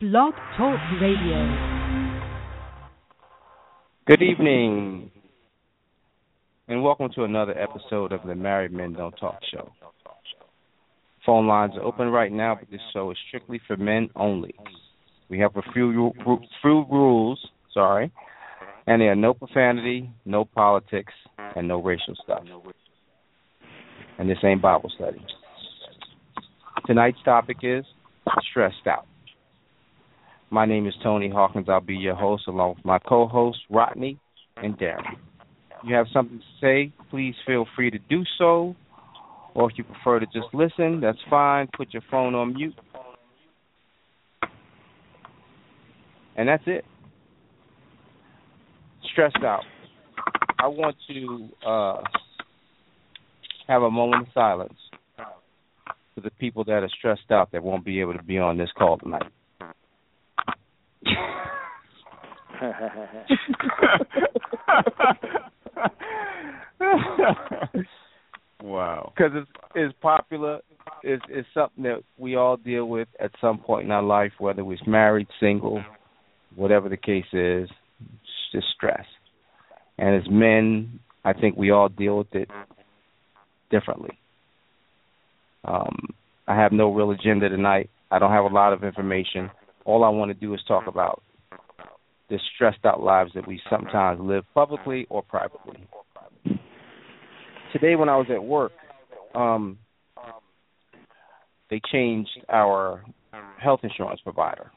Blog Talk Radio. Good evening, and welcome to another episode of the Married Men Don't Talk Show. Phone lines are open right now, but this show is strictly for men only. We have a few, few rules, sorry, and there are no profanity, no politics, and no racial stuff. And this ain't Bible study. Tonight's topic is stressed out. My name is Tony Hawkins. I'll be your host along with my co-hosts Rodney and Darren. If you have something to say, please feel free to do so. Or if you prefer to just listen, that's fine. Put your phone on mute. And that's it. Stressed out. I want to uh, have a moment of silence for the people that are stressed out that won't be able to be on this call tonight. wow. Because it's it's popular. It's it's something that we all deal with at some point in our life, whether we're married, single, whatever the case is. It's just stress. And as men, I think we all deal with it differently. Um, I have no real agenda tonight. I don't have a lot of information. All I want to do is talk about the stressed out lives that we sometimes live publicly or privately. Today, when I was at work, um, they changed our health insurance provider.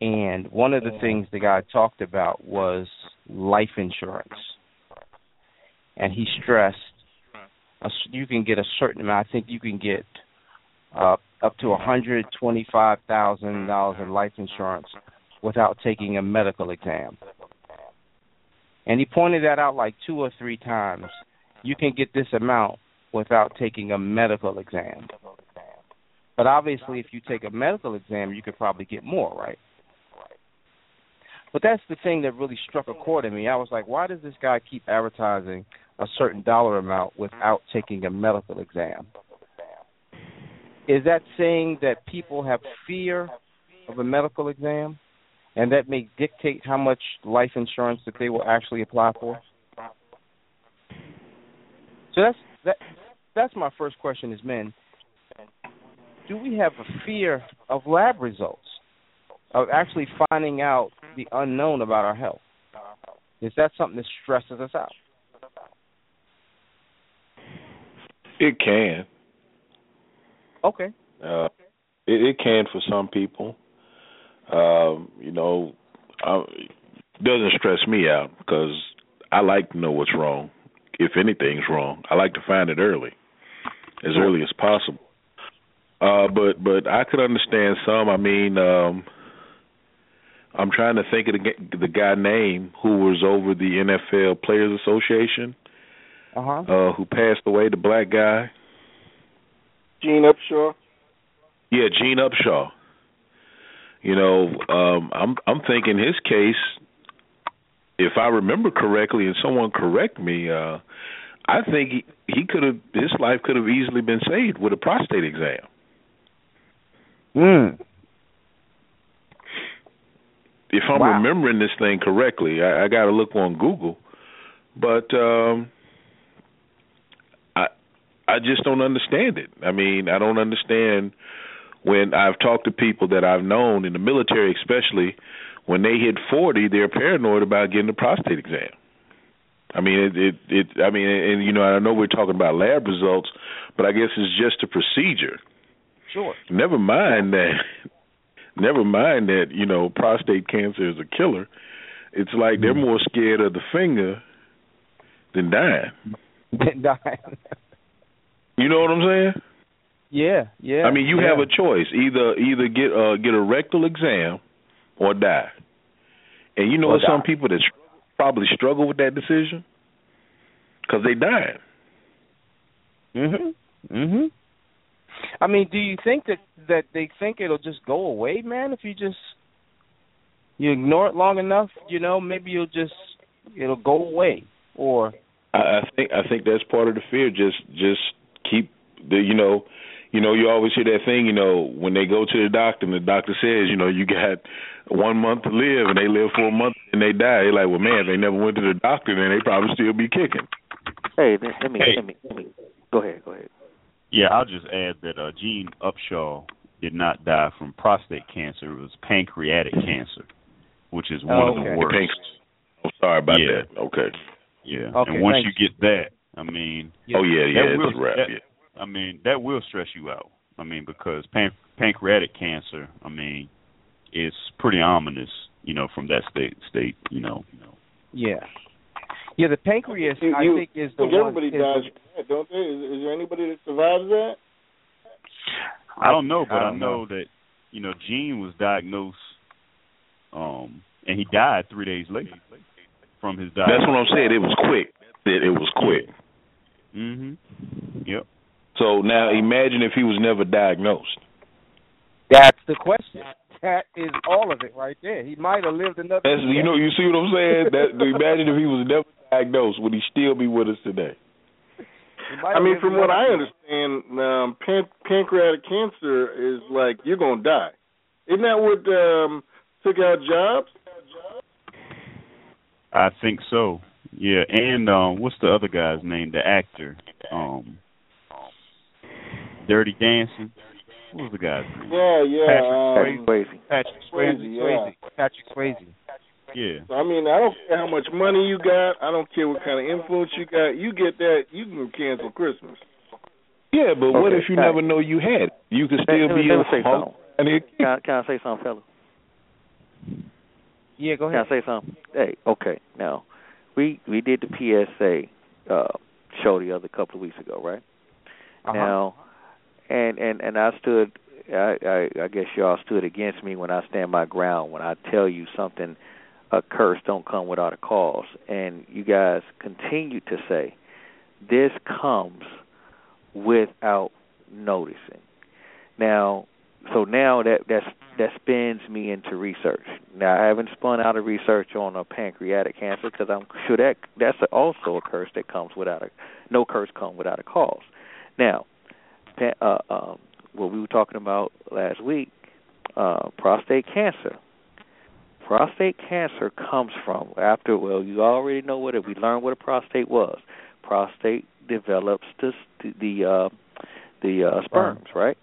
And one of the things the guy talked about was life insurance. And he stressed you can get a certain amount. I think you can get uh, up to one hundred twenty-five thousand dollars in life insurance without taking a medical exam. And he pointed that out like two or three times. You can get this amount without taking a medical exam. But obviously, if you take a medical exam, you could probably get more, right? But that's the thing that really struck a chord in me. I was like, why does this guy keep advertising a certain dollar amount without taking a medical exam? Is that saying that people have fear of a medical exam and that may dictate how much life insurance that they will actually apply for? So that's that that's my first question is men. Do we have a fear of lab results? Of actually finding out the unknown about our health? Is that something that stresses us out? It can. Okay. Uh, it, it can for some people. Um, you know, I, it doesn't stress me out because I like to know what's wrong. If anything's wrong, I like to find it early, as early as possible. Uh, but but I could understand some. I mean, um, I'm trying to think of the, the guy name who was over the NFL Players Association, uh-huh. uh, who passed away, the black guy. Gene Upshaw. Yeah, Gene Upshaw. You know, um, I'm I'm thinking his case, if I remember correctly, and someone correct me, uh, I think he, he could have his life could have easily been saved with a prostate exam. Hmm if I'm wow. remembering this thing correctly, I, I got to look on Google, but um, I I just don't understand it. I mean, I don't understand when I've talked to people that I've known in the military, especially when they hit 40, they're paranoid about getting a prostate exam. I mean, it, it, it I mean, and you know, I know we're talking about lab results, but I guess it's just a procedure. Sure. Never mind that never mind that you know prostate cancer is a killer. It's like they're mm. more scared of the finger than dying. Than dying. you know what I'm saying? Yeah, yeah. I mean, you yeah. have a choice: either either get uh, get a rectal exam or die. And you know, or some people that probably struggle with that decision because they dying. Mhm. Mhm. I mean, do you think that that they think it'll just go away, man? If you just you ignore it long enough, you know, maybe you'll just it'll go away. Or I, I think I think that's part of the fear. Just just the you know you know, you always hear that thing, you know, when they go to the doctor and the doctor says, you know, you got one month to live and they live for a month and they die. They're like, well, man, if they never went to the doctor, then they probably still be kicking. Hey, let me Hey. let me let me go ahead, go ahead. Yeah, I'll just add that uh, Gene Upshaw did not die from prostate cancer. It was pancreatic cancer, which is one of the worst. Pank- I'm sorry about Yeah. that. Okay. Yeah, Okay, and once thanks. you get that, I mean, Oh yeah, yeah, that it's will, a wrap. that- Yeah. I mean, that will stress you out. I mean, because pan- pancreatic cancer, I mean, is pretty ominous. You know, from that state, state, you know, you know. Yeah. Yeah, the pancreas You- I you- think is the think one everybody is the- dies that, don't they? Is, is there anybody that survives that? I don't know, but I I, don't know, that you know Gene was diagnosed, um, and he died three days later from his diagnosis. That's what I'm saying. It was quick. It, it was quick. Mm Mhm. Yep. So now imagine if he was never diagnosed. That's the question. That is all of it right there. He might have lived another That's you know you see what I'm saying. That imagine if he was never diagnosed, would he still be with us today? I mean, from what I understand, um, pan- pancreatic cancer is like you're gonna die. Isn't that what um, took out Jobs? I think so. Yeah, and um, what's the other guy's name? The actor, um, Dirty Dancing. What was the guy? name? Yeah, yeah. Patrick Um, Crazy. Patrick Swayze, Swayze, Swayze, Patrick Swayze. Yeah. I mean, I don't care how much money you got. I don't care what kind of influence you got. You get that, you can cancel Christmas. Yeah, but what if you all right. never know you had it? You could still let me- be let a me say home- something. and it- Can I, can I say something, fella? Yeah, go ahead. Can ahead. I say something? Hey, okay. Now, we we did the PSA uh, show the other couple of weeks ago, right? Uh-huh. Now, and and and I stood. I, I I guess y'all stood against me when I stand my ground when I tell you something. A curse don't come without a cause, and you guys continue to say this comes without noticing. Now, so now that that's that spins me into research. Now I haven't spun out of research on a pancreatic cancer because I'm sure that that's also a curse that comes without a no curse come without a cause. Now, pa- uh, um, what we were talking about last week, uh, prostate cancer. Prostate cancer comes from after well, you already know what it. We learned what a prostate was. Prostate develops the the uh, the uh, sperms, right?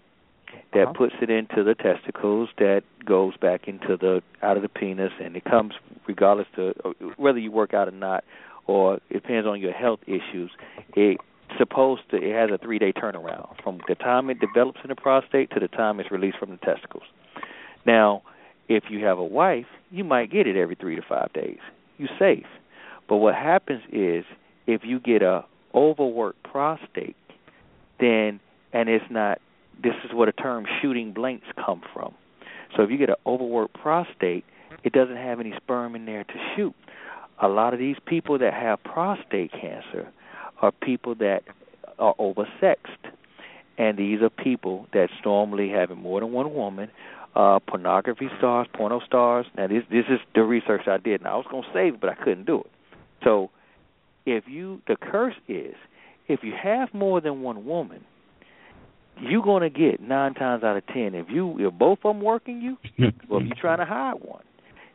That Uh-huh. puts it into the testicles. That goes back into the out of the penis, and it comes regardless to whether you work out or not, or it depends on your health issues. It supposed to it has a three day turnaround from the time it develops in the prostate to the time it's released from the testicles. Now, if you have a wife, you might get it every three to five days. You're safe. But what happens is if you get a overworked prostate, then and it's not this is where the term shooting blanks come from. So if you get an overworked prostate, it doesn't have any sperm in there to shoot. A lot of these people that have prostate cancer are people that are oversexed. And these are people that normally having more than one woman, uh pornography stars, porno stars. Now this this is the research I did and I was gonna save it but I couldn't do it. So if you the curse is if you have more than one woman, you're gonna get nine times out of ten. If you if both of them working you, well, if you're trying to hide one,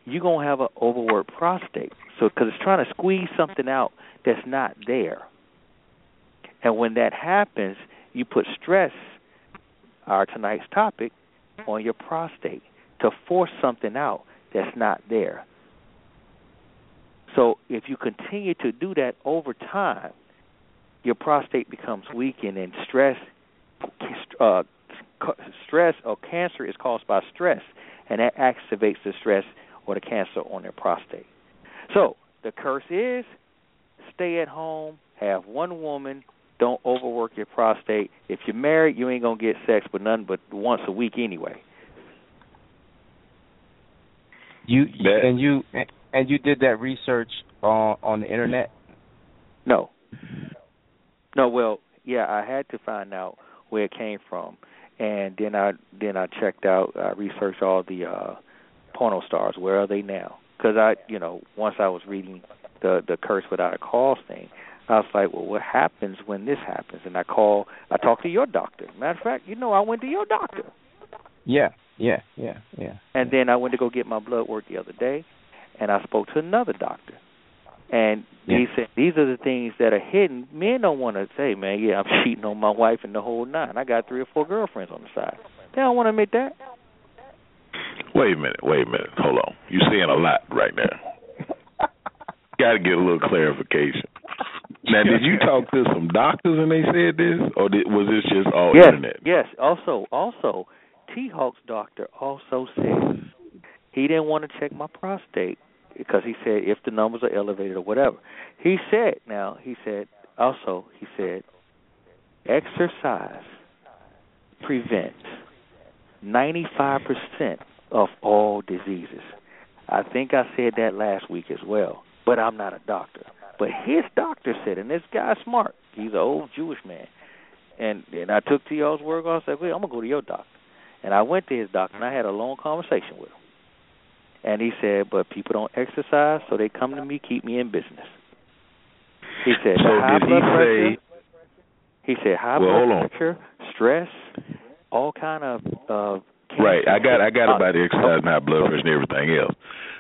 you're gonna have an overworked prostate. So because it's trying to squeeze something out that's not there, and when that happens, you put stress. Our tonight's topic on your prostate to force something out that's not there. So if you continue to do that over time, your prostate becomes weakened and stress uh, stress or cancer is caused by stress and that activates the stress or the cancer on their prostate. So the curse is stay at home, have one woman, don't overwork your prostate. If you're married, you ain't gonna get sex but none but once a week anyway. You That- and you and you did that research on on the internet. No. No, well, yeah, I had to find out where it came from, and then I then I checked out, I researched all the uh porno stars. Where are they now? Because I, you know, once I was reading the the curse without a cause thing, I was like, well, what happens when this happens? And I call, I talked to your doctor. Matter of fact, you know, I went to your doctor. Yeah, yeah, yeah, yeah. And then I went to go get my blood work the other day, and I spoke to another doctor. And Yeah. he said these are the things that are hidden. Men don't want to say, man, yeah, I'm cheating on my wife and the whole nine. I got three or four girlfriends on the side. They don't want to admit that. Wait a minute, wait a minute. Hold on. You're saying a lot right now. Got to get a little clarification. Now, did you talk to some doctors and they said this, or did, was this just all yes, internet? yes. Also, also, T Hawk's doctor also said he didn't want to check my prostate because he said if the numbers are elevated or whatever. He said now he said also he said exercise prevents ninety five percent of all diseases. I think I said that last week as well, but I'm not a doctor. But his doctor said, and this guy's smart. He's an old Jewish man. And and I took to y'all's word. I said, "Wait, I'm gonna go to your doctor." And I went to his doctor, and I had a long conversation with him. And he said, "But people don't exercise, so they come to me, keep me in business." He said, So "High did he blood say- He said, "High Well, blood pressure, stress, all kind of uh." Right. I got I got Uh, about the exercise and high blood pressure and everything else.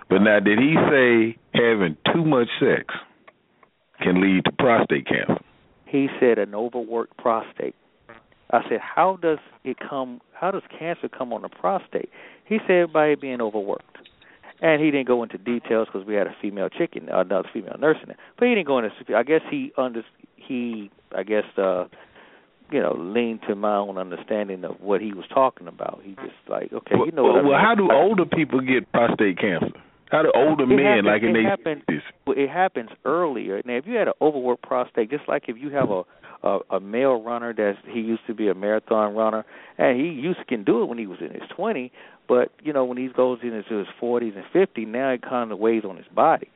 But now, did he say having too much sex can lead to prostate cancer? He said an overworked prostate. I said, how does it come? How does cancer come on the prostate? He said by it being overworked, and he didn't go into details because we had a female chicken, another female nurse in there. But he didn't go into. I guess he under he I guess uh you know leaned to my own understanding of what he was talking about. He just like okay, you know well, what I well mean. how do older people get prostate cancer? How do older It men, happens- like in their happens- 60s? It happens earlier. Now, if you had an overworked prostate, just like if you have a a, a male runner that's he used to be a marathon runner, and he used to can do it when he was in his 20, but you know when he goes into his 40s and 50s, now it kind of weighs on his body.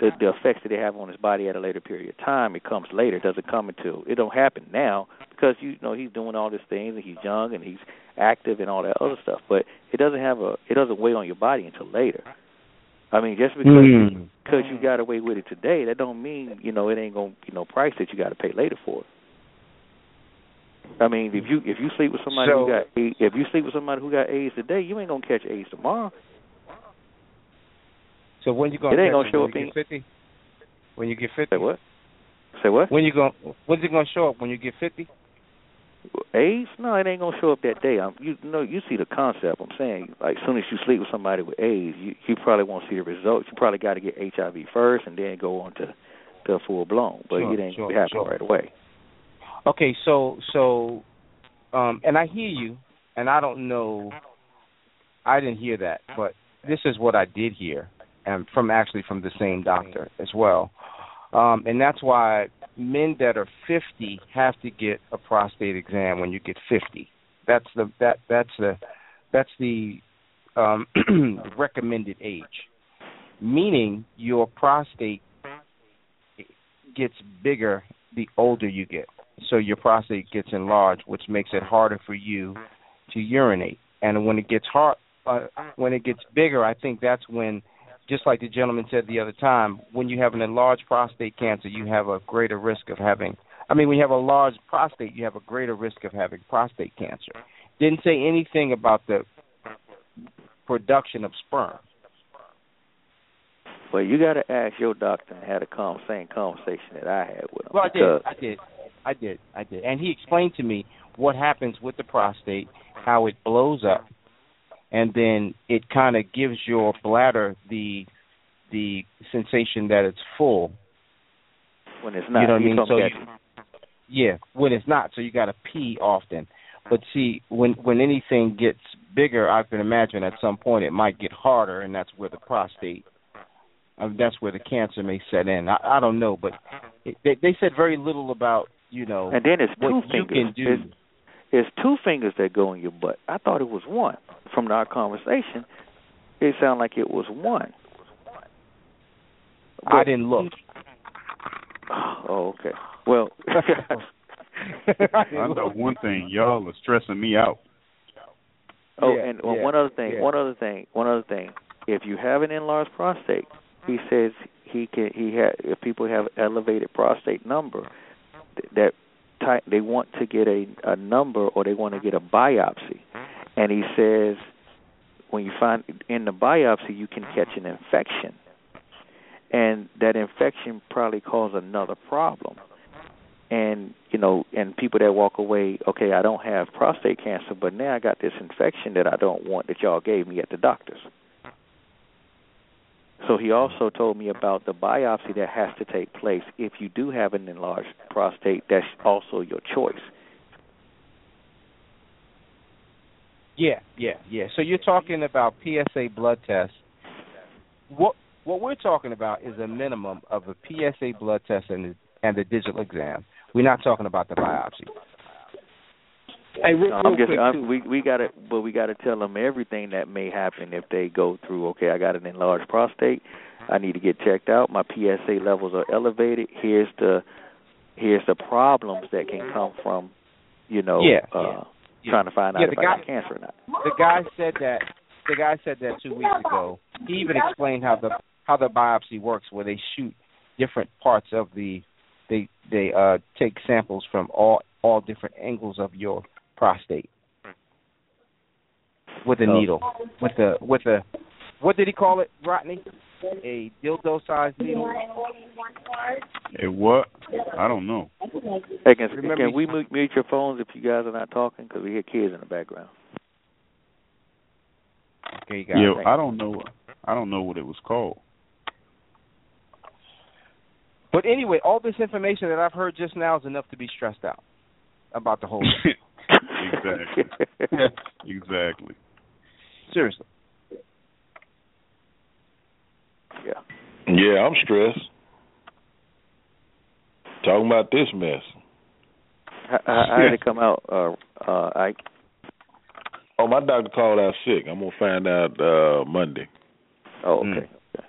The the effects that they have on his body at a later period of time, it comes later. It doesn't come until it don't happen now because you know he's doing all these things and he's young and he's active and all that other stuff. But it doesn't have a it doesn't weigh on your body until later. I mean, just because you Mm. because you got away with it today, that don't mean you know it ain't gonna you know price that you got to pay later for it. I mean, if you if you sleep with somebody So- who got if you sleep with somebody who got AIDS today, you ain't gonna catch AIDS tomorrow. So when you gonna It ain't gonna show when up you in- get fifty? When you get fifty? Say what? Say what? When you gonna? when's it gonna show up? When you get fifty? AIDS? No, it ain't gonna show up that day. I'm, you know, you see the concept. I'm saying, like, as soon as you sleep with somebody with AIDS, you you probably won't see the results. You probably got to get HIV first, and then go on to to full blown. But Sure, it ain't sure, happen sure. right away. Okay, so so um and I hear you and I don't know I didn't hear that, but this is what I did hear and from actually from the same doctor as well. Um and that's why men that are 50 have to get a prostate exam when you get 50. That's the that that's the that's the um recommended age. Meaning your prostate gets bigger the older you get. So your prostate gets enlarged, which makes it harder for you to urinate. And when it gets hard, uh, when it gets bigger, I think that's when, just like the gentleman said the other time, when you have an enlarged prostate cancer, you have a greater risk of having. I mean, when you have a large prostate, you have a greater risk of having prostate cancer. Didn't say anything about the production of sperm. Well, you got to ask your doctor and have the com- same conversation that I had with him. Well, I did. I did. I did. I did. And he explained to me what happens with the prostate, how it blows up, and then it kind of gives your bladder the the sensation that it's full. when it's not, you know what I mean? So you, yeah, when it's not, so you got to pee often. But see, when when anything gets bigger, I can imagine at some point it might get harder, and that's where the prostate, uh, that's where the cancer may set in. I, I don't know, but it, they they said very little about you know and then it's two what you fingers. can do. It's, it's two fingers that go in your butt. I thought it was one. From our conversation, it sounded like it was one. It was one. I didn't look. Oh, okay. Well, I know one thing, y'all are stressing me out. oh, Yeah, and uh, yeah, one other thing, yeah. one other thing, one other thing. If you have an enlarged prostate, he says he can he had if people have elevated prostate number that type, they want to get a a number or they want to get a biopsy, and he says when you find in the biopsy you can catch an infection, and that infection probably cause another problem. And you know, and people that walk away, okay, I don't have prostate cancer, but now I got this infection that I don't want that y'all gave me at the doctor's. So he also told me about the biopsy that has to take place if you do have an enlarged prostate. That's also your choice. Yeah, yeah, yeah. So you're talking about PSA blood tests. What what we're talking about is a minimum of a PSA blood test and and the digital exam. We're not talking about the biopsy. Hey, real, No, I'm just quick, I'm, too. we we got to but we got to tell them everything that may happen if they go through. Okay, I got an enlarged prostate. I need to get checked out. My PSA levels are elevated. Here's the here's the problems that can come from, you know, Yeah, uh, yeah, yeah. trying to find out if the I guy- got cancer or not. The guy said that the guy said that two weeks ago. He even explained how the how the biopsy works, where they shoot different parts of the they they uh take samples from all all different angles of your prostate with a Oh. needle with a with a what did he call it, Rodney? A dildo sized needle. A what? I don't know. Hey, can, Remember can we mute, mute your phones if you guys are not talking? Because we hear kids in the background. Okay, you got Yeah, it. I don't know. I don't know what it was called. But anyway, all this information that I've heard just now is enough to be stressed out about the whole thing. Exactly. Exactly. Seriously. yeah. Yeah, I'm stressed. Talking about this mess. How, how, how did it come out, uh, uh, Ike? Oh, my doctor called out sick. I'm gonna find out uh Monday. Oh, Mm. okay. okay.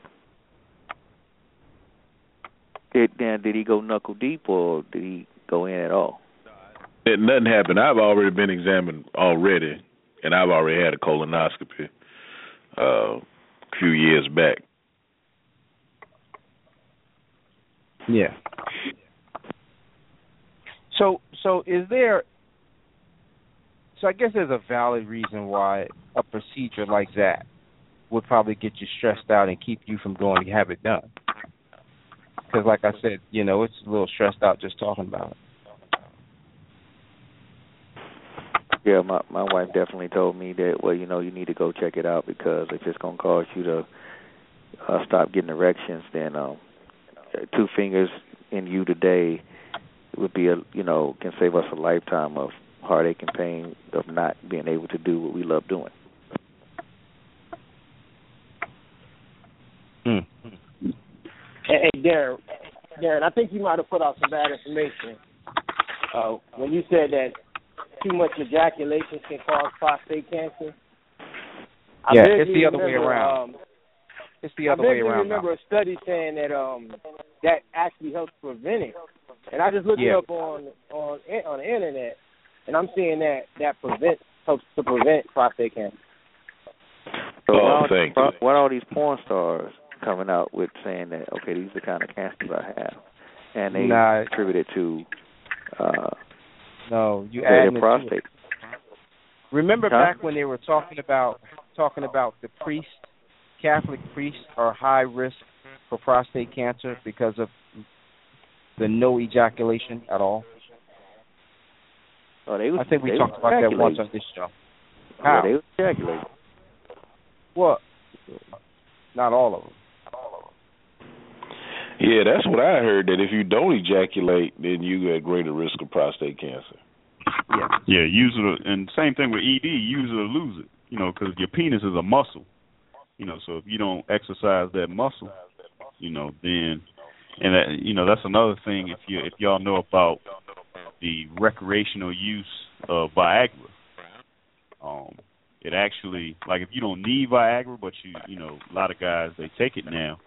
Did then did he go knuckle deep or did he go in at all? It, nothing happened. I've already been examined already, and I've already had a colonoscopy uh, a few years back. Yeah. So so is there so I guess there's a valid reason why a procedure like that would probably get you stressed out and keep you from going to have it done. Because like I said, you know, it's a little stressed out just talking about it. Yeah, my my wife definitely told me that well, you know, you need to go check it out because if it's gonna cause you to uh stop getting erections, then um two fingers in you today would be a you know, can save us a lifetime of heartache and pain of not being able to do what we love doing. Hmm. Hey, hey, Darren, Darren, I think you might have put out some bad information uh, when you said that too much ejaculation can cause prostate cancer. I Yeah, it's the other way around. Um, It's the I other way vaguely around. remember now. a study saying that um that actually helps prevent it, and I just looked Yeah. it up on on on the internet, and I'm seeing that that prevent helps to prevent prostate cancer. So Oh, why, all- thank why, you. why all these porn stars coming out with saying that okay, these are the kind of cancers I have, and they Nah. attribute it to uh, No, you add it. prostate. Remember Huh? back when they were talking about talking about the priest, Catholic priests are high risk for prostate cancer because of the no ejaculation at all. Oh, they was, I think we talked about that once on this show. Yeah, How? they was ejaculating. Well, not all of them. Yeah, that's what I heard. That if you don't ejaculate, then you at greater risk of prostate cancer. Yeah. Yeah, use it, and same thing with ED. Use it or lose it. You know, because your penis is a muscle. You know, so if you don't exercise that muscle, you know, then, and that, you know, that's another thing. If you if y'all know about the recreational use of Viagra, um, it actually like if you don't need Viagra, but you you know, a lot of guys they take it now,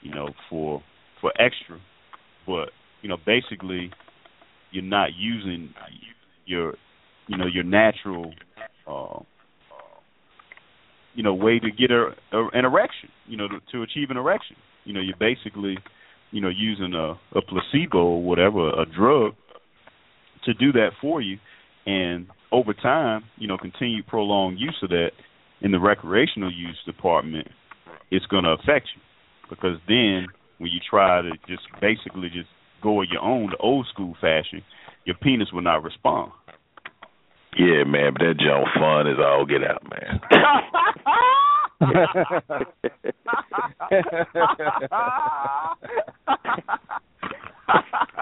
you know, for for extra, but you know, basically, you're not using your you know your natural uh, you know way to get a, a an erection. You know to, to achieve an erection. You know you're basically you know using a, a placebo or whatever a drug to do that for you, and over time you know continued prolonged use of that in the recreational use department, it's going to affect you because then when you try to just basically just go your own, the old school fashion, your penis will not respond. Yeah, man, but that junk fun is all get out, man.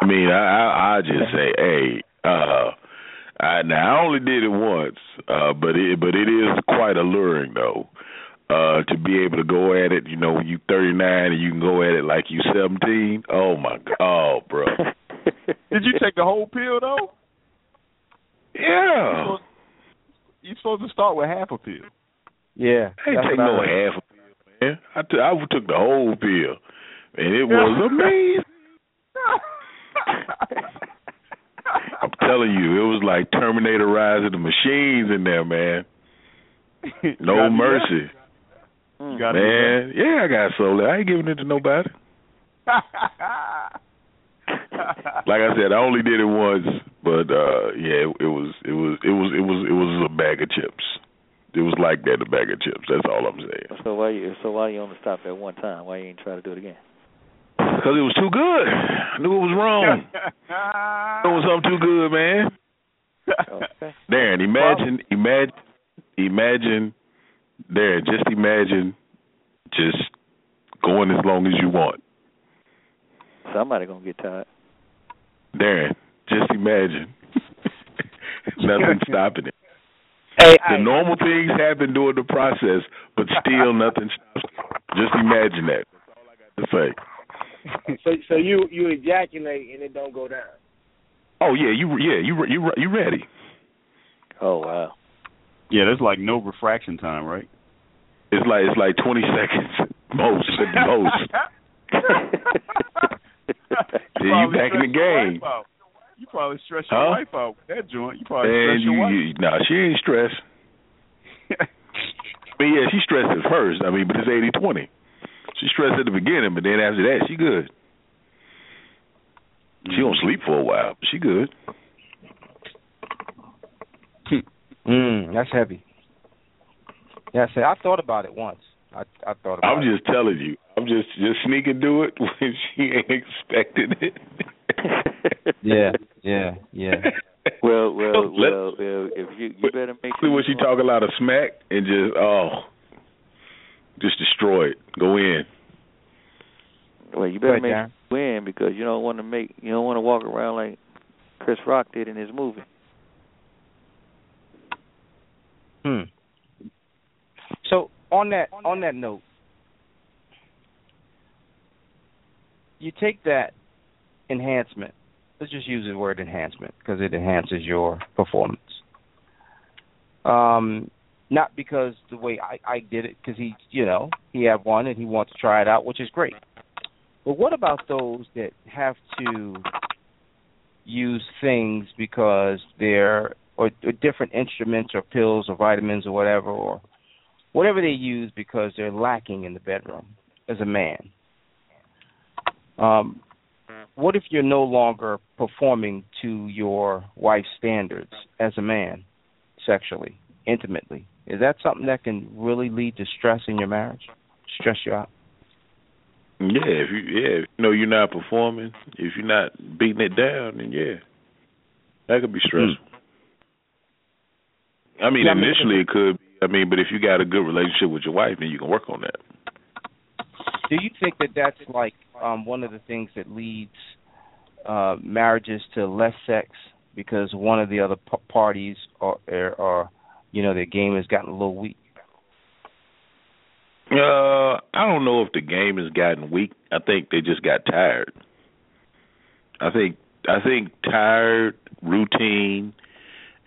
I mean, I, I I just say, hey, uh I now I only did it once, uh, but it but it is quite alluring though. Uh, to be able to go at it, you know, when you 39 and you can go at it like you 17. Oh my god, oh bro. Did you take the whole pill though? Yeah. You're supposed to start with half a pill. Yeah. I ain't take what I no heard. half a pill, man. I took the whole pill, and it was amazing. I'm telling you, it was like Terminator Rise of the Machines in there, man. No gotta mercy, that. You gotta man. Yeah, I got sold. I ain't giving it to nobody. Like I said, I only did it once, but uh yeah, it, it was it was it was it was it was a bag of chips. It was like that, a bag of chips. That's all I'm saying. So why you so why you only stop at one time? Why you ain't try to do it again? Because it was too good. I knew it was wrong. It was something too good, man. Okay. Darren, imagine, imagine, imagine, Darren, just imagine, just going as long as you want. Somebody gonna get tired. Darren, just imagine. nothing stopping it. Hey, The normal things happen during the process, but still nothing stops. Just imagine that. That's all I got to say. so so you you ejaculate and it don't go down. Oh yeah, you yeah you you you ready? Oh wow. Yeah, there's like no refraction time, right? It's like it's like twenty seconds most at the most. Yeah, you back in the game. You probably stress your Huh? wife out with that joint. You probably And stress you, your wife. you nah, she ain't stressed. But yeah, she stressed at first. I mean, but it's eighty twenty. She stressed at the beginning, but then after that, she good. She don't mm. sleep for a while, but she good. Mm, that's heavy. Yeah, I said I thought about it once. I I thought about I'm it. just telling you. I'm just just sneaking do it when she ain't expecting it. Yeah, yeah, yeah. well, well, Let- well, well. If you you better make See sure when you she talk a lot of smack and just oh, just destroy it. Go in. Well, you better make Darren. sure you win because you don't want to make you don't want to walk around like Chris Rock did in his movie. Hmm. So on that on that note, you take that enhancement. Let's just use the word enhancement because it enhances your performance. Um, not because the way I, I did it, because he, you know, he had one and he wants to try it out, which is great. But what about those that have to use things because they're or, or different instruments or pills or vitamins or whatever or whatever they use because they're lacking in the bedroom as a man. Um, what if you're no longer performing to your wife's standards as a man, sexually, intimately? Is that something that can really lead to stress in your marriage? Stress you out? Yeah, if you yeah, if you know you're not performing, if you're not beating it down, then yeah, that could be stressful. I mean, Yeah, I mean- initially it could. Be, I mean, but if you got a good relationship with your wife, then you can work on that. Do you think that that's like um, one of the things that leads uh, marriages to less sex because one of the other p- parties or, or, or you know their game has gotten a little weak? Uh, I don't know if the game has gotten weak. I think they just got tired. I think I think tired, routine,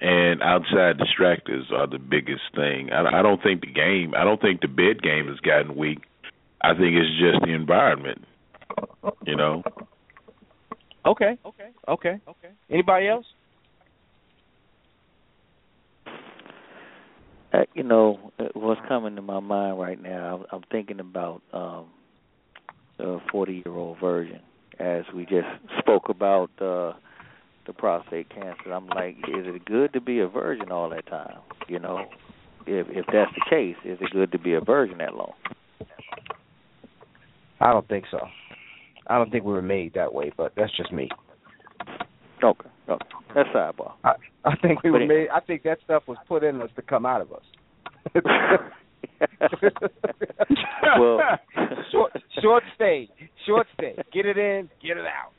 and outside distractors are the biggest thing. I, I don't think the game. I don't think the bed game has gotten weak. I think it's just the environment. You know. Okay, okay, okay, okay. Anybody else? Uh, you know, uh, what's coming to my mind right now, I'm, I'm thinking about um the 40-year-old virgin, as we just spoke about uh the prostate cancer. I'm like, is it good to be a virgin all that time? You know, if if that's the case, is it good to be a virgin that long? I don't think so. I don't think we were made that way, but that's just me. Okay, okay, that's sidebar. I, I think we But were made. I think that stuff was put in us to come out of us. well, short, short stay, short stay. Get it in, get it out.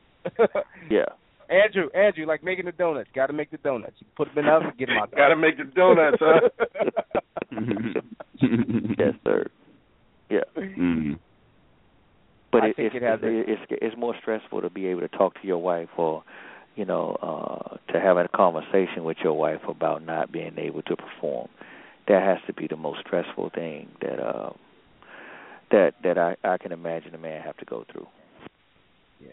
yeah. Andrew, Andrew, like making the donuts. Got to make the donuts. You put them in the oven, get them out. Got to make the donuts, huh? yes, sir. Yeah. mm. But I it, think it's, it has it's, it's it's more stressful to be able to talk to your wife or, you know, uh to have a conversation with your wife about not being able to perform. That has to be the most stressful thing that uh that that I I can imagine a man have to go through. Yeah.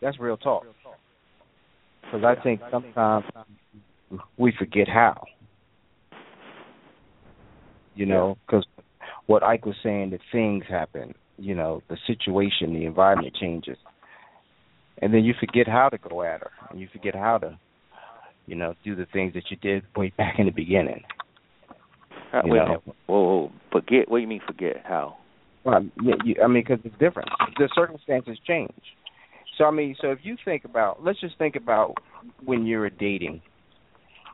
That's real talk. Because I think sometimes we forget how. You know, because what Ike was saying, that things happen. You know, the situation, the environment changes, and then you forget how to go at her, and you forget how to, you know, do the things that you did way back in the beginning. Uh, You wait know. a. Whoa, whoa, forget. What do you mean forget? How? Well, I mean, because it's different. The circumstances change. So I mean, so if you think about, let's just think about when you were dating,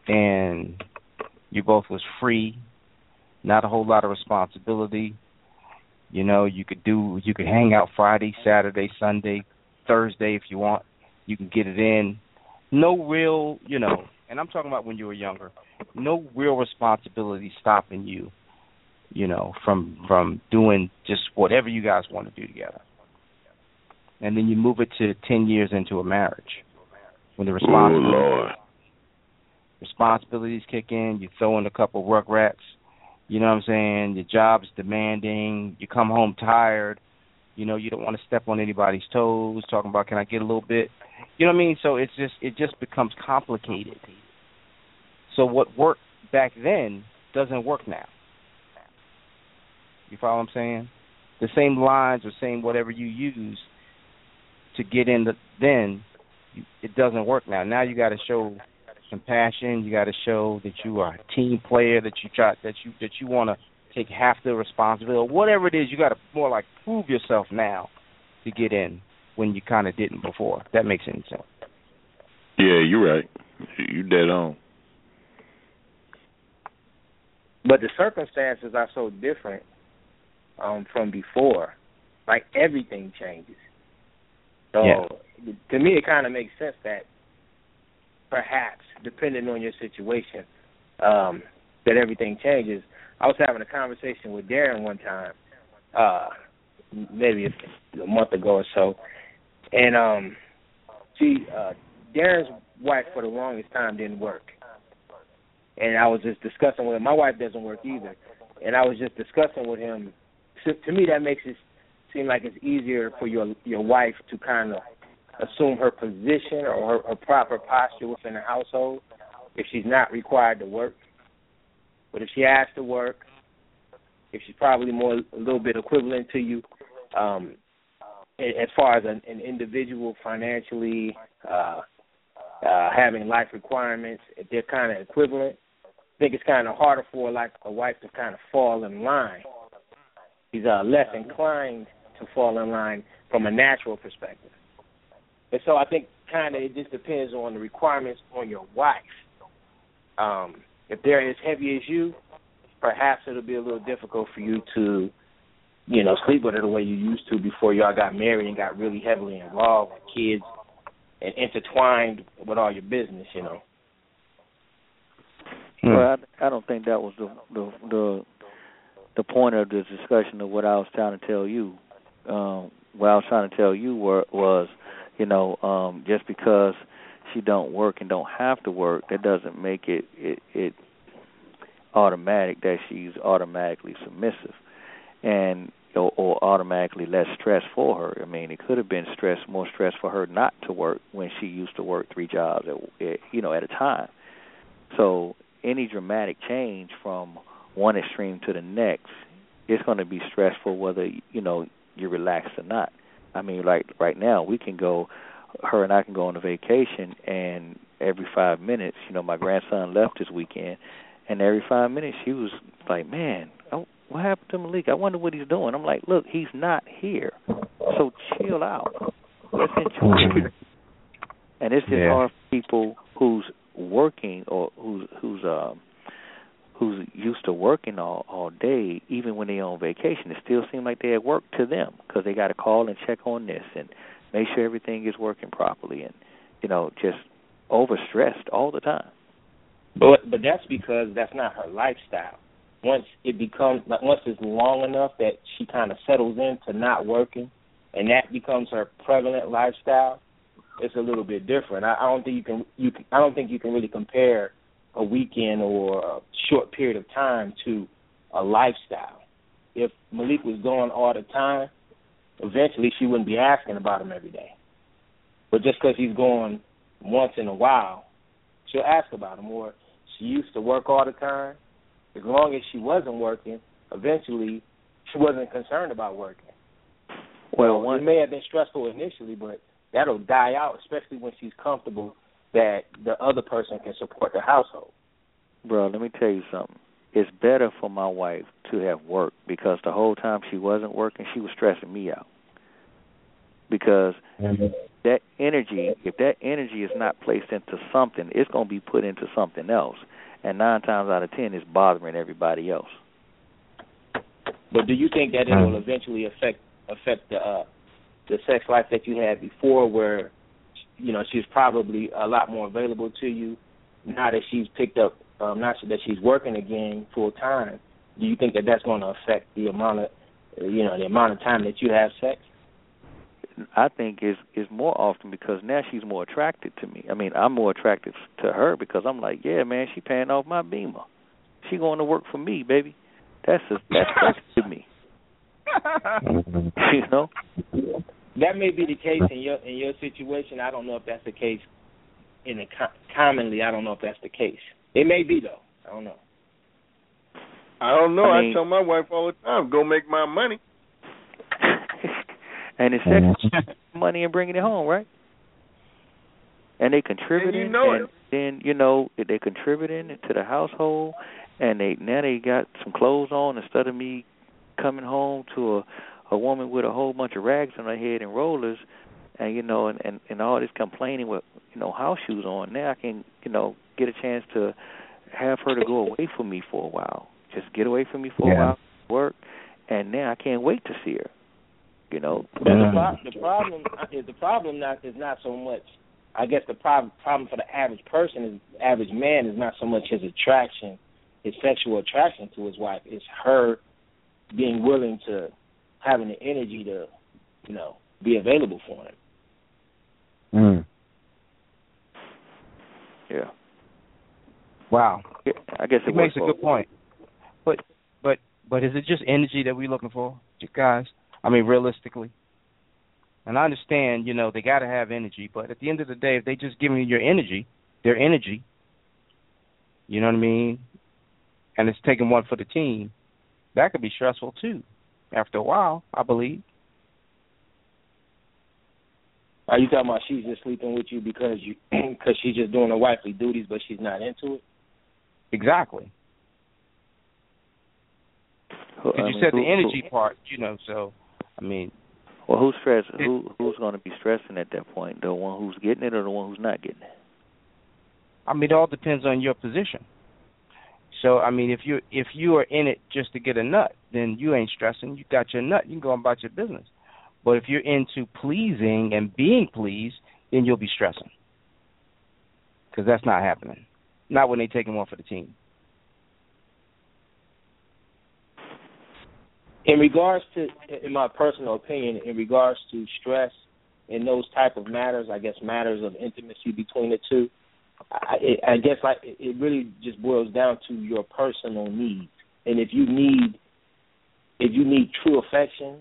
and you both was free, not a whole lot of responsibility. You know, you could do, you could hang out Friday, Saturday, Sunday, Thursday if you want. You can get it in. No real, you know, and I'm talking about when you were younger. No real responsibility stopping you you know, from from doing just whatever you guys want to do together. And then you move it to ten years into a marriage. When the responsibilities responsibilities kick in, you throw in a couple rugrats, you know what I'm saying, your job's demanding, you come home tired, you know, you don't want to step on anybody's toes, talking about can I get a little bit you know what I mean? So it's just it just becomes complicated. So what worked back then doesn't work now. You follow what I'm saying? The same lines or same whatever you use to get in the then it doesn't work now. Now you got to show compassion. You got to show that you are a team player. That you try that you that you want to take half the responsibility. Whatever it is, you got to more like prove yourself now to get in when you kind of didn't before. If that makes any sense. Yeah, you're right. You dead on. But the circumstances are so different um, from before. Like everything changes. So Yeah. to me, it kind of makes sense that perhaps, depending on your situation, um, that everything changes. I was having a conversation with Darren one time, uh, maybe a, a month ago or so, and um, she, uh, Darren's wife, for the longest time, didn't work and I was just discussing with him. My wife doesn't work either, and I was just discussing with him. To, to me, that makes it seem like it's easier for your your wife to kind of assume her position or her, her proper posture within the household if she's not required to work. But if she has to work, if she's probably more a little bit equivalent to you, um, as far as an, an individual financially uh, uh, having life requirements, if they're kind of equivalent, I think it's kind of harder for like a wife to kind of fall in line. She's uh, less inclined to fall in line from a natural perspective. And so I think kind of it just depends on the requirements on your wife. Um, if they're as heavy as you, perhaps it'll be a little difficult for you to, you know, sleep with her the way you used to before y'all got married and got really heavily involved with kids and intertwined with all your business, you know. Hmm. Well, I, I don't think that was the the the the point of the discussion of what I was trying to tell you. Um, what I was trying to tell you were, was, you know, um, just because she don't work and don't have to work, that doesn't make it it, it automatic that she's automatically submissive, and or, or automatically less stress for her. I mean, it could have been stress, more stress for her not to work when she used to work three jobs, at, at, you know, at a time. So any dramatic change from one extreme to the next, it's going to be stressful whether you know you're relaxed or not. I mean, like right now, we can go, her and I can go on a vacation, and every five minutes, you know, my grandson left this weekend, and every five minutes she was like, "Man, oh, what happened to Malik? I wonder what he's doing." I'm like, "Look, he's not here, so chill out. Let's enjoy." and it's just Yeah. hard for people who's working or who's who's um who's used to working all all day, even when they're on vacation, it still seems like they're at work to them because they got to call and check on this and make sure everything is working properly, and you know, just overstressed all the time. But but that's because that's not her lifestyle. Once it becomes like once it's long enough that she kind of settles into not working, and that becomes her prevalent lifestyle, it's a little bit different. I, I don't think you can you can, I don't think you can really compare a weekend or a short period of time to a lifestyle. If Malik was gone all the time, eventually she wouldn't be asking about him every day. But just because he's gone once in a while, she'll ask about him. Or she used to work all the time. As long as she wasn't working, eventually she wasn't concerned about working. Well, it one may have been stressful initially, but that'll die out, especially when she's comfortable that the other person can support the household. Bro, let me tell you something. It's better for my wife to have worked because the whole time she wasn't working, she was stressing me out. Because that energy, if that energy is not placed into something, it's going to be put into something else. And nine times out of ten, it's bothering everybody else. But do you think that it will eventually affect affect the uh, the sex life that you had before, where you know she's probably a lot more available to you now that she's picked up, um, not that she's working again full time? Do you think that that's going to affect the amount of you know the amount of time that you have sex? I think is is more often because now she's more attracted to me. I mean, I'm more attracted to her because I'm like, yeah, man, she paying off my beamer. She going to work for me, baby. That's a, that's sexy to me. you know. That may be the case in your in your situation. I don't know if that's the case in the co- commonly. I don't know if that's the case. It may be though. I don't know. I don't know. I I, tell my wife all the time, go make my money. and it's sexy money and bringing it home, right? And they contributing, And you know and it. then you know they contributing to the household, and they now they got some clothes on instead of me coming home to a a woman with a whole bunch of rags on her head and rollers, and you know, and and, and all this complaining with you know house shoes on. Now I can you know get a chance to have her to go away from me for a while, just get away from me for a while, work, and now I can't wait to see her. You know, But the, pro- the problem is the problem not is not so much. I guess the problem problem for the average person is average man is not so much his attraction, his sexual attraction to his wife. It's her being willing to having the energy to, you know, be available for him. Mm. yeah. Wow. Yeah, I guess it, He makes a good point. But but but is it just energy that we're looking for, you guys? I mean, realistically. And I understand, you know, they got to have energy, but at the end of the day, if they just giving you your energy, their energy, you know what I mean, and it's taking one for the team, that could be stressful too. After a while, I believe. Are you talking about she's just sleeping with you because you because she's just doing her wifely duties, but she's not into it? Exactly. Who- Because you mean, said who- the energy who- part, you know. So, I mean, Well, who's stress? Who who's going to be stressing at that point? The one who's getting it or the one who's not getting it? I mean, it all depends on your position. So, I mean, if you if you are in it just to get a nut, then you ain't stressing. You got your nut. You can go about your business. But if you're into pleasing and being pleased, then you'll be stressing. Because that's not happening. Not when they taking one for the team. in regards to in my personal opinion in regards to stress in those type of matters i guess matters of intimacy between the two i i guess like it really just boils down to your personal needs and if you need if you need true affection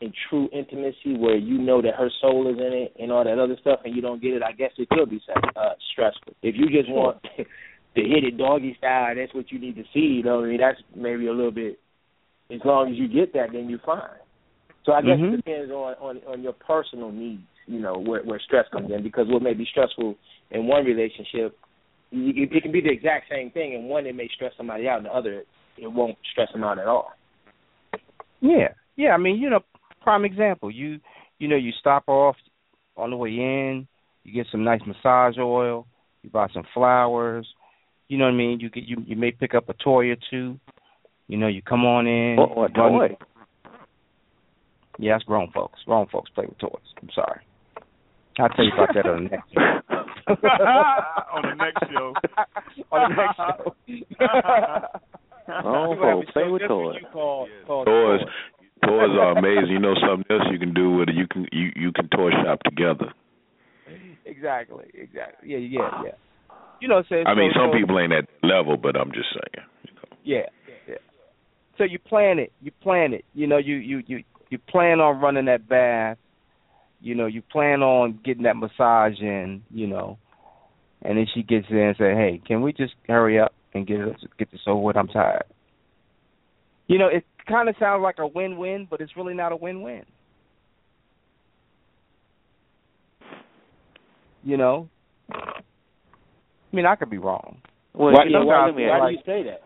and true intimacy where you know that her soul is in it and all that other stuff and you don't get it i guess it could be uh stressful if you just want to hit it doggy style. That's what you need to see. You know, I mean, that's maybe a little bit. As long as you get that, then you're fine. So I guess Mhm. it depends on, on on your personal needs. You know, where where stress comes in because what may be stressful in one relationship, it, it can be the exact same thing. In one, it may stress somebody out, and the other, it won't stress them out at all. Yeah, yeah. I mean, you know, prime example. You, you know, you stop off on the way in. You get some nice massage oil. You buy some flowers. You know what I mean? You get you you may pick up a toy or two. You know, you come on in. What, what run- toy? Yeah, that's grown folks. Grown folks play with toys. I'm sorry. I'll tell you about that on the next show. On the next show. on the next show. oh, You have a folks play with toys. you Called, called Toys, Toys. toys are amazing. You know something else you can do with it. You can you you can toy shop together. Exactly, exactly. Yeah, yeah, ah. yeah. You know, so I mean, so- some so- people ain't at that level, but I'm just saying. You know. Yeah, yeah. So you plan it. You plan it. You know, you you you you plan on running that bath. You know, you plan on getting that massage in. You know, and then she gets there and says, "Hey, can we just hurry up and get it, get this over with? I'm tired." You know, it kind of sounds like a win-win, but it's really not a win-win. You know, I mean, I could be wrong. Well, why, you know, why, me why do you say that?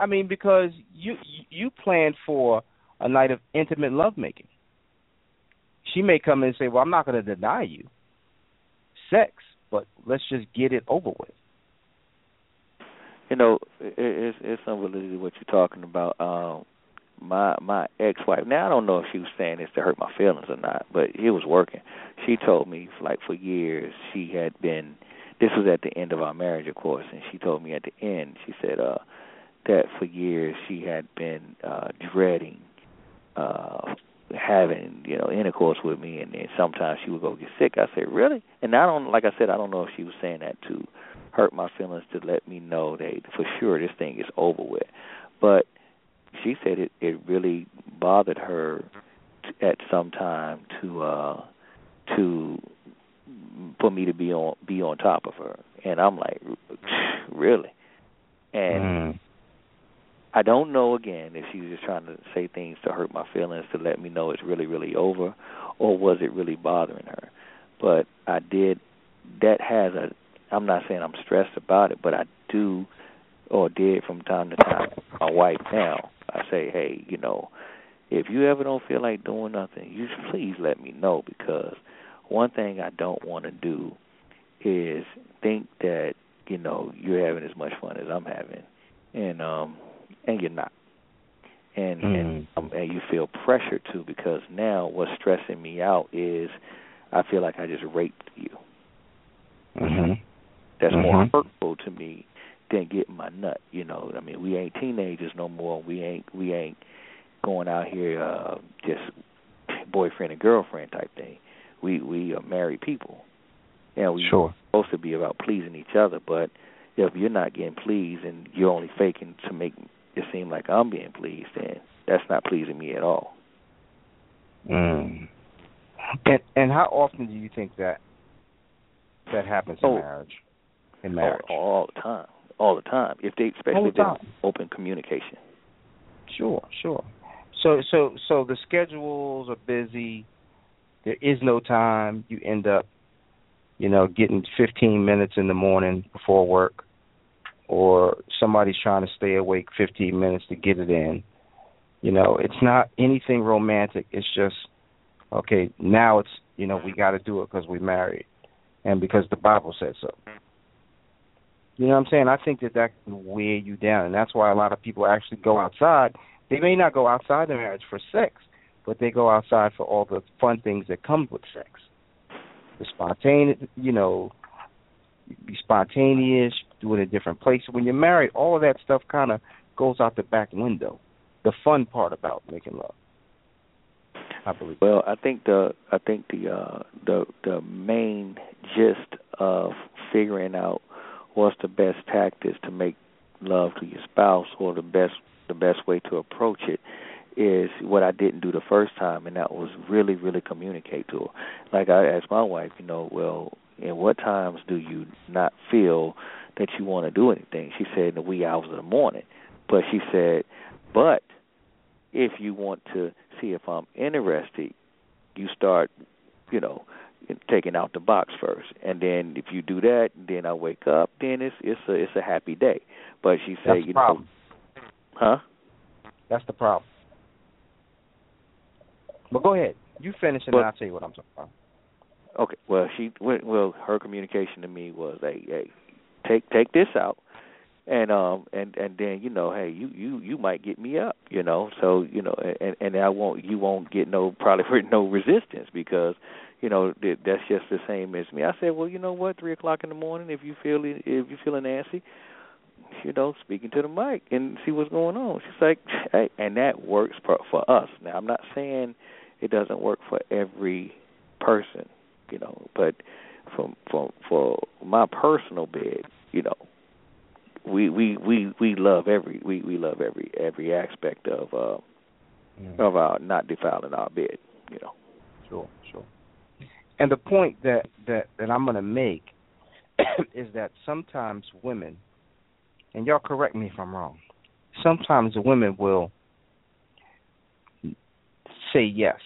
I mean, because you you planned for a night of intimate lovemaking. She may come in and say, "Well, I'm not going to deny you sex, but let's just get it over with." you know, it, it's it's unbelievable what you're talking about. Um, my my ex-wife. Now I don't know if she was saying this to hurt my feelings or not, but it was working. She told me, like for years, she had been. This was at the end of our marriage, of course, and she told me at the end. She said uh, that for years she had been uh, dreading uh, having you know intercourse with me, and then sometimes she would go get sick. I said, really? And I don't, like I said, I don't know if she was saying that to hurt my feelings to let me know that for sure this thing is over with. But she said it it really bothered her t- at some time to uh to for me to be on be on top of her and I'm like really and Mm. I don't know again if she was just trying to say things to hurt my feelings to let me know it's really really over or was it really bothering her. But I did that has a I'm not saying I'm stressed about it but I do or did from time to time my wife now. I say hey you know if you ever don't feel like doing nothing you please let me know because one thing I don't want to do is think that you know you're having as much fun as I'm having. And um and you're not and and Mm. um, and you feel pressure too because now what's stressing me out is I feel like I just raped you. Mhm. That's more Mhm. hurtful to me than getting my nut. You know, I mean, we ain't teenagers no more. We ain't we ain't going out here uh just boyfriend and girlfriend type thing. We we are married people. And we Sure. supposed to be about pleasing each other, but if you're not getting pleased and you're only faking to make it seem like I'm being pleased, then that's not pleasing me at all. Mm. And and how often do you think that that happens in Oh. marriage? In marriage. All, all the time, all the time. If they, especially if there's open communication. Sure, sure. So so so the schedules are busy. There is no time. You end up, you know, getting 15 minutes in the morning before work, or somebody's trying to stay awake 15 minutes to get it in. You know, it's not anything romantic. It's just okay. Now it's you know we got to do it because we're married, and because the Bible said so. You know what I'm saying? I think that that can wear you down, and that's why a lot of people actually go outside. They may not go outside the marriage for sex, but they go outside for all the fun things that come with sex. The spontaneous, you know, be spontaneous, do it in different places. When you're married, all of that stuff kind of goes out the back window. The fun part about making love, I believe. Well, I think the I think the uh the the main gist of figuring out what's the best tactics to make love to your spouse or the best the best way to approach it is what I didn't do the first time and that was really, really communicate to her. Like I asked my wife, you know, well, And what times do you not feel that you want to do anything? She said in the wee hours of the morning. But she said, but if you want to see if I'm interested, you start, you know, taking out the box first, and then if you do that, then I wake up, then it's it's a it's a happy day. But she said, That's you problem. know, huh? That's the problem. But go ahead. You finish and But- then I'll tell you what I'm talking about. Okay. Well, she well her communication to me was, hey, hey, take take this out, and um and and then you know, hey, you you you might get me up, you know, so you know, and and I won't you won't get no probably no resistance because you know that that's just the same as me. I said, well, you know what, three o'clock in the morning, if you feel if you feeling nasty, you know, speaking to the mic and see what's going on. She's like, hey, and that works for for us. Now, I'm not saying it doesn't work for every person, you know, but from for for my personal bed, you know, we we we we love every we we love every every aspect of uh of our not defiling our bed, you know. Sure, sure. And the point that that that I'm going to make is that sometimes women, and y'all correct me if I'm wrong, sometimes the women will say yes.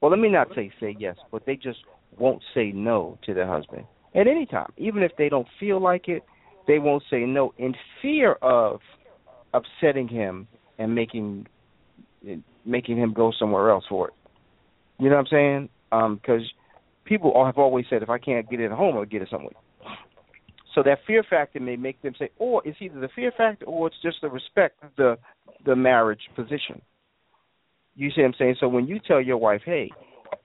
Well, let me not say say yes, but they just won't say no to their husband at any time, even if they don't feel like it. They won't say no in fear of upsetting him and making making him go somewhere else for it. You know what I'm saying? Um, because people all have always said, if I can't get it at home, I'll get it somewhere. So that fear factor may make them say, or it's either the fear factor or it's just the respect of the the marriage position. You see what I'm saying? So when you tell your wife, hey,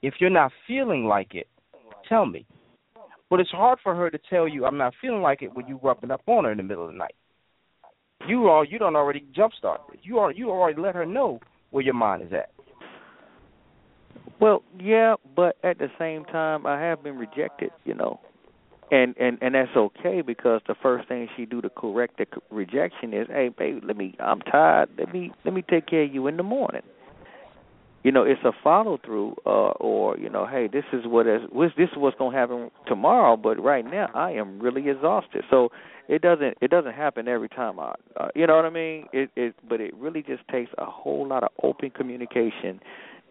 if you're not feeling like it, tell me. But it's hard for her to tell you I'm not feeling like it when you rubbing up on her in the middle of the night. You are you don't already jumpstart it. You are you already let her know where your mind is at. Well, yeah, but at the same time, I have been rejected, you know, and and and that's okay because the first thing she do to correct the rejection is, hey, baby, let me, I'm tired. Let me let me take care of you in the morning. You know, it's a follow through, uh, or you know, hey, this is what is this is what's gonna happen tomorrow, but right now I am really exhausted. So it doesn't it doesn't happen every time. I, uh, you know what I mean? It it, but it really just takes a whole lot of open communication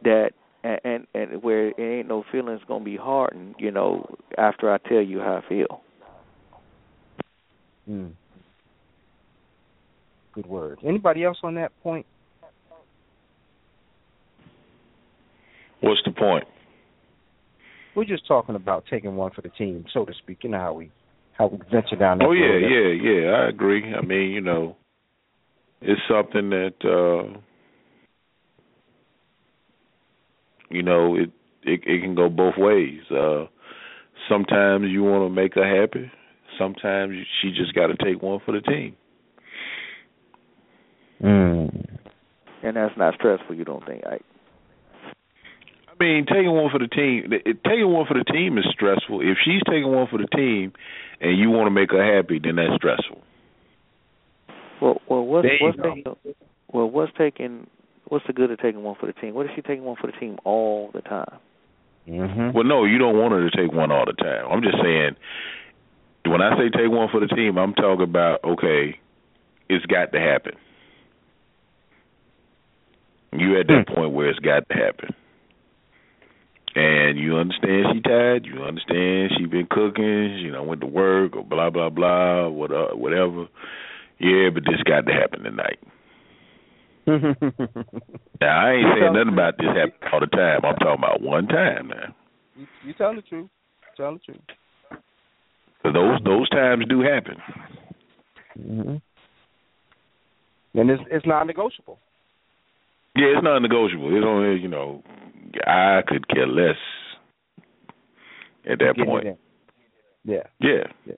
that and, and and where it ain't no feelings gonna be hardened, you know, after I tell you how I feel. Mm. Good word. Anybody else on that point? What's the point? We're just talking about taking one for the team, so to speak. You know how we how we venture down that road. Oh yeah, road. yeah, yeah. I agree. I mean, you know, it's something that uh you know it it, it can go both ways. Uh Sometimes you want to make her happy. Sometimes she just got to take one for the team. Mm. And that's not stressful, you don't think? I I mean, taking one for the team. it- Taking one for the team is stressful. If she's taking one for the team, and you want to make her happy, then that's stressful. well well what's what's taking well what's taking what's the good of taking one for the team? What if she taking one for the team all the time? Mm-hmm. Well, no, you don't want her to take one all the time. I'm just saying, when I say take one for the team, I'm talking about okay, it's got to happen. You at that point where it's got to happen, and you understand she tired. You understand she been cooking. You know, went to work or blah blah blah, what uh, whatever. Yeah, but this got to happen tonight. Now I ain't saying nothing about this happening all the time. I'm talking about one time now. you, you telling the truth. Telling the truth. 'Cause those those times do happen. Mm-hmm. And it's it's non-negotiable. Yeah, it's non-negotiable. It's only you know, I could care less at that point. Yeah. Yeah. Yeah.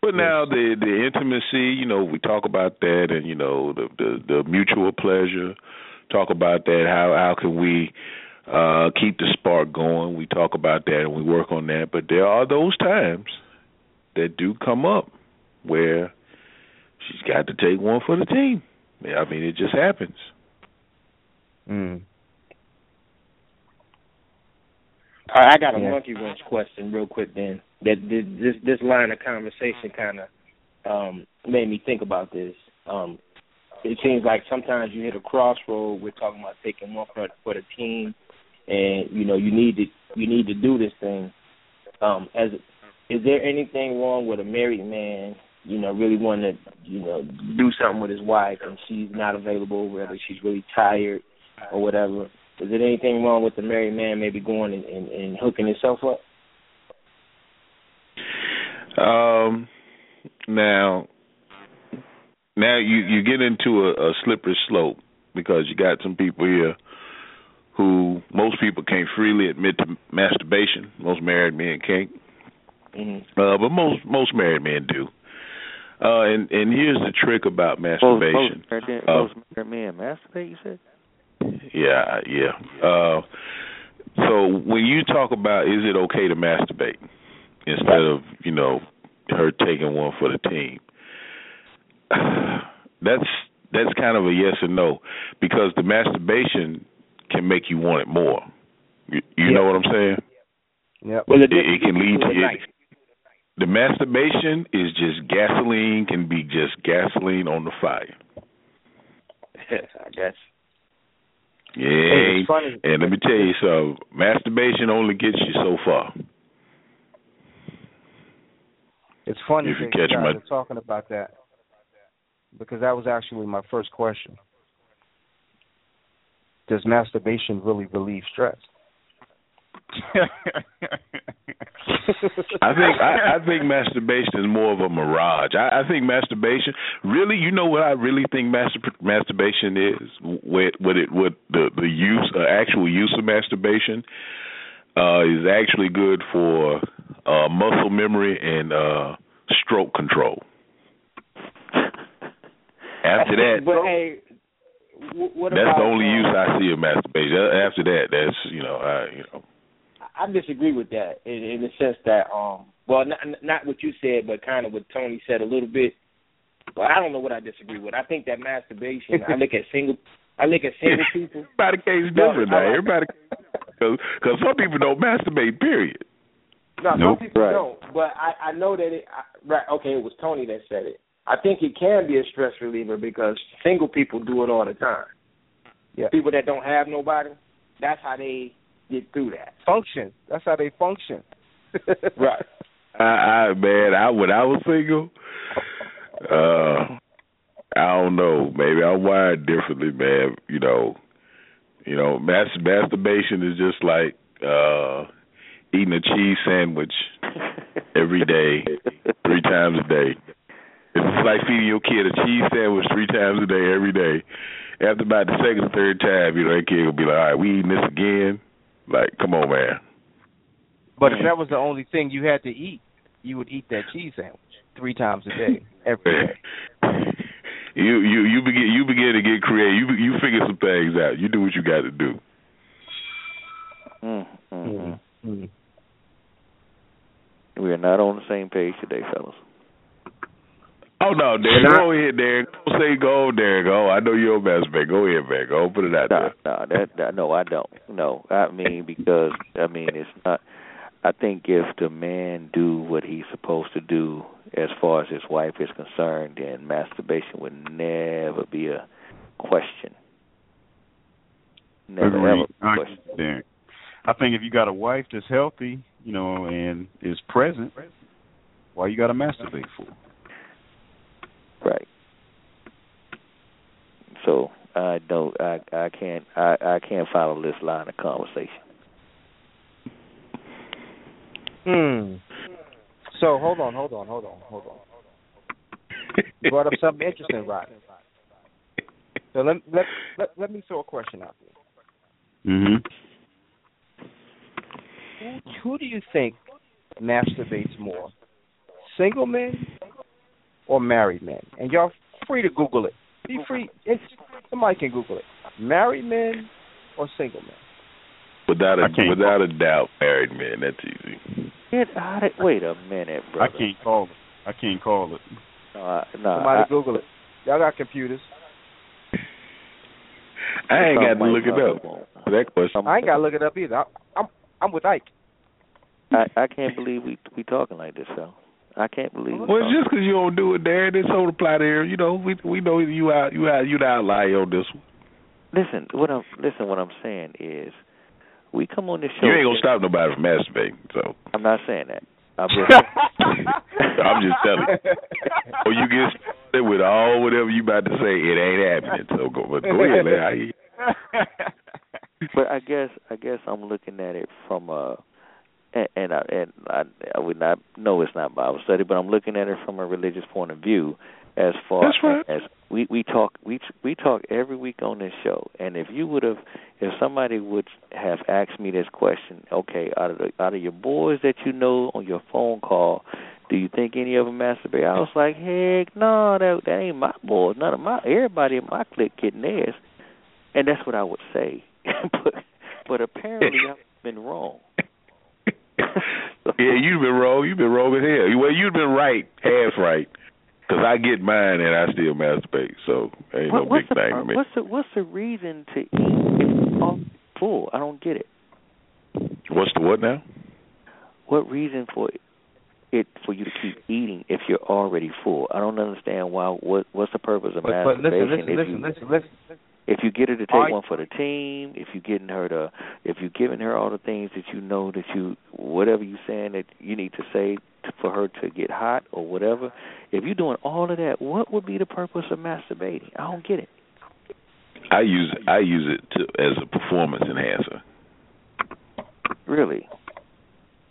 But now the the intimacy, you know, we talk about that, and you know the the, the mutual pleasure. Talk about that. How how can we uh keep the spark going? We talk about that and we work on that. But there are those times that do come up where she's got to take one for the team. I mean, it just happens. Mm. All right, I got a Yeah. monkey wrench question real quick. Then that this this, this line of conversation kind of um, made me think about this. Um, it seems like sometimes you hit a crossroad. We're talking about taking one for for the team, and you know you need to you need to do this thing. Um, as is there anything wrong with a married man? You know, really wanting to you know do something with his wife, and she's not available, whether she's really tired or whatever. Is there anything wrong with the married man maybe going and, and, and hooking himself up? Um, now, now you you get into a, a slippery slope because you got some people here who most people can't freely admit to masturbation. Most married men can't, Mm-hmm. uh, but most most married men do. Uh, and and here's the trick about masturbation. most, married Uh, most married men masturbate. You said. Yeah, yeah. Uh, so when you talk about is it okay to masturbate instead of you know her taking one for the team, that's that's kind of a yes or no because the masturbation can make you want it more. You, you know what I'm saying? Yeah. Well, It, it can lead to it. The masturbation is just gasoline, can be just gasoline on the fire. I guess. Yeah, funny. and let me tell you something. Masturbation only gets you so far. It's funny If you catch guys my- talking about that because that was actually my first question. Does masturbation really relieve stress? I think I, I think masturbation is more of a mirage. I, I think masturbation really, you know what I really think mastur- masturbation is. What what it what the the use uh, actual use of masturbation uh, is actually good for uh, muscle memory and uh, stroke control. After that, but hey, wh- what that's about, the only um, use I see of masturbation. Uh, After that, that's you know, I you know. I disagree with that in, in the sense that, um, well, not, not what you said, but kind of what Tony said a little bit. But I don't know what I disagree with. I think that masturbation. I look at single. I look at single people. Everybody case different all now. right. Everybody, because some people don't masturbate. Period. No, Nope. some people Right. don't. But I, I know that it. I, right. Okay, it was Tony that said it. I think it can be a stress reliever because single people do it all the time. Yeah. People that don't have nobody, that's how they get through that. Function. That's how they function. Right. I, I man, I when I was single, uh, I don't know. Maybe I'm wired differently, man. You know, you know, mas- masturbation is just like uh eating a cheese sandwich every day, three times a day. It's like feeding your kid a cheese sandwich three times a day, every day. After about the second or third time, you know, that kid will be like, "All right, we eating this again." Like, come on, man. But if that was the only thing you had to eat, you would eat that cheese sandwich three times a day, every day. you you you begin you begin to get creative. You you figure some things out. You do what you got to do. Mm, mm, mm. Mm. We are not on the same page today, fellas. Oh no, Derek, go ahead, Derek. Don't say go, Derek. Oh, I know you're a best man. Go ahead, man. Go put it out No, there. no, that, that no, I don't. No, I mean because I mean it's not. I think if the man do what he's supposed to do as far as his wife is concerned, then masturbation would never be a question. Never Agreed. ever be I a question. with Derek. I think if you got a wife that's healthy, you know, and is present, why you got to masturbate for? Right. So I don't. I I can't. I I can't follow this line of conversation. Hmm. So hold on, hold on, hold on, hold on. You brought up something interesting, Rodney. So let let let, let me throw a question out there. Mm-hmm. Who, who do you think masturbates more, single men or married men? And y'all free to Google it. Be free. It's, somebody can Google it. Married men or single men? Without a I can't- without a doubt, married men. That's easy. Get out of, wait a minute, I can't call it. I can't call it. No, I, no, Somebody I, Google it. Y'all got computers. I ain't got to look it up. For that question. I ain't got to look it up either. I, I'm I'm with Ike. I I can't believe we we talking like this, though. I can't believe. Well, it's just because you don't do it there. This whole apply there. You know, we we know you out you out you the outlier on this one. Listen, what I'm listen. What I'm saying is, we come on this show. You ain't gonna stop nobody from masturbating. So I'm not saying that. I'm just, I'm just telling you. Or you get started with all whatever you about to say, it ain't happening. So go, but go ahead, man. I but I guess I guess I'm looking at it from a and, and I and I, I would not know it's not Bible study, but I'm looking at it from a religious point of view. As far That's right. as we we talk we we talk every week on this show, and if you would have, if somebody would have asked me this question, okay, out of the out of your boys that you know on your phone call, do you think any of them masturbate? I was like, heck no, that that ain't my boys. None of my everybody in my clique getting theirs, and that's what I would say. but but apparently I've been wrong. Yeah, you've been wrong. You've been wrong as hell. Well, you've been right, half right. Because I get mine and I still masturbate, so ain't what, no big the, thing to me. What's the what's the reason to eat if you're all full? I don't get it. What's the what now? What reason for it for you to keep eating if you're already full? I don't understand why. What what's the purpose of But, but masturbation? listen, listen, if listen, you, listen, listen. If you get her to take Are- one for the team, if you're getting her to, if you're giving her all the things that you know that you, whatever you're saying that you need to say to, for her to get hot or whatever, if you're doing all of that, what would be the purpose of masturbating? I don't get it. I use I use it to as a performance enhancer. Really.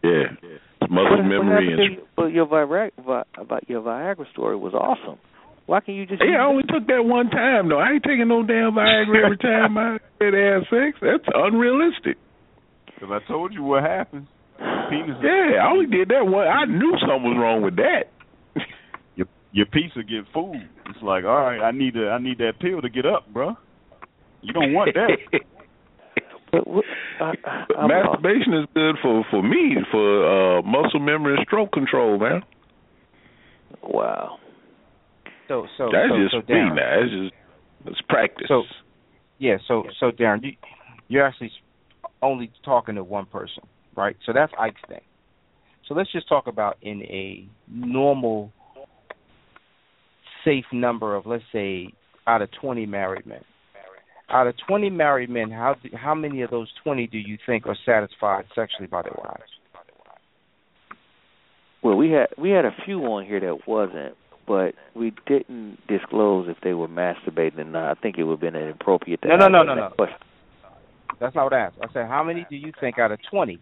Yeah, it's muscle What- what memory happened and. you- Well, your Viagra, Vi- about your Viagra story was awesome. Why can't you just? Hey, use I it? only took that one time though. I ain't taking no damn Viagra every time I had to sex. That's unrealistic. Because I told you what happens. Penis. Yeah, I only did that one. I knew something was wrong with that. Your your piece will get food. It's like, all right, I need to I need that pill to get up, bro. You don't want that. But what, I, I, Masturbation is good for for me for uh muscle memory and stroke control, man. Wow. So, so, That's so, just so me Darren, now. It's just it's practice. So- Yeah, so so Darren, you, you're actually only talking to one person, right? So that's Ike's thing. So let's just talk about in a normal, safe number of let's say out of 20 married men. Out of 20 married men, how do, how many of those 20 do you think are satisfied sexually by their wives? Well, we had we had a few on here that wasn't, but we didn't disclose if they were masturbating or not. I think it would have been inappropriate to No, no, ask no, no, that no. question. That's not what I asked. I said, how many do you think out of 20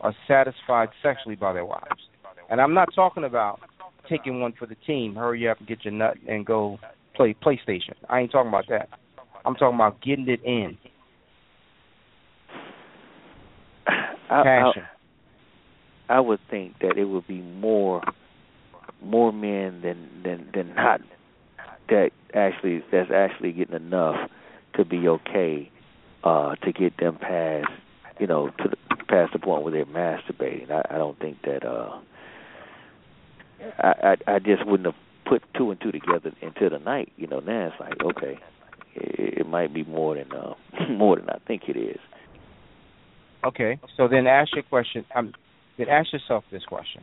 are satisfied sexually by their wives? And I'm not talking about taking one for the team, hurry up and get your nut and go play PlayStation. I ain't talking about that. I'm talking about getting it in. I, I, Passion. I would think that it would be more more men than than than not that actually that's actually getting enough to be okay uh to get them past you know to the past the point where they're masturbating. I, I don't think that uh I, I I just wouldn't have put two and two together until the night. You know, now it's like okay, it, it might be more than uh more than I think it is. Okay. So then ask your question. Um, then ask yourself this question: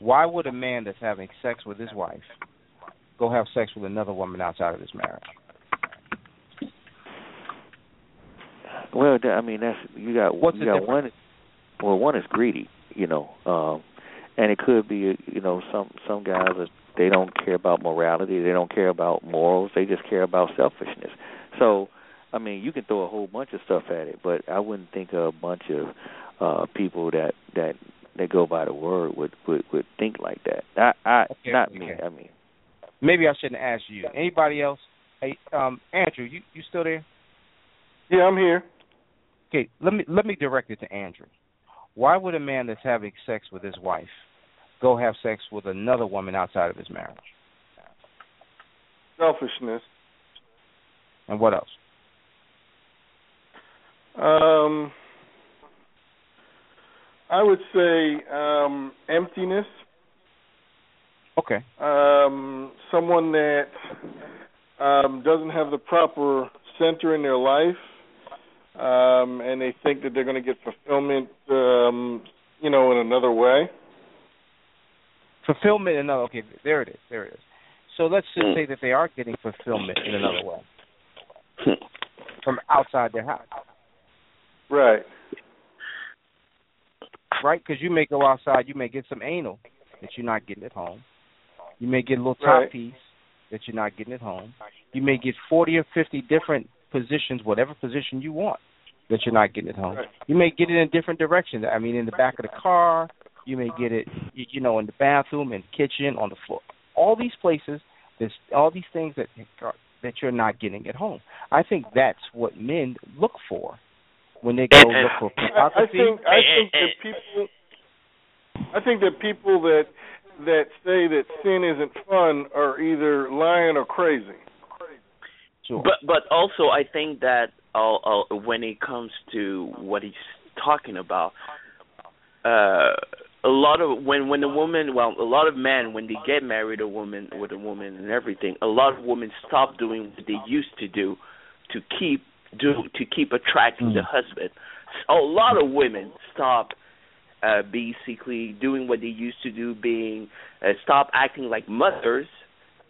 Why would a man that's having sex with his wife go have sex with another woman outside of his marriage? Well, I mean that's you got What's you got difference? one. Well, one is greedy, you know, um, and it could be you know some some guys are, they don't care about morality, they don't care about morals, they just care about selfishness. So, I mean, you can throw a whole bunch of stuff at it, but I wouldn't think of a bunch of uh people that that that go by the word would would would think like that. I I Okay, not me. I mean, Maybe I shouldn't ask you. Anybody else? Hey, um, Andrew, you you still there? Yeah, I'm here. Okay, let me let me direct it to Andrew. Why would a man that's having sex with his wife go have sex with another woman outside of his marriage? Selfishness. And what else? Um, I would say um, emptiness. Okay. Um, someone that um, doesn't have the proper center in their life. um, and they think that they're going to get fulfillment, um, you know, in another way. Fulfillment in another. Okay, there it is. There it is. So let's just say that they are getting fulfillment in another way from outside their house, Right. Right? Because you may go outside, you may get some anal that you're not getting at home. You may get a little top Right. piece that you're not getting at home. You may get 40 or 50 different positions, whatever position you want, that you're not getting at home. Right. You may get it in different directions. I mean, in the back of the car. You may get it, you know, in the bathroom, in the kitchen, on the floor. All these places, there's all these things that that you're not getting at home. I think that's what men look for when they go And- and- look for I, I think I think that people I think that people that that say that sin isn't fun are either lying or crazy. Sure. But but also I think that uh, uh, when it comes to what he's talking about, uh, a lot of when when a woman, well, a lot of men when they get married, a woman with a woman and everything, a lot of women stop doing what they used to do to keep do to keep attracting the husband. A lot of women stop uh basically doing what they used to do being uh, stop acting like mothers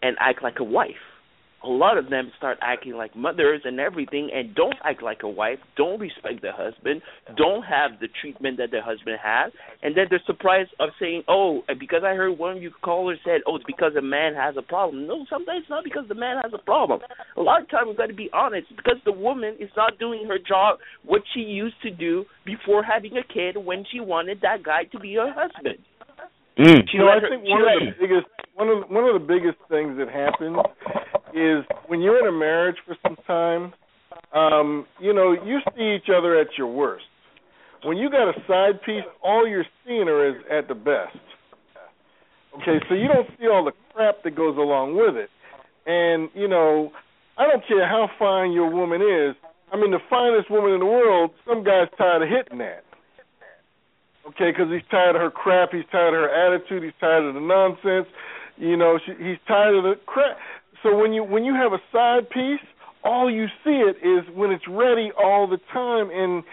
and act like a wife a lot of them start acting like mothers and everything and don't act like a wife, don't respect the husband, don't have the treatment that the husband has, and then they're surprised of saying, Oh, because I heard one of you callers said, Oh, it's because a man has a problem. No, sometimes it's not because the man has a problem. A lot of times we've got to be honest, because the woman is not doing her job what she used to do before having a kid when she wanted that guy to be her husband. Mm. She You know, I think she one of the biggest one of one of the biggest things that happens is when you're in a marriage for some time, um, you know, you see each other at your worst. When you got a side piece, all you're seeing her is at the best. Okay, so you don't see all the crap that goes along with it. And, you know, I don't care how fine your woman is. I mean, the finest woman in the world, some guy's tired of hitting that. Okay, because he's tired of her crap. He's tired of her attitude. He's tired of the nonsense. You know, she, he's tired of the crap. So when you when you have a side piece, all you see it is when it's ready all the time, and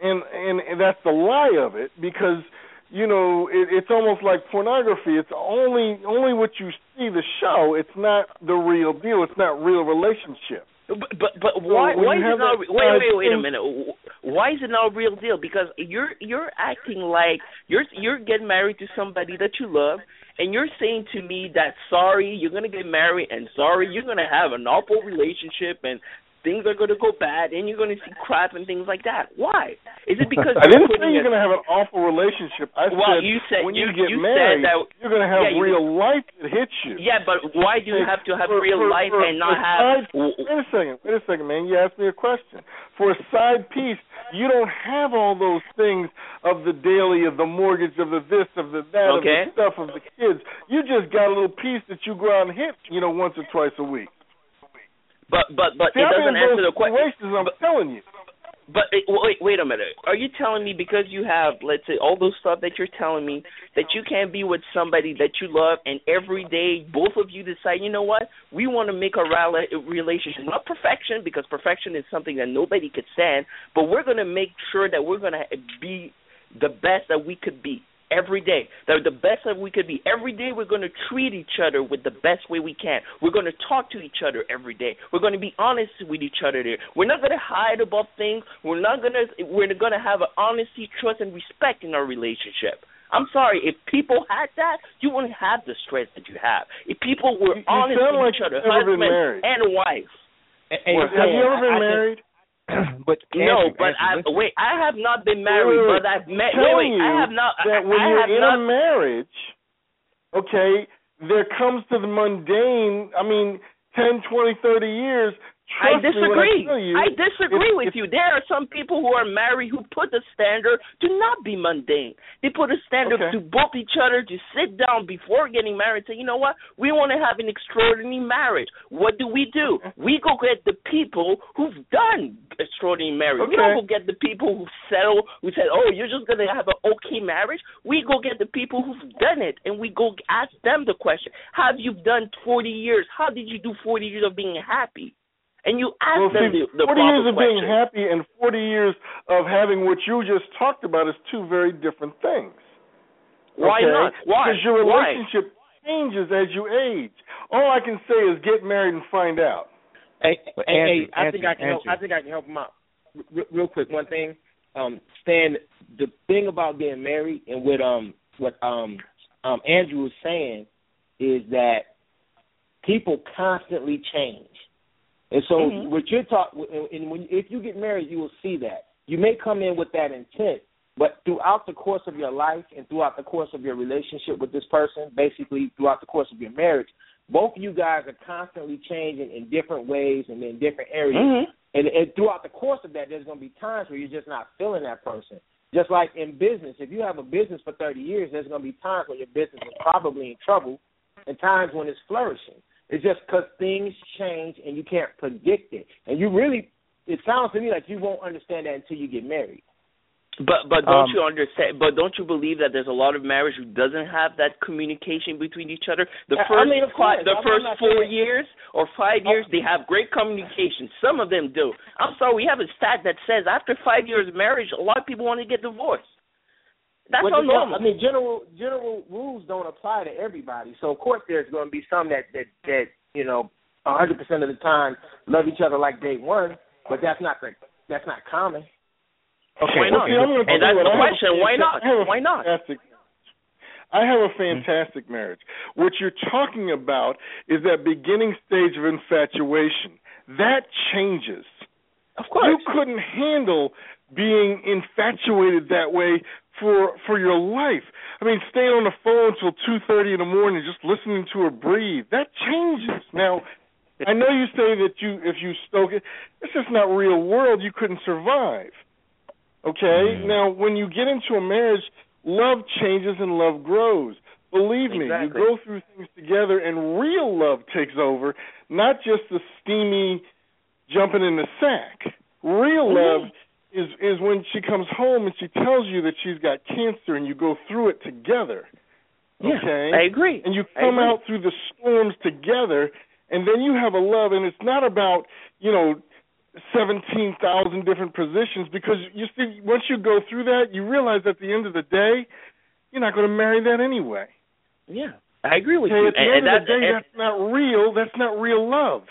and and, and that's the lie of it because you know it, it's almost like pornography. It's only only what you see the show. It's not the real deal. It's not real relationship. But but, but why when why is it not? Wait wait wait a minute. Why is it not a real deal? Because you're you're acting like you're you're getting married to somebody that you love, and you're saying to me that sorry you're gonna get married, and sorry you're gonna have an awful relationship, and things are gonna go bad, and you're gonna see crap and things like that. Why? Is it because I didn't say you're going to have an awful relationship. I Well, said you said- when you- you, get you said married, that- you're going to have Yeah, you- real life that hits you. Yeah, but why do you have to have For- real for- life for- and not have? Side, wait a second, wait a second, man. You asked me a question. For a side piece, you don't have all those things of the daily, of the mortgage, of the this, of the that, Okay. of the stuff, of the kids. You just got a little piece that you go out and hit, you know, once or twice a week. But but but See, it doesn't answer the question. situations, I'm But- telling you. But eh, wait, wait a minute. Are you telling me because you have, let's say, all those stuff that you're telling me that you can't be with somebody that you love, and every day both of you decide, you know what, we want to make a rela- relationship, not perfection because perfection is something that nobody could stand, but we're going to make sure that we're going to be the best that we could be every day. That the best that we could be. Every day we're going to treat each other with the best way we can. We're going to talk to each other every day. We're going to be honest with each other there. We're not going to hide about things. We're not going to we're going to have an honesty, trust and respect in our relationship. I'm sorry, if people had that, you wouldn't have the stress that you have. If people were You- you honest with like each other, you've never been husband and wife. Hey, Well, have you ever been I married? but no, but I wait. I have not been married, Wait, but I've met. Wait, wait. I have not. that when I you're in not. a marriage, okay, there comes to the mundane. I mean, ten, twenty, thirty years. I Trust disagree. I, I disagree with you. There are some people who are married who put the standard to not be mundane. They put a standard Okay. to both each other to sit down before getting married. Say, you know what? We want to have an extraordinary marriage. What do we do? We go get the people who've done extraordinary marriage. We don't go get the people who settle. Who said, "Oh, you're just gonna have an okay marriage." We go get the people who've done it, and we go ask them the question: Have you done 40 years? How did you do 40 years of being happy? And you ask well, them see, the, the 40 years of being happy and 40 years of having what you just talked about is two very different things. Why okay? not? Why? Because your Why? relationship changes as you age. All I can say is get married and find out. Hey, hey, Andrew, hey, I think I can help. I think I can help him out. R- real quick, one thing. Um, Stan, the thing about getting married and what um what um um Andrew was saying is that people constantly change, and so Mhm. what you're talking. And when if you get married, you will see that. You may come in with that intent, but throughout the course of your life and throughout the course of your relationship with this person, basically throughout the course of your marriage, both of you guys are constantly changing in different ways and in different areas. Mhm. And, and throughout the course of that, there's going to be times where you're just not feeling that person. Just like in business, if you have a business for 30 years, there's going to be times when your business is probably in trouble and times when it's flourishing. It's just because things change and you can't predict it. And you really, it sounds to me like you won't understand that until you get married. But but don't Um, you understand? But don't you believe that there's a lot of marriage who doesn't have that communication between each other? The I- I first mean, five, course. the I'm- 1st four saying- years or five years, they have great communication. Some of them do. I'm sorry, we have a stat that says after five years of marriage, a lot of people want to get divorced. That's Well, all the- normal. I mean, general general rules don't apply to everybody. So of course, there's going to be some that that that you know, 100 percent of the time love each other like day one, but that's not the that's not common. Okay, Why not? See, And that's the I have a question. Why not? I have a Why not? Fantastic, I have a mm-hmm. fantastic marriage. What you're talking about is that beginning stage of infatuation. That changes. Of course. You couldn't handle being infatuated that way for for your life. I mean, staying on the phone till two thirty in the morning, just listening to her breathe. That changes. Now, I know you say that you if you stoke it, it's just not real world. You couldn't survive. Okay. Mhm. Now, when you get into a marriage, love changes and love grows. Believe me, Exactly. you go through things together, and real love takes over, not just the steamy jumping in the sack. Real Mhm. love is is when she comes home and she tells you that she's got cancer, and you go through it together. Yeah, Okay, I agree. and you come out through the storms together, and then you have a love, and it's not about you know seventeen thousand different positions because you see once you go through that, you realize at the end of the day, you're not going to marry that anyway. Yeah, I agree with Okay, you. at the and, end and of the day, and- that's not real. That's not real love.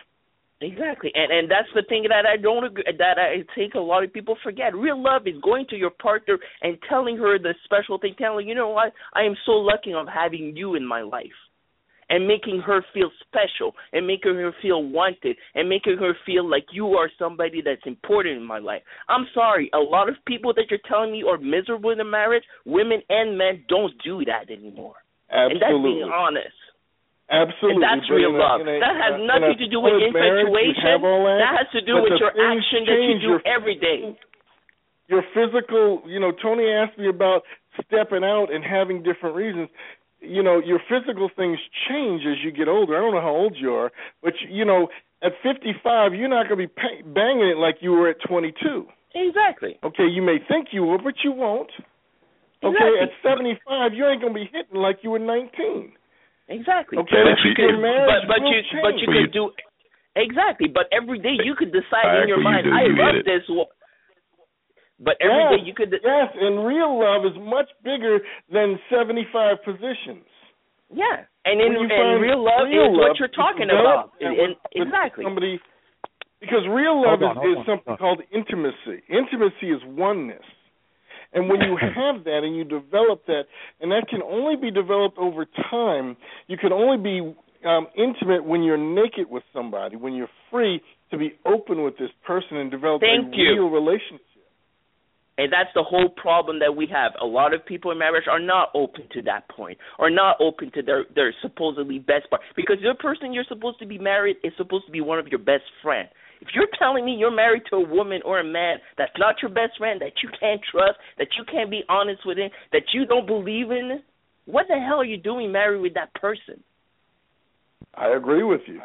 Exactly, and and that's the thing that I don't agree, that I think a lot of people forget. Real love is going to your partner and telling her the special thing, telling her, you know what, I am so lucky of having you in my life, and making her feel special, and making her feel wanted, and making her feel like you are somebody that's important in my life. I'm sorry, a lot of people that you're telling me are miserable in a marriage, women and men, don't do that anymore, and that's being honest. Absolutely, And that's real a- love. a- that has a nothing to do with solid marriage, infatuation. that, has to do with your action that you do your- every day. your physical you know tony asked me about stepping out and having different reasons you know your physical things change as you get older i don't know how old you are but you know at 55 you're not going to be pa- banging it like you were at 22 Exactly. okay you may think you will but you won't okay Exactly. at 75 you ain't going to be hitting like you were 19 Exactly. Okay, but but you you- could, but but will you but you change. could do exactly. But every day you could decide I in your mind, you I love it. this. wo- But every yes, day you could, yes and real love is much bigger than 75 positions yeah. And in and real love real is love, what you're talking about. that And, with- with exactly. Somebody, because real love on, is, hold is something hold called intimacy. Intimacy is oneness. And when you have that and you develop that, and that can only be developed over time, you can only be um, intimate when you're naked with somebody, when you're free to be open with this person and develop Thank a you. real relationship. And that's the whole problem that we have. A lot of people in marriage are not open to that point, are not open to their their supposedly best part. Because the person you're supposed to be married is supposed to be one of your best friends. If you're telling me you're married to a woman or a man that's not your best friend, that you can't trust, that you can't be honest with him, that you don't believe in, what the hell are you doing married with that person? I agree with you.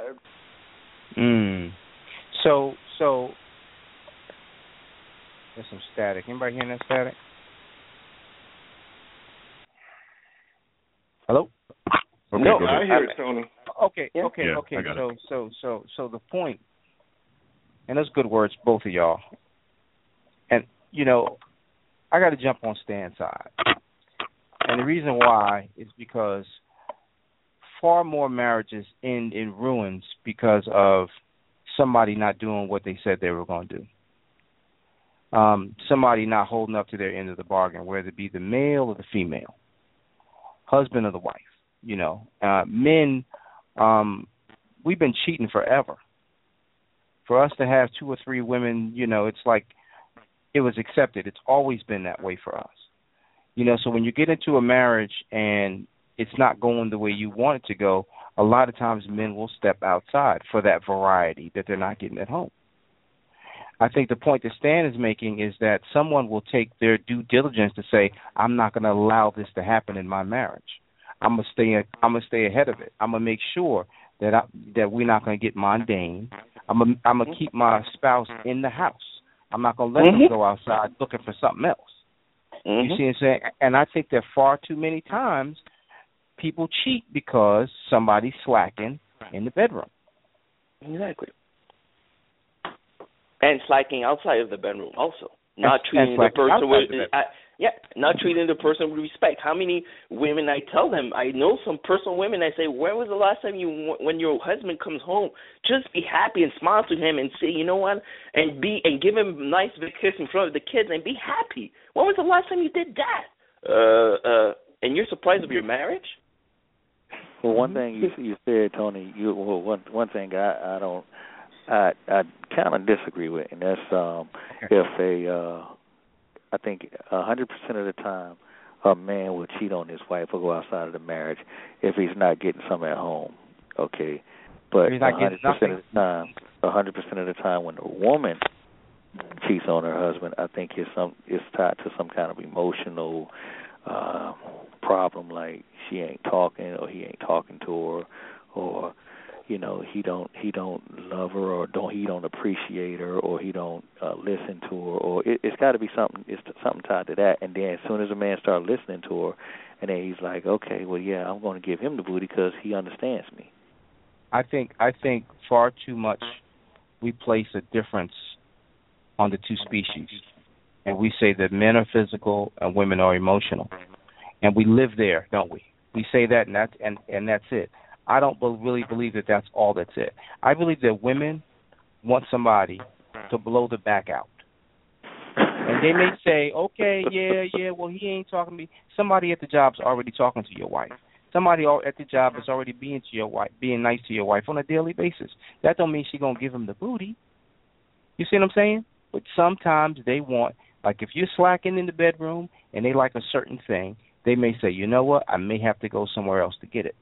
Mm. So so there's some static. Anybody hearing that static? Hello? no, I hear it, Tony. Okay, Yeah. okay, Yeah, okay. So so so so the point and those good words, both of y'all. And you know, I got to jump on Stan's side, and the reason why is because far more marriages end in ruins because of somebody not doing what they said they were going to do. Um, somebody not holding up to their end of the bargain, whether it be the male or the female, husband or the wife. You know, uh, men, um, we've been cheating forever. For us to have two or three women, you know, it's like it was accepted. It's always been that way for us. You know, so when you get into a marriage and it's not going the way you want it to go, a lot of times men will step outside for that variety that they're not getting at home. I think the point that Stan is making is that someone will take their due diligence to say, "I'm not going to allow this to happen in my marriage. I'm gonna stay. Ahead of it. I'm gonna make sure that I, that we're not going to get mundane. I'm gonna, I'm gonna keep my spouse in the house. I'm not going to let mm-hmm. them go outside looking for something else. Mm-hmm. You see what I'm saying? And I think that far too many times people cheat because somebody's slacking in the bedroom. Exactly. And slacking outside of the bedroom also. Not and, treating and the person with the I, yeah, not treating the person with respect. How many women I tell them? I know some personal women. I say, when was the last time you, when your husband comes home, just be happy and smile to him and say, you know what, and be and give him a nice big kiss in front of the kids and be happy. When was the last time you did that? Uh, uh, and you're surprised of your marriage? Well, one thing you you said, Tony. You well, one one thing I I don't I I kind of disagree with, and that's um if a uh I think a hundred percent of the time a man will cheat on his wife or go outside of the marriage if he's not getting some at home. Okay, but a hundred percent of the time, a hundred percent of the time when a woman cheats on her husband, I think it's some it's tied to some kind of emotional uh problem like she ain't talking or he ain't talking to her or you know he don't he don't love her or don't he don't appreciate her or he don't uh, listen to her or it, it's got to be something it's something tied to that. And then as soon as a man starts listening to her and then he's like okay well yeah I'm going to give him the booty because he understands me. I think I think far too much we place a difference on the two species. And we say that men are physical and women are emotional. And we live there don't we? We say that and that's and and that's it I don't really believe that that's all that's it. I believe that women want somebody to blow the back out. And they may say, okay, yeah, yeah, well, he ain't talking to me. Somebody at the job's already talking to your wife. Somebody at the job is already being to your wife, being nice to your wife on a daily basis. That don't mean she gonna give him the booty. You see what I'm saying? But sometimes they want, like, if you're slacking in the bedroom and they like a certain thing, they may say, you know what, I may have to go somewhere else to get it.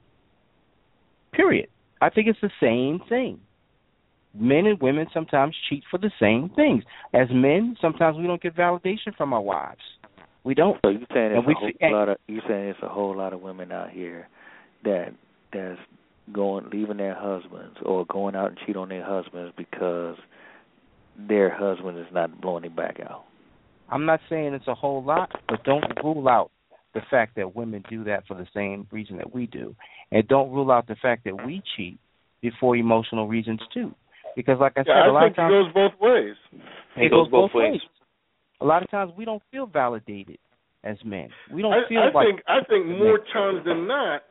Period. I think it's the same thing. Men and women sometimes cheat for the same things. As men, sometimes we don't get validation from our wives. We don't. So you saying it's a whole and, lot of you saying it's a whole lot of women out here that that's going leaving their husbands or going out and cheat on their husbands because their husband is not blowing their back out. I'm not saying it's a whole lot, but don't rule out the fact that women do that for the same reason that we do, and don't rule out the fact that we cheat for emotional reasons too. Because, like I yeah, said, I a lot think of times it goes both ways. It, it goes, goes both ways. ways. A lot of times we don't feel validated as men. We don't I, feel I like. think I think more times than not,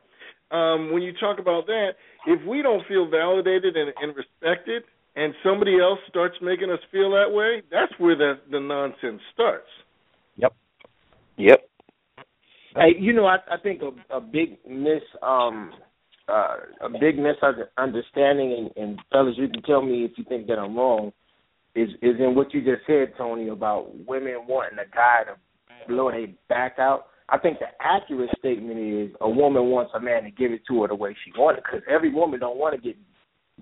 um, when you talk about that, if we don't feel validated and, and respected, and somebody else starts making us feel that way, that's where the the nonsense starts. Yep. Yep. Hey, you know, I, I think a, a big miss, um, uh, a big misunderstanding, and, and fellas, you can tell me if you think that I'm wrong, is is in what you just said, Tony, about women wanting a guy to blow their back out. I think the accurate statement is a woman wants a man to give it to her the way she wants it, because every woman don't want to get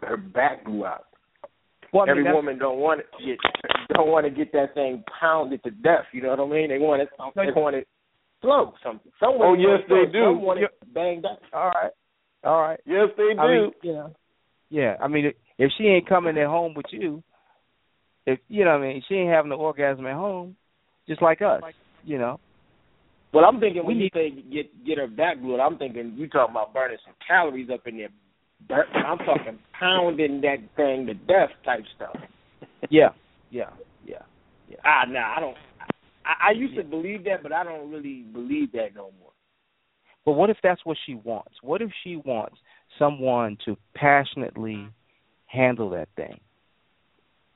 her back blew out. Well, I mean, every woman don't want to get don't want to get that thing pounded to death. You know what I mean? They want it. They want it slow. Some some oh yes slow, they do. Some want it banged up. All right, all right. Yes they do. I mean, you know, yeah. I mean, if she ain't coming at home with you, if you know, what I mean, she ain't having the orgasm at home, just like us, you know. Well, I'm thinking when We you say get get her back glued, I'm thinking you talking about burning some calories up in there. Bur- I'm talking pounding that thing to death type stuff. Yeah, yeah, yeah, yeah. Ah, nah, I don't. I, I used to believe that, but I don't really believe that no more. But what if that's what she wants? What if she wants someone to passionately handle that thing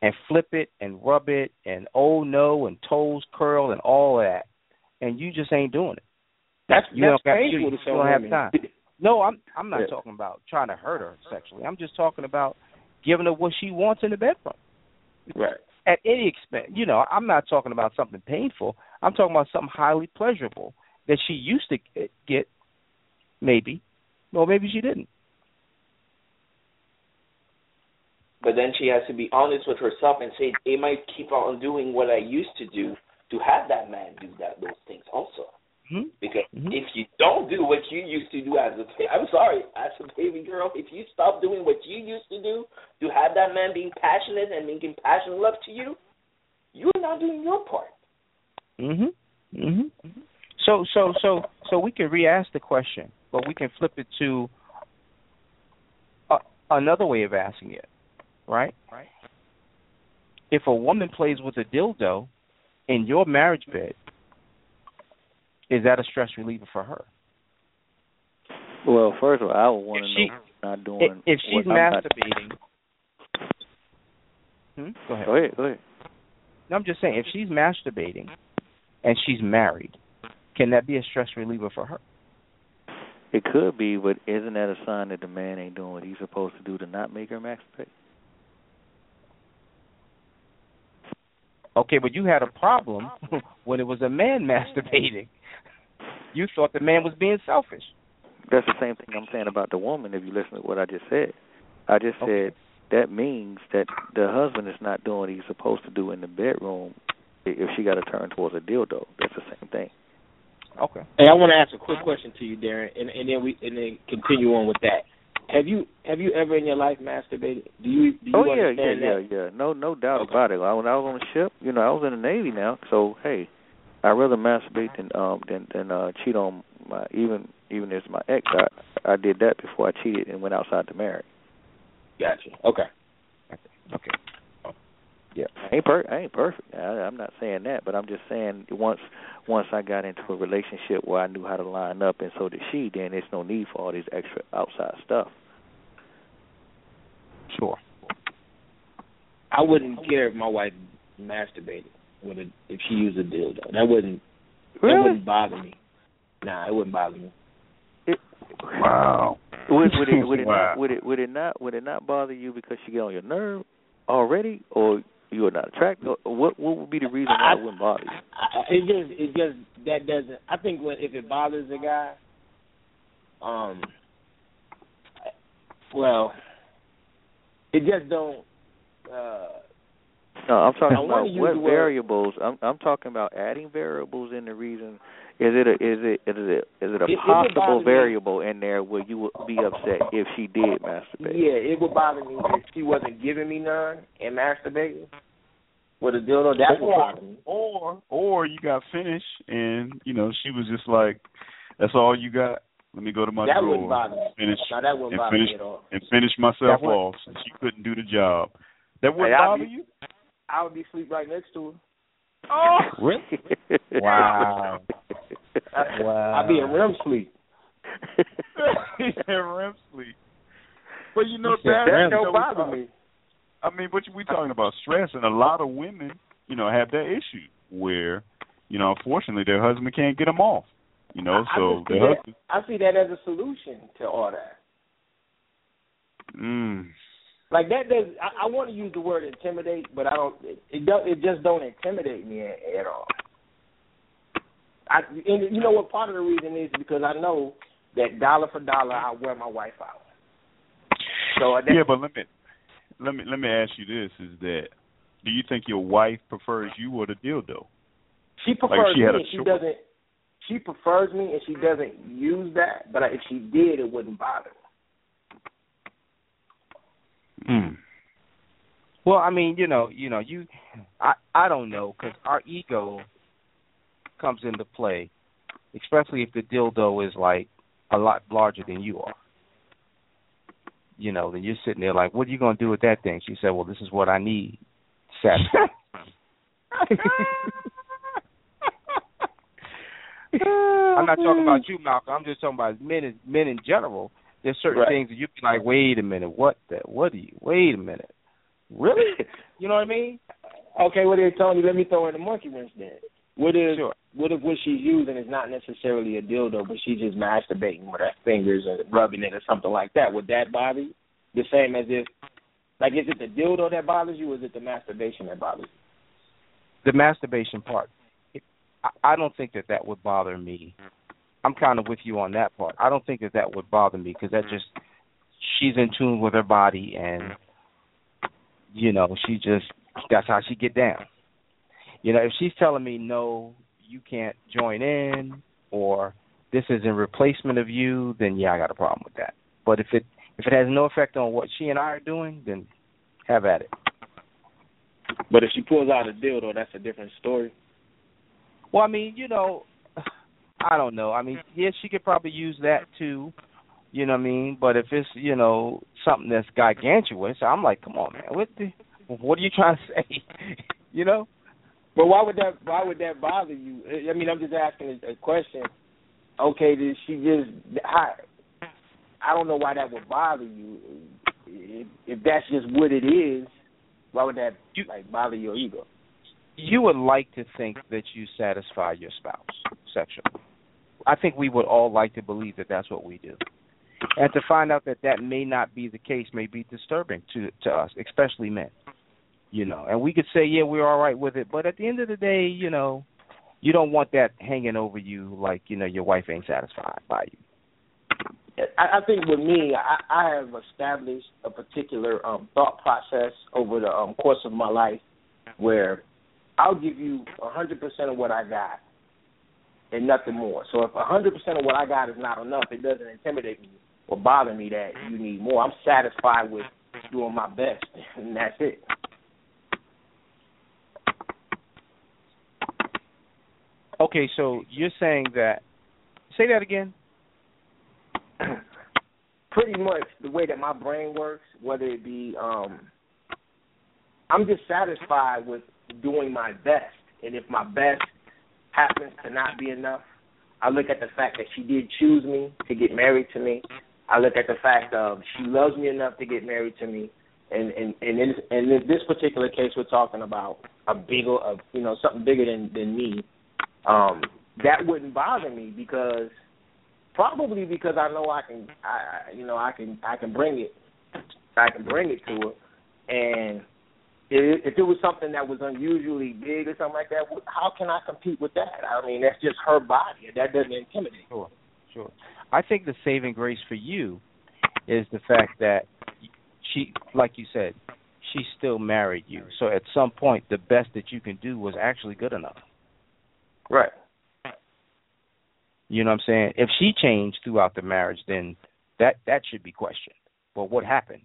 and flip it and rub it and oh no and toes curl and all that, and you just ain't doing it. That's You that's don't got- you- you don't have time. No, I'm I'm not Yeah. talking about trying to hurt her sexually. I'm just talking about giving her what she wants in the bedroom right. At any expense. You know, I'm not talking about something painful. I'm talking about something highly pleasurable that she used to get, maybe, or maybe she didn't. But then she has to be honest with herself and say, "Am might keep on doing what I used to do to have that man do that those things also?" Hmm? Because Mhm. if you don't do what you used to do as a, I'm sorry, as a baby girl, if you stop doing what you used to do to have that man being passionate and making passionate love to you, you're not doing your part. Mhm. Mhm. So so so so we can re-ask the question, but we can flip it to a, another way of asking it, right? Right. If a woman plays with a dildo in your marriage bed, is that a stress reliever for her? Well, first of all, I would want to she- know if not doing. If, if she's what I'm not- masturbating, hmm? go ahead. Go ahead. Go ahead. No, I'm just saying, if she's masturbating and she's married, can that be a stress reliever for her? It could be, but isn't that a sign that the man ain't doing what he's supposed to do to not make her masturbate? Okay, but you had a problem when it was a man masturbating. You thought the man was being selfish. That's the same thing I'm saying about the woman. If you listen to what I just said, I just Okay. said that means that the husband is not doing what he's supposed to do in the bedroom. If she got to turn towards a dildo, that's the same thing. Okay. Hey, I want to ask a quick question to you, Darren, and, and then we and then continue on with that. Have you have you ever in your life masturbated? Do you do you oh yeah, yeah, understand yeah, that? yeah. No, no doubt Okay. about it. I, when I was on the ship, you know, I was in the Navy now, so hey, I'd rather masturbate than um than than uh cheat on my even even as my ex. I I did that before I cheated and went outside to marry. Gotcha. Okay. Okay. Yeah, I ain't per I ain't perfect. I, I'm not saying that, but I'm just saying once once I got into a relationship where I knew how to line up, and so did she, then there's no need for all this extra outside stuff. Sure. I wouldn't care if my wife masturbated with a if she used a dildo. That wouldn't that wouldn't bother me. Nah, it wouldn't bother me. Wow. Would, would it would it Wow. not would it would it not would it not bother you because she get on your nerve already, or you are not attracted? Or what what would be the reason why it wouldn't bother you? It just it just that doesn't. I think when if it bothers a guy, um, well, it just don't. uh No, I'm talking I about what the uh, word- variables. I'm I'm talking about adding variables in the reason. Is it a is it is it is it a It- it would bother possible me. variable in there where you would be upset if she did masturbate? Yeah, it would bother me if she wasn't giving me none and masturbating with a dildo. That would bother me. Or or you got finished and you know she was just like, "That's all you got. Let me go to my That drawer wouldn't bother finish No, that wouldn't and bother finish me at all. and finish myself off since she couldn't do the job." That wouldn't Hey, bother be- you? I would be sleep right next to her. Oh, Really? Wow. Wow. I'd be in REM sleep. In REM sleep. But you know He that REM. you Don't bother me. I mean, but we talking about stress, and a lot of women, you know, have that issue where, you know, unfortunately their husband can't get them off. You know, I, so I, just see that, husband. I see that as a solution to all that. Mm, Like that does. I, I want to use the word intimidate, but I don't. It it, don't, it just don't intimidate me at, at all. I and you know what? Part of the reason is because I know that dollar for dollar I wear my wife out. So that, yeah, but let me let me let me ask you this: Is that do you think your wife prefers you or the dildo? she prefers she me and she doesn't. She prefers me and she doesn't use that. But if she did, it wouldn't bother me. Mm. Well, I mean, you know, you know, you, I, I don't know, because our ego comes into play, especially if the dildo is like a lot larger than you are. You know, then you're sitting there like, what are you gonna do with that thing? She said, well, this is what I need satisfied. I'm not talking about you, Malcolm. I'm just talking about men, men in general. There's certain Right. things that you be like, wait a minute, what the what do you wait a minute. Really? you know what I mean? Okay, what are well telling Tony, let me throw in the monkey wrench then. What if Sure. what if what she's using is not necessarily a dildo, but she's just masturbating with her fingers or rubbing it or something like that? Would that bother you? The same as if like is it the dildo that bothers you or is it the masturbation that bothers you? The masturbation part. I, I don't think that that would bother me. I'm kind of with you on that part. I don't think that that would bother me because that mm-hmm. just she's in tune with her body and mm-hmm. you know she just that's how she get down. You know, if she's telling me no, you can't join in or this is in replacement of you, then yeah, I got a problem with that. But if it if it has no effect on what she and I are doing, then have at it. But if she pulls out a dildo, that's a different story. Well, I mean, you know, I don't know. I mean, yes, she could probably use that too. You know what I mean? But if it's you know something that's gargantuous, I'm like, come on, man, what the, what are you trying to say? you know? But why would that why would that bother you? I mean, I'm just asking a, a question. Okay, did she just I I don't know why that would bother you. If, if that's just what it is, why would that You- like bother your ego? You would like to think that you satisfy your spouse sexually. I think we would all like to believe that that's what we do. And to find out that that may not be the case may be disturbing to to us, especially men. You know, and we could say, yeah, we're all right with it, but at the end of the day, you know, you don't want that hanging over you like you know your wife ain't satisfied by you. I, think with me, I, have established a particular um, thought process over the um, course of my life where I'll give you a 100% of what I got and nothing more. So if 100% of what I got is not enough, it doesn't intimidate me or bother me that you need more. I'm satisfied with doing my best, and that's it. Okay, so you're saying that. Say that again. pretty much the way that my brain works, whether it be um I'm just satisfied with doing my best. And if my best happens to not be enough, I look at the fact that she did choose me to get married to me. I look at the fact of she loves me enough to get married to me. And and and in, and in this particular case, we're talking about a bigger, of you know, something bigger than than me. Um, that wouldn't bother me because probably because I know I can, I I- you know, I can I can bring it, I can bring it to her, and if, it was something that was unusually big or something like that, how can I compete with that? I mean, that's just her body. That doesn't intimidate. Sure, sure. I think the saving grace for you is the fact that she, like you said, she still married you. So at some point, the best that you can do was actually good enough. Right. You know what I'm saying? If she changed throughout the marriage, then that that should be questioned. But what happened?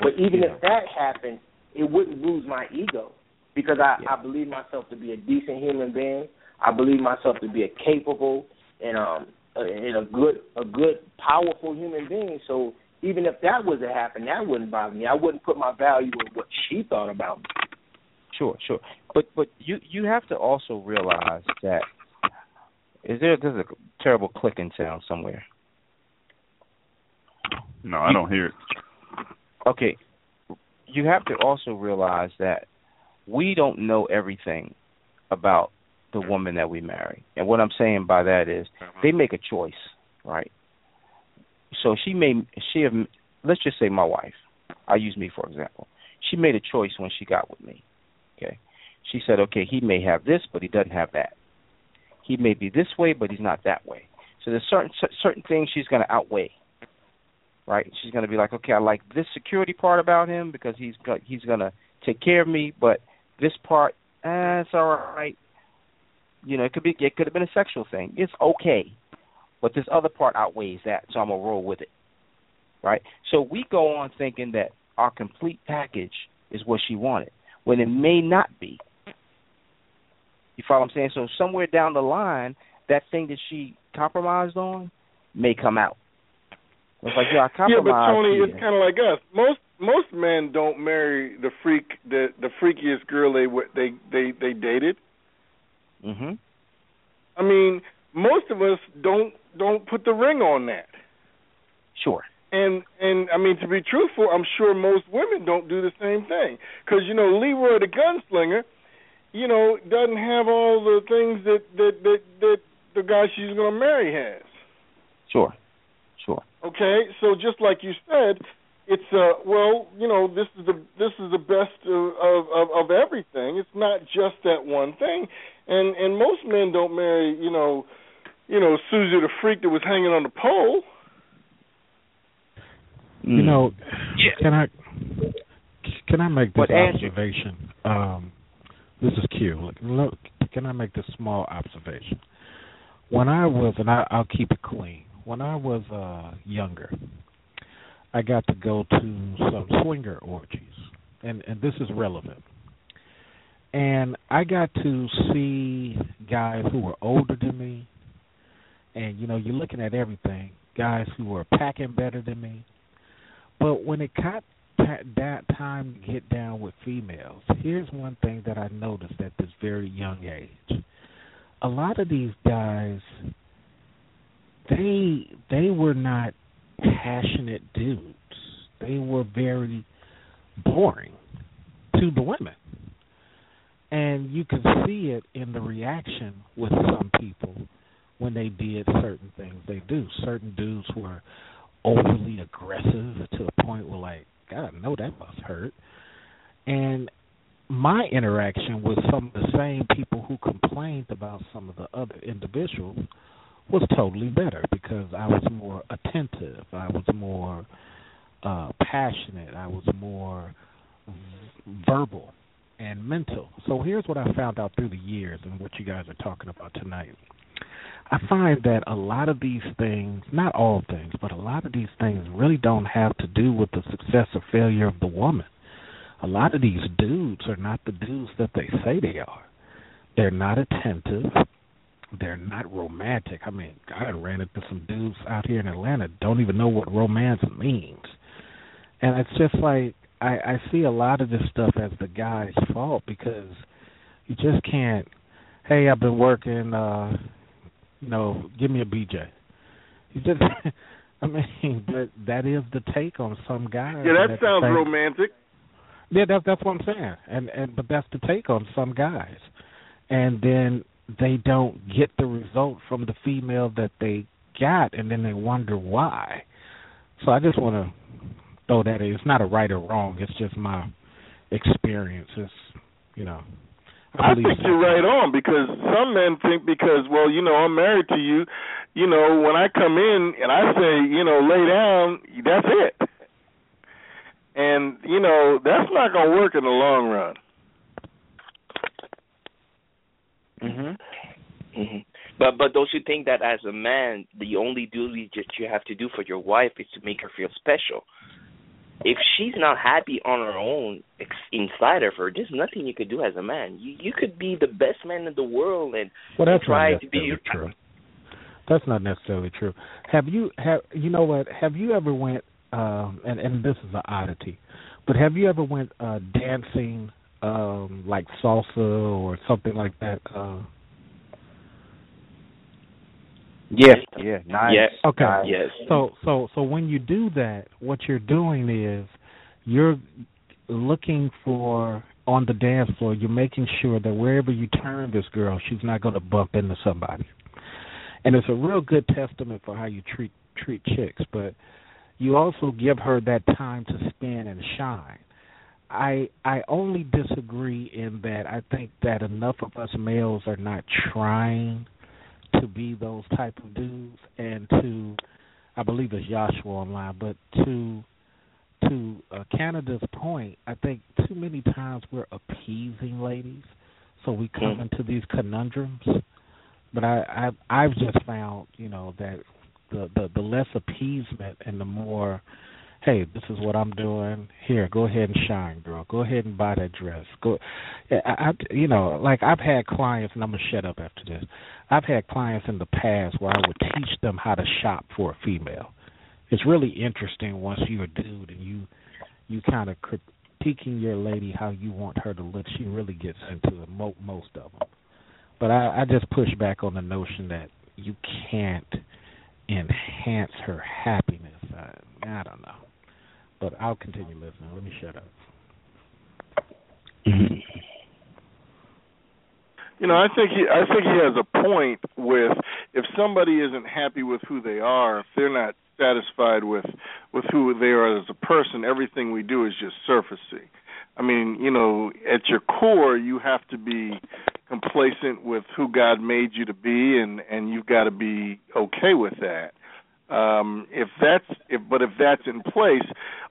But even if that happened, it wouldn't lose my ego because I, Yeah. I believe myself to be a decent human being. I believe myself to be a capable and um and a good a good powerful human being. So even if that was to happen, that wouldn't bother me. I wouldn't put my value in what she thought about me. Sure, sure. But but you you have to also realize that is there there's a terrible clicking sound somewhere. No, I don't hear it. Okay. You have to also realize that we don't know everything about the woman that we marry. And what I'm saying by that is uh-huh. they make a choice, right? So she may she have let's just say my wife. I'll use me for example. She made a choice when she got with me. Okay. She said, Okay, he may have this but he doesn't have that. He may be this way but he's not that way. So there's certain certain things she's going to outweigh right? She's going to be like, okay, I like this security part about him because he's go- he's going to take care of me, but this part, eh, it's all right. You know, it could be it could have been a sexual thing. It's okay, but this other part outweighs that, so I'm gonna roll with it, right? So we go on thinking that our complete package is what she wanted when it may not be. You follow what I'm saying? So somewhere down the line, that thing that she compromised on may come out. It's like, yeah, I Yeah, but Tony, here. it's kind of like us. Most most men don't marry the freak the the freakiest girl they they they they dated. Mhm. I mean, most of us don't don't put the ring on that. Sure. And and I mean to be truthful, I'm sure most women don't do the same thing because you know Leroy the gunslinger, you know, doesn't have all the things that that that that the guy she's going to marry has. Sure. Sure. Okay, so just like you said, it's uh well, you know, this is the this is the best of of of everything. It's not just that one thing. And and most men don't marry, you know, you know, Susie the freak that was hanging on the pole. You know, Yeah. can I can I make this But observation? Um, this is Q. Look, look, can I make this small observation? When I was, and I, I'll keep it clean. When I was uh, younger, I got to go to some swinger orgies, and and this is relevant. And I got to see guys who were older than me, and you know, you're looking at everything. Guys who were packing better than me, but when it got that time get down with females, here's one thing that I noticed at this very young age. A lot of these guys they they were not passionate dudes. They were very boring to the women. And you can see it in the reaction with some people when they did certain things they do. Certain dudes were overly aggressive to the point where like, God, I know that must hurt. And my interaction with some of the same people who complained about some of the other individuals was totally better because I was more attentive. I was more uh passionate. I was more verbal and mental. So here's what I found out through the years and what you guys are talking about tonight. I find that a lot of these things, not all things, but a lot of these things really don't have to do with the success or failure of the woman. A lot of these dudes are not the dudes that they say they are. They're not attentive. They're not romantic. I mean, I ran into some dudes out here in Atlanta don't even know what romance means. And it's just like I, I see a lot of this stuff as the guy's fault because you just can't hey, I've been working uh you know, give me a BJ. You just I mean, but that is the take on some guys. Yeah, that sounds romantic. yeah, that's that's what I'm saying, and and but that's the take on some guys, and then they don't get the result from the female that they got, and then they wonder why. So I just want to throw that in. It's not a right or wrong. It's just my experience. It's you know. I believe think you're right on because some men think because well, you know, I'm married to you, you know, when I come in and I say, you know, lay down, that's it. And you know, that's not going to work in the long run. Mhm. Mhm. But but don't you think that as a man, the only duty that you have to do for your wife is to make her feel special? If she's not happy on her own ex- inside of her, there's nothing you could do as a man. You you could be the best man in the world and Well, that's try to be true. That's not necessarily true. Have you have you know what? Have you ever went um and and this is an oddity, but have you ever went uh dancing um like salsa or something like that? Uh Yeah, yeah, nice. Yeah. Okay. Nice. Yes. So so so when you do that, what you're doing is you're looking for on the dance floor. You're making sure that wherever you turn this girl, she's not going to bump into somebody. And it's a real good testament for how you treat treat chicks. But you also give her that time to spin and shine. I I only disagree in that I think that enough of us males are not trying to be those type of dudes and to I believe it's Joshua online, but to to uh, Canada's point, I think too many times we're appeasing ladies, so we come Mm. into these conundrums. But I, I I've just found you know that the, the the less appeasement and the more hey, this is what I'm doing. Here, go ahead and shine, girl. Go ahead and buy that dress. Go, I, I, you know, like I've had clients, and I'm gonna shut up after this. I've had clients in the past where I would teach them how to shop for a female. It's really interesting once you're a dude and you you kind of critiquing your lady how you want her to look, she really gets into it. Mo- most of them, but I, I just push back on the notion that you can't enhance her happiness. I, I don't know, but I'll continue listening. Let me shut up. You know, I think he I think he has a point with if somebody isn't happy with who they are, if they're not satisfied with with who they are as a person, everything we do is just surfacey. I mean, you know, at your core, you have to be complacent with who God made you to be, and and you've got to be okay with that. Um, if that's if, but if that's in place,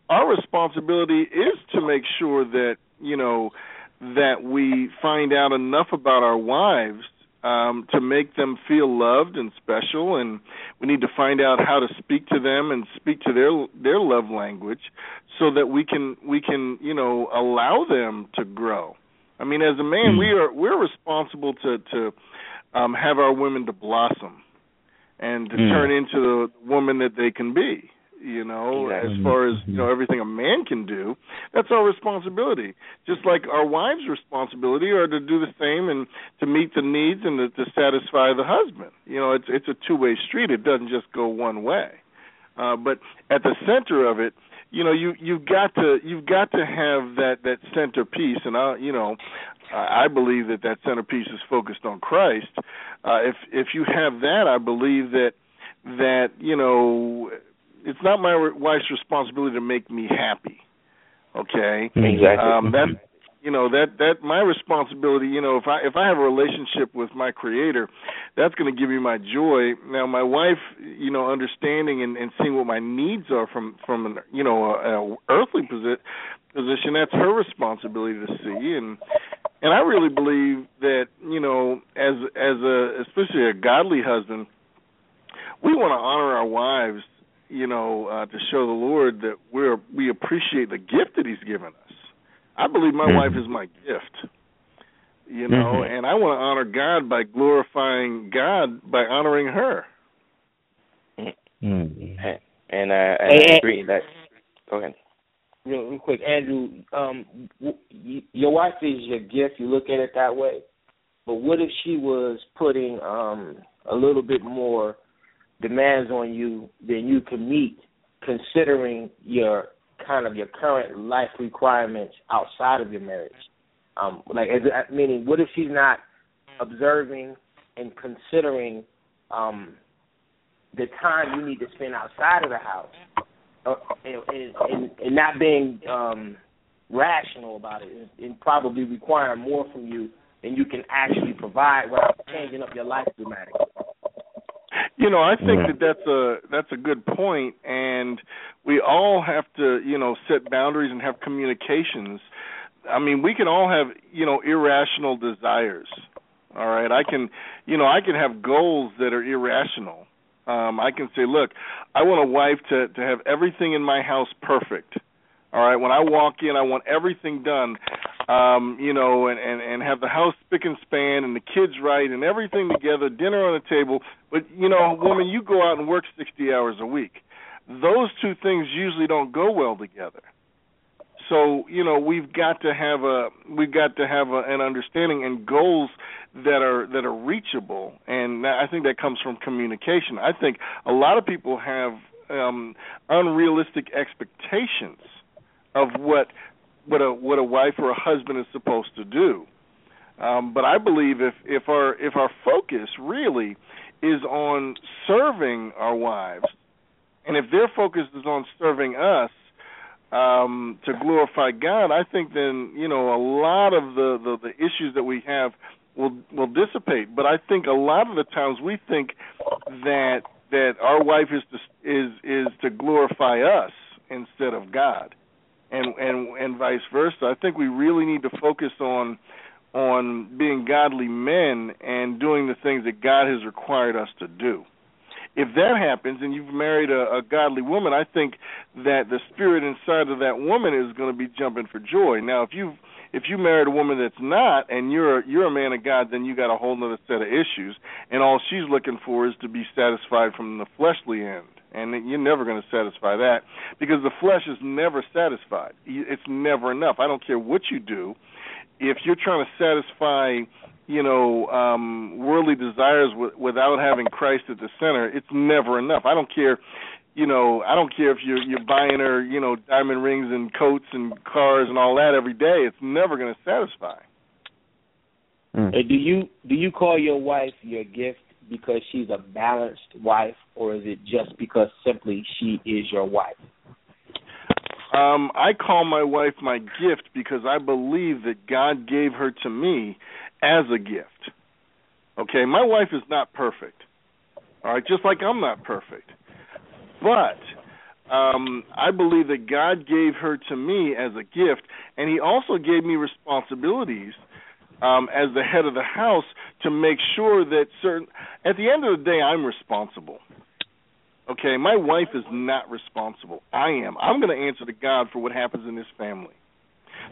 our responsibility is to make sure that you know that we find out enough about our wives um, to make them feel loved and special, and we need to find out how to speak to them and speak to their their love language, so that we can we can you know allow them to grow. I mean, as a man, we are we're responsible to to um, have our women to blossom and to mm. turn into the woman that they can be you know exactly. as far as you know everything a man can do that's our responsibility. Just like our wives responsibility are to do the same and to meet the needs and to, to satisfy the husband. You know it's it's a two way street. It doesn't just go one way. Uh but at the center of it you know you you've got to you've got to have that that centerpiece and i you know I believe that that centerpiece is focused on Christ. Uh, if if you have that, I believe that that you know it's not my wife's responsibility to make me happy. Okay, exactly. Um, that you know that that my responsibility. You know, if I if I have a relationship with my Creator, that's going to give me my joy. Now, my wife, you know, understanding and, and seeing what my needs are from from an you know a, a earthly posi- position, that's her responsibility to see. And and I really believe that you know, as as a especially a godly husband, we want to honor our wives you know, uh, to show the Lord that we're we appreciate the gift that He's given us. I believe my mm-hmm. wife is my gift. You know, mm-hmm. and I want to honor God by glorifying God by honoring her. Mm-hmm. And, I, and I agree that. Go ahead. Real, real quick, Andrew. Um, w- your wife is your gift. You look at it that way. But what if she was putting um, a little bit more demands on you than you can meet considering your kind of your current life requirements outside of your marriage. Um, like, meaning, what if she's not observing and considering um, the time you need to spend outside of the house, uh, and, and, and not being um, rational about it, and, and probably requiring more from you than you can actually provide without changing up your life dramatically. You know, I think that that's a that's a good point, and we all have to, you know, set boundaries and have communications. I mean, we can all have, you know, irrational desires. All right, I can, you know, I can have goals that are irrational. Um, I can say, look, I want a wife to to have everything in my house perfect. All right, when I walk in, I want everything done um, you know, and, and and have the house spick and span and the kids right and everything together, dinner on the table. But you know, woman, you go out and work sixty hours a week. Those two things usually don't go well together. So you know, we've got to have a we've got to have a, an understanding and goals that are that are reachable, and I think that comes from communication. I think a lot of people have um, unrealistic expectations of what what a what a wife or a husband is supposed to do. Um, but I believe if if our if our focus really is on serving our wives, and if their focus is on serving us um, to glorify God, I think then you know a lot of the, the the issues that we have will will dissipate. But I think a lot of the times we think that that our wife is to, is is to glorify us instead of God and and and vice versa. I think we really need to focus on on being godly men and doing the things that God has required us to do. If that happens and you've married a, a godly woman, I think that the spirit inside of that woman is going to be jumping for joy. Now, if you if you married a woman that's not and you're you're a man of God, then you got a whole other set of issues, and all she's looking for is to be satisfied from the fleshly end. and you're never going to satisfy that because the flesh is never satisfied. It's never enough. I don't care what you do. If you're trying to satisfy, you know, um worldly desires w- without having Christ at the center, it's never enough. I don't care you know, I don't care if you're you're buying her, you know, diamond rings and coats and cars and all that every day. It's never going to satisfy. Mm. Do you do you call your wife your gift because she's a balanced wife, or is it just because simply she is your wife? Um, I call my wife my gift because I believe that God gave her to me as a gift. Okay, my wife is not perfect. All right, just like I'm not perfect. But um I believe that God gave her to me as a gift and he also gave me responsibilities um as the head of the house to make sure that certain at the end of the day I'm responsible. Okay, my wife is not responsible. I am. I'm going to answer to God for what happens in this family.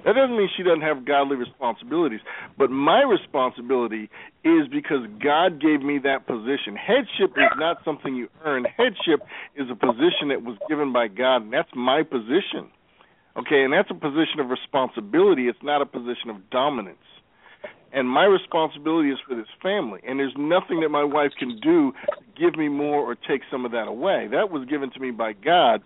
That doesn't mean she doesn't have godly responsibilities, but my responsibility is because God gave me that position. Headship is not something you earn. Headship is a position that was given by God, and that's my position. Okay, and that's a position of responsibility. It's not a position of dominance. And my responsibility is for this family, and there's nothing that my wife can do to give me more or take some of that away. That was given to me by God,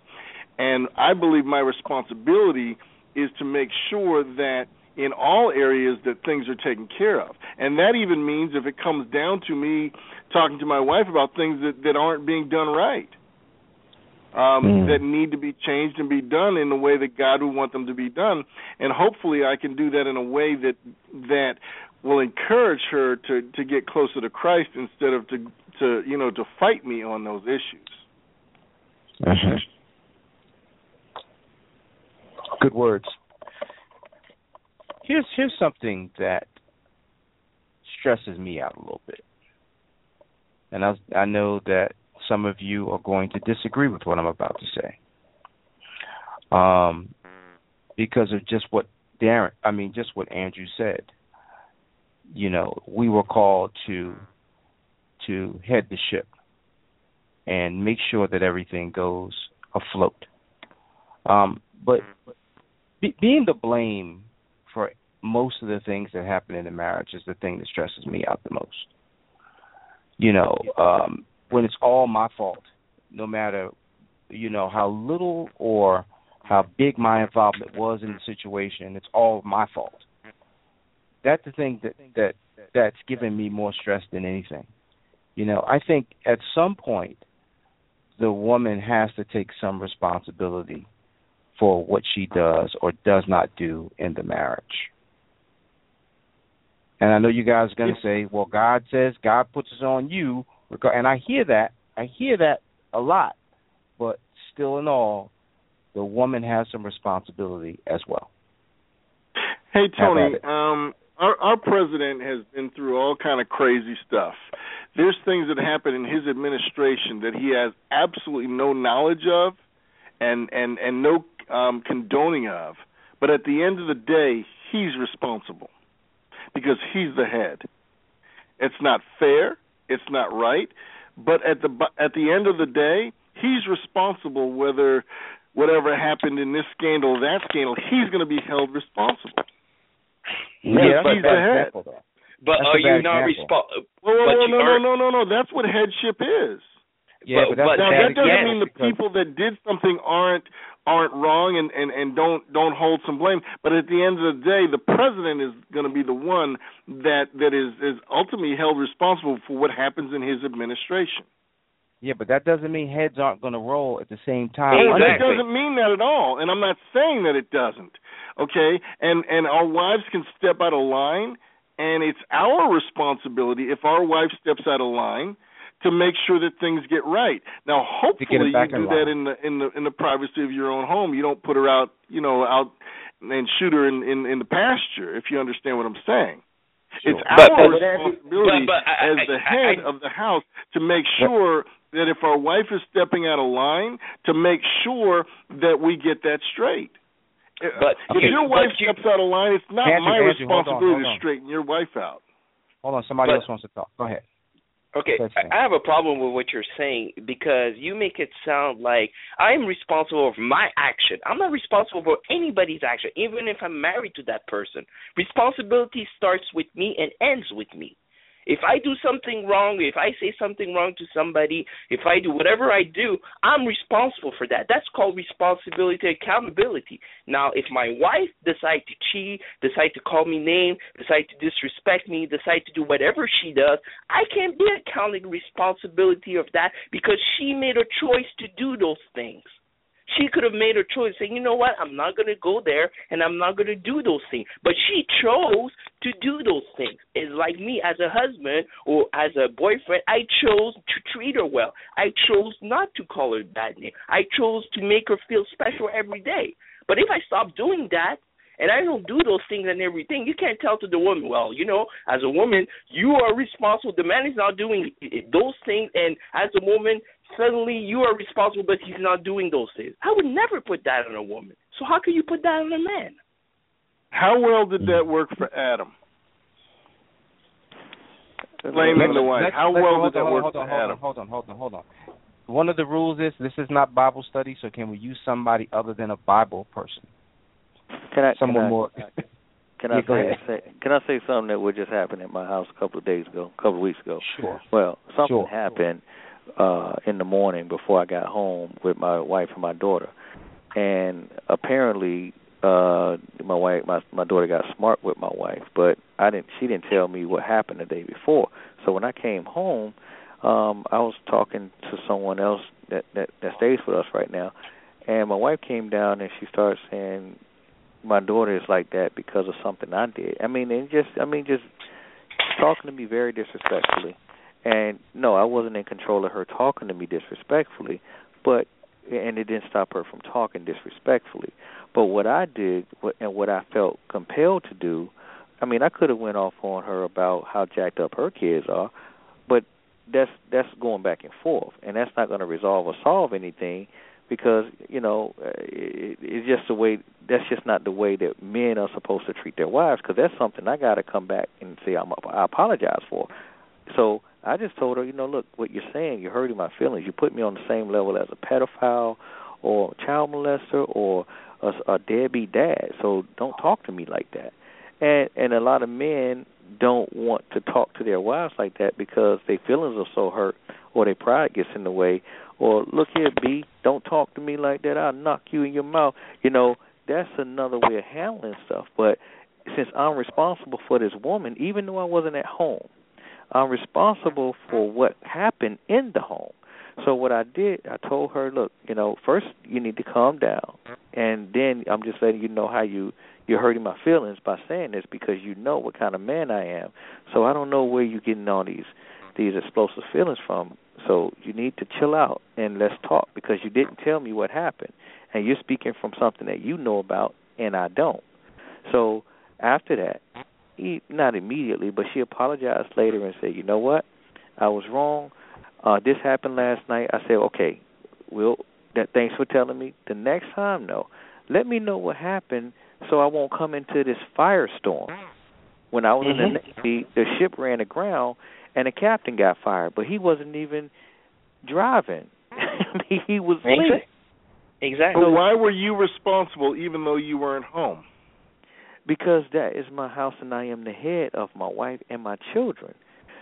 and I believe my responsibility is to make sure that in all areas that things are taken care of. And that even means if it comes down to me talking to my wife about things that that aren't being done right. Um mm. that need to be changed and be done in the way that God would want them to be done. And hopefully I can do that in a way that that will encourage her to to get closer to Christ instead of to to you know to fight me on those issues. Mm-hmm. Good words. Here's here's something that stresses me out a little bit, and I I know that some of you are going to disagree with what I'm about to say, um, because of just what Darren, I mean, just what Andrew said. You know, we were called to to head the ship and make sure that everything goes afloat. Um, but be, being the blame for most of the things that happen in a marriage is the thing that stresses me out the most. You know, um, when it's all my fault, no matter you know how little or how big my involvement was in the situation, it's all my fault. That's the thing that that that's given me more stress than anything. You know, I think at some point the woman has to take some responsibility for what she does or does not do in the marriage. And I know you guys are going to say, "Well, God says God puts it on you," and I hear that. I hear that a lot, but still, in all, the woman has some responsibility as well. Hey, Tony. Um, our, our president has been through all kind of crazy stuff. There's things that happen in his administration that he has absolutely no knowledge of, and and and no um, condoning of, but at the end of the day, he's responsible because he's the head. It's not fair. It's not right. But at the at the end of the day, he's responsible. Whether whatever happened in this scandal, that scandal, he's going to be held responsible. Yeah, he's the head. Example, but that's are you not responsible? Well, well, no, no, no, no, no. That's what headship is. Yeah, but, but, but now that doesn't mean the people that did something aren't aren't wrong and, and and don't don't hold some blame. But at the end of the day, the president is going to be the one that that is is ultimately held responsible for what happens in his administration. Yeah, but that doesn't mean heads aren't going to roll at the same time. Oh, Exactly. that doesn't mean that at all. And I'm not saying that it doesn't. Okay, and and our wives can step out of line, and it's our responsibility if our wife steps out of line to make sure that things get right. Now, hopefully, you do that in the in the in the privacy of your own home. You don't put her out, you know, out and shoot her in in, in the pasture. If you understand what I'm saying. Sure. It's But- our but- responsibility but- but I- as I- the head I- of the house to make sure that if our wife is stepping out of line, to make sure that we get that straight. Uh, but- if okay, your wife you- steps out of line, it's not Andrew, my Andrew, hold on, responsibility hold to straighten your wife out. Hold on, somebody But- else wants to talk. Go ahead. Okay, I, have a problem with what you're saying because you make it sound like I'm responsible for my action. I'm not responsible for anybody's action, even if I'm married to that person. Responsibility starts with me and ends with me. If I do something wrong, if I say something wrong to somebody, if I do whatever I do, I'm responsible for that. That's called responsibility, accountability. Now, if my wife decides to cheat, decide to call me name, decide to disrespect me, decide to do whatever she does, I can't be accounting responsibility of that because she made a choice to do those things. She could have made her choice, saying, "You know what? I'm not going to go there, and I'm not going to do those things." But she chose to do those things. It's like me as a husband or as a boyfriend. I chose to treat her well. I chose not to call her bad name. I chose to make her feel special every day. But if I stop doing that, and I don't do those things and everything. You can't tell to the woman, well, you know, as a woman, you are responsible. The man is not doing those things, and as a woman, suddenly you are responsible, but he's not doing those things. I would never put that on a woman. So how can you put that on a man? How well did that work for Adam? Blaming the wife. How well did that work for Adam? Hold on, hold on, hold on. One of the rules is this is not Bible study, so can we use somebody other than a Bible person? Can I? Someone can I, more. Can I Yeah, say, say can I say something that would just happen at my house a couple of days ago, a couple of weeks ago? Sure. Well, something Sure. happened uh in the morning before I got home with my wife and my daughter. And apparently uh my wife my my daughter got smart with my wife, but I didn't she didn't tell me what happened the day before. So when I came home, um I was talking to someone else that that that stays with us right now. And my wife came down and she started saying my daughter is like that because of something I did. I mean, and just I mean just talking to me very disrespectfully. And no, I wasn't in control of her talking to me disrespectfully, but and it didn't stop her from talking disrespectfully. But what I did and what I felt compelled to do, I mean, I could have went off on her about how jacked up her kids are, but that's that's going back and forth, and that's not going to resolve or solve anything because you know it, it's just the way that's just not the way that men are supposed to treat their wives because that's something I got to come back and say I'm I apologize for. So I just told her, you know, look, what you're saying, you're hurting my feelings. You put me on the same level as a pedophile or child molester or a, a deadbeat dad. So don't talk to me like that. And and a lot of men don't want to talk to their wives like that because their feelings are so hurt or their pride gets in the way or look here B, don't talk to me like that. I'll knock you in your mouth. You know, that's another way of handling stuff. But since I'm responsible for this woman, even though I wasn't at home, I'm responsible for what happened in the home. So what I did, I told her, look, you know, first you need to calm down, and then I'm just letting you know how you you're hurting my feelings by saying this because you know what kind of man I am. So I don't know where you're getting all these these explosive feelings from. So you need to chill out and let's talk because you didn't tell me what happened, and you're speaking from something that you know about and I don't. So after that, he, not immediately, but she apologized later and said, "You know what? I was wrong. Uh this happened last night." I said, "Okay, well, that thanks for telling me. The next time, though, let me know what happened so I won't come into this firestorm." When I was in the Navy, the ship ran aground and the captain got fired, but he wasn't even driving. I mean, he was asleep. Exactly. But why were you responsible even though you weren't home? Because that is my house and I am the head of my wife and my children.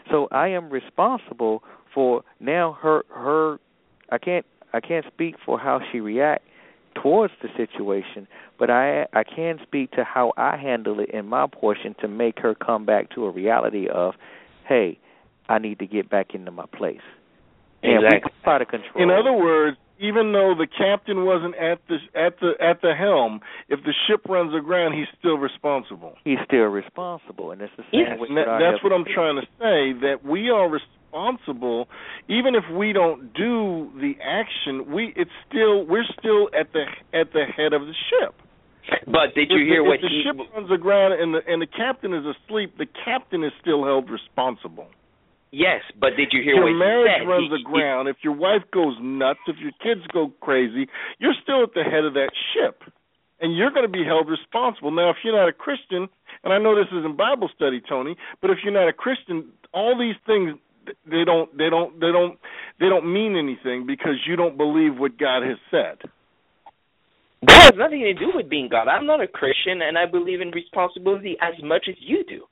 So I am responsible for now her her I can't I can't speak for how she react towards the situation, but I I can speak to how I handle it in my portion to make her come back to a reality of, hey, I need to get back into my place. And we Exactly. try to control. In other words, even though the captain wasn't at the at the at the helm, if the ship runs aground, he's still responsible. he's still responsible, and it's the same Yes, with that, that's what I'm health- trying to say. That we are responsible, even if we don't do the action. We it's still we're still at the at the head of the ship. But did you if hear the, what if the he? ship runs aground and the and the captain is asleep? The captain is still held responsible. Yes, but did you hear your what he marriage said? runs He- he- aground, if your wife goes nuts, if your kids go crazy, you're still at the head of that ship. And you're going to be held responsible. Now, if you're not a Christian, and I know this isn't Bible study, Tony, but if you're not a Christian, all these things they don't they don't they don't they don't mean anything because you don't believe what God has said. That has nothing to do with being God. I'm not a Christian, and I believe in responsibility as much as you do.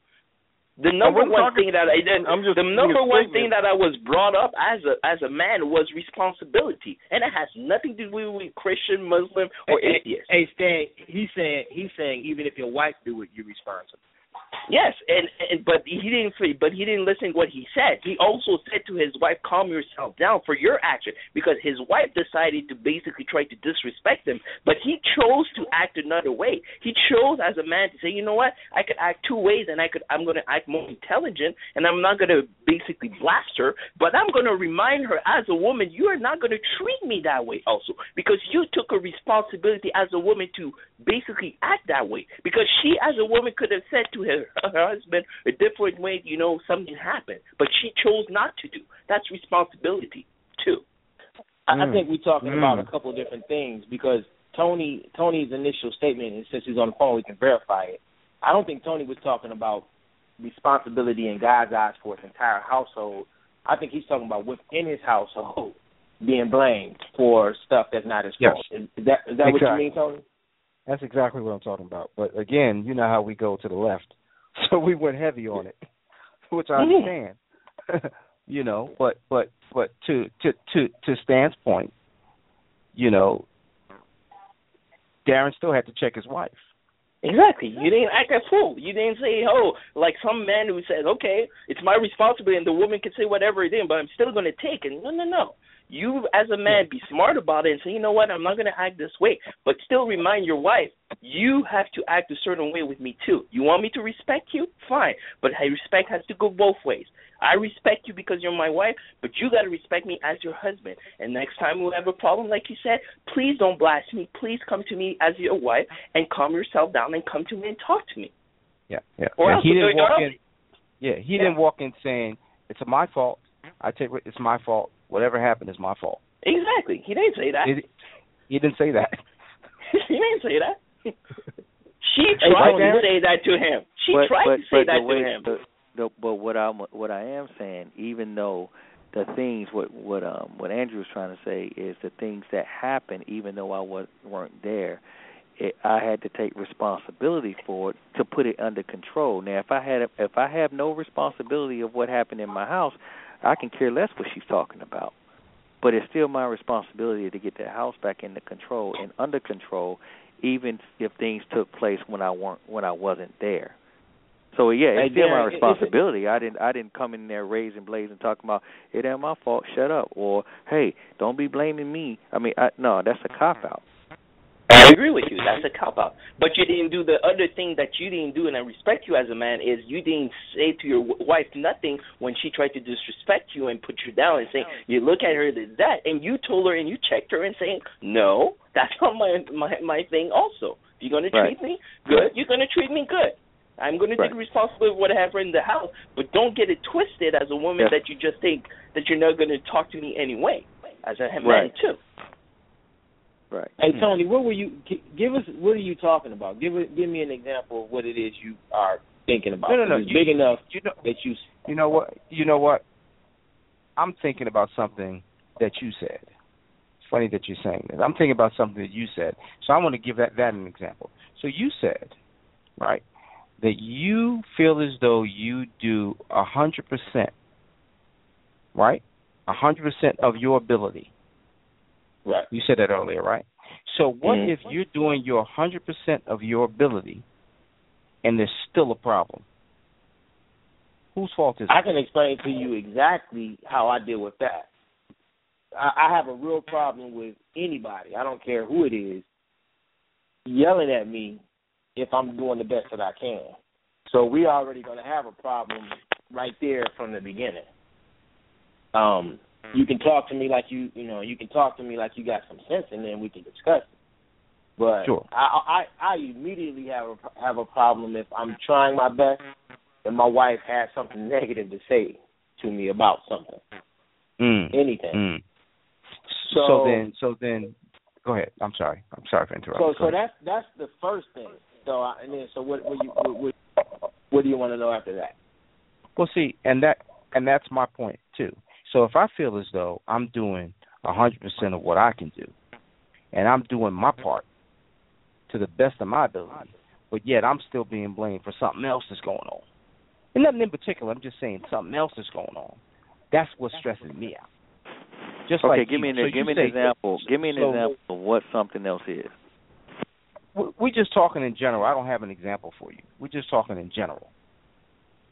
The number one talking, thing that I did, I'm just the number one statement. thing that I was brought up as a as a man was responsibility, and it has nothing to do with Christian, Muslim, or hey, atheist. Hey, Stan, he's saying he's saying even if your wife do it, you're responsible. Yes, and, and but he didn't. But he didn't listen to what he said. He also said to his wife, "Calm yourself down for your action," because his wife decided to basically try to disrespect him. But he chose to act another way. He chose as a man to say, "You know what? I could act two ways, and I could. I'm going to act more intelligent, and I'm not going to basically blast her, but I'm going to remind her as a woman, you are not going to treat me that way, also, because you took a responsibility as a woman to basically act that way. Because she, as a woman, could have said to her her husband a different way, you know, something happened. But she chose not to do. That's responsibility too. I, I Mm. think we're talking Mm. about a couple of different things because Tony Tony's initial statement, and since he's on the phone, we can verify it. I don't think Tony was talking about responsibility in God's eyes for his entire household. I think he's talking about within his household being blamed for stuff that's not his Yes. fault. Is, that is that what you mean, Tony? That's exactly what I'm talking about. But again, you know how we go to the left, so we went heavy on it, which I understand. you know, but but but to to to to Stan's point, you know, Darren still had to check his wife. Exactly. You didn't act a fool. You didn't say, "Oh," like some man who says, "Okay, it's my responsibility," and the woman can say whatever it is, but I'm still going to take it. No, no, no. You, as a man, be smart about it and say, "You know what? I'm not going to act this way," but still remind your wife, "You have to act a certain way with me too. You want me to respect you? Fine, but hey, respect has to go both ways. I respect you because you're my wife, but you got to respect me as your husband. And next time we have a problem, like you said, please don't blast me. Please come to me as your wife and calm yourself down and come to me and talk to me. Yeah, yeah. Or yeah. else He didn't walk in. Yeah, he didn't walk in saying it's my fault. I take it- it's my fault. Whatever happened is my fault. Exactly. He didn't say that. He, he didn't say that. he didn't say that. she tried to say that to him. She but, tried but, to say that the way, to him. The, the, but what I'm what I am saying, even though the things what what um what Andrew was trying to say is the things that happened, even though I was weren't there, it, I had to take responsibility for it to put it under control. Now, if I had if I have no responsibility of what happened in my house, I can care less what she's talking about. But it's still my responsibility to get the house back into control and under control, even if things took place when I weren't when I wasn't there. So yeah, it's still my Darren, is it- responsibility. I didn't I didn't come in there raising blazing and talking about it ain't my fault. Shut up or hey, don't be blaming me. I mean, I, no, that's a cop mm-hmm. out. I agree with you. That's a cop out. But you didn't do the other thing that you didn't do, and I respect you as a man. Is you didn't say to your w- wife nothing when she tried to disrespect you and put you down and saying you look at her as that, and you told her and you checked her and saying no, that's not my my my thing. Also, if you're gonna Right. treat me good, you're gonna treat me good. I'm going to Right. take responsibility for what happened in the house, but don't get it twisted as a woman Yes. that you just think that you're not going to talk to me anyway. As a man Right. too. Right. Hey hmm. Tony, what were you? gi- Give us what are you talking about? Give it, give me an example of what it is you are thinking about. No, no, no. It's You- big enough You know, that you. you know what? You know what? I'm thinking about something that you said. It's funny that you're saying this. I'm thinking about something that you said. So I want to give that that an example. So you said, right, that you feel as though you do a hundred percent, right, a hundred percent of your ability. Right. You said that earlier, right? So what Mhm. if you're doing your hundred percent of your ability, and there's still a problem? Whose fault is it? I can explain to you exactly how I deal with that. I, I have a real problem with anybody. I don't care who it is yelling at me if I'm doing the best that I can. So we already going to have a problem right there from the beginning. Um, you can talk to me like you, you know, you can talk to me like you got some sense, and then we can discuss it. But Sure. I, I, I immediately have a have a problem if I'm trying my best and my wife has something negative to say to me about something, Mm. anything. Mm. So, So then, so then, go ahead. I'm sorry. I'm sorry for interrupting. so so that's that's the first thing. So I, and then so what what you what, what what do you want to know after that? Well, see, and that and that's my point too. So if I feel as though I'm doing a hundred percent of what I can do, and I'm doing my part to the best of my ability, but yet I'm still being blamed for something else that's going on. And nothing in particular. I'm just saying something else is going on. That's what's stressing me out. Just okay, like give me an So give me an say- example. Give me an so- example of what something else is. We're just talking in general. I don't have an example for you. We're just talking in general.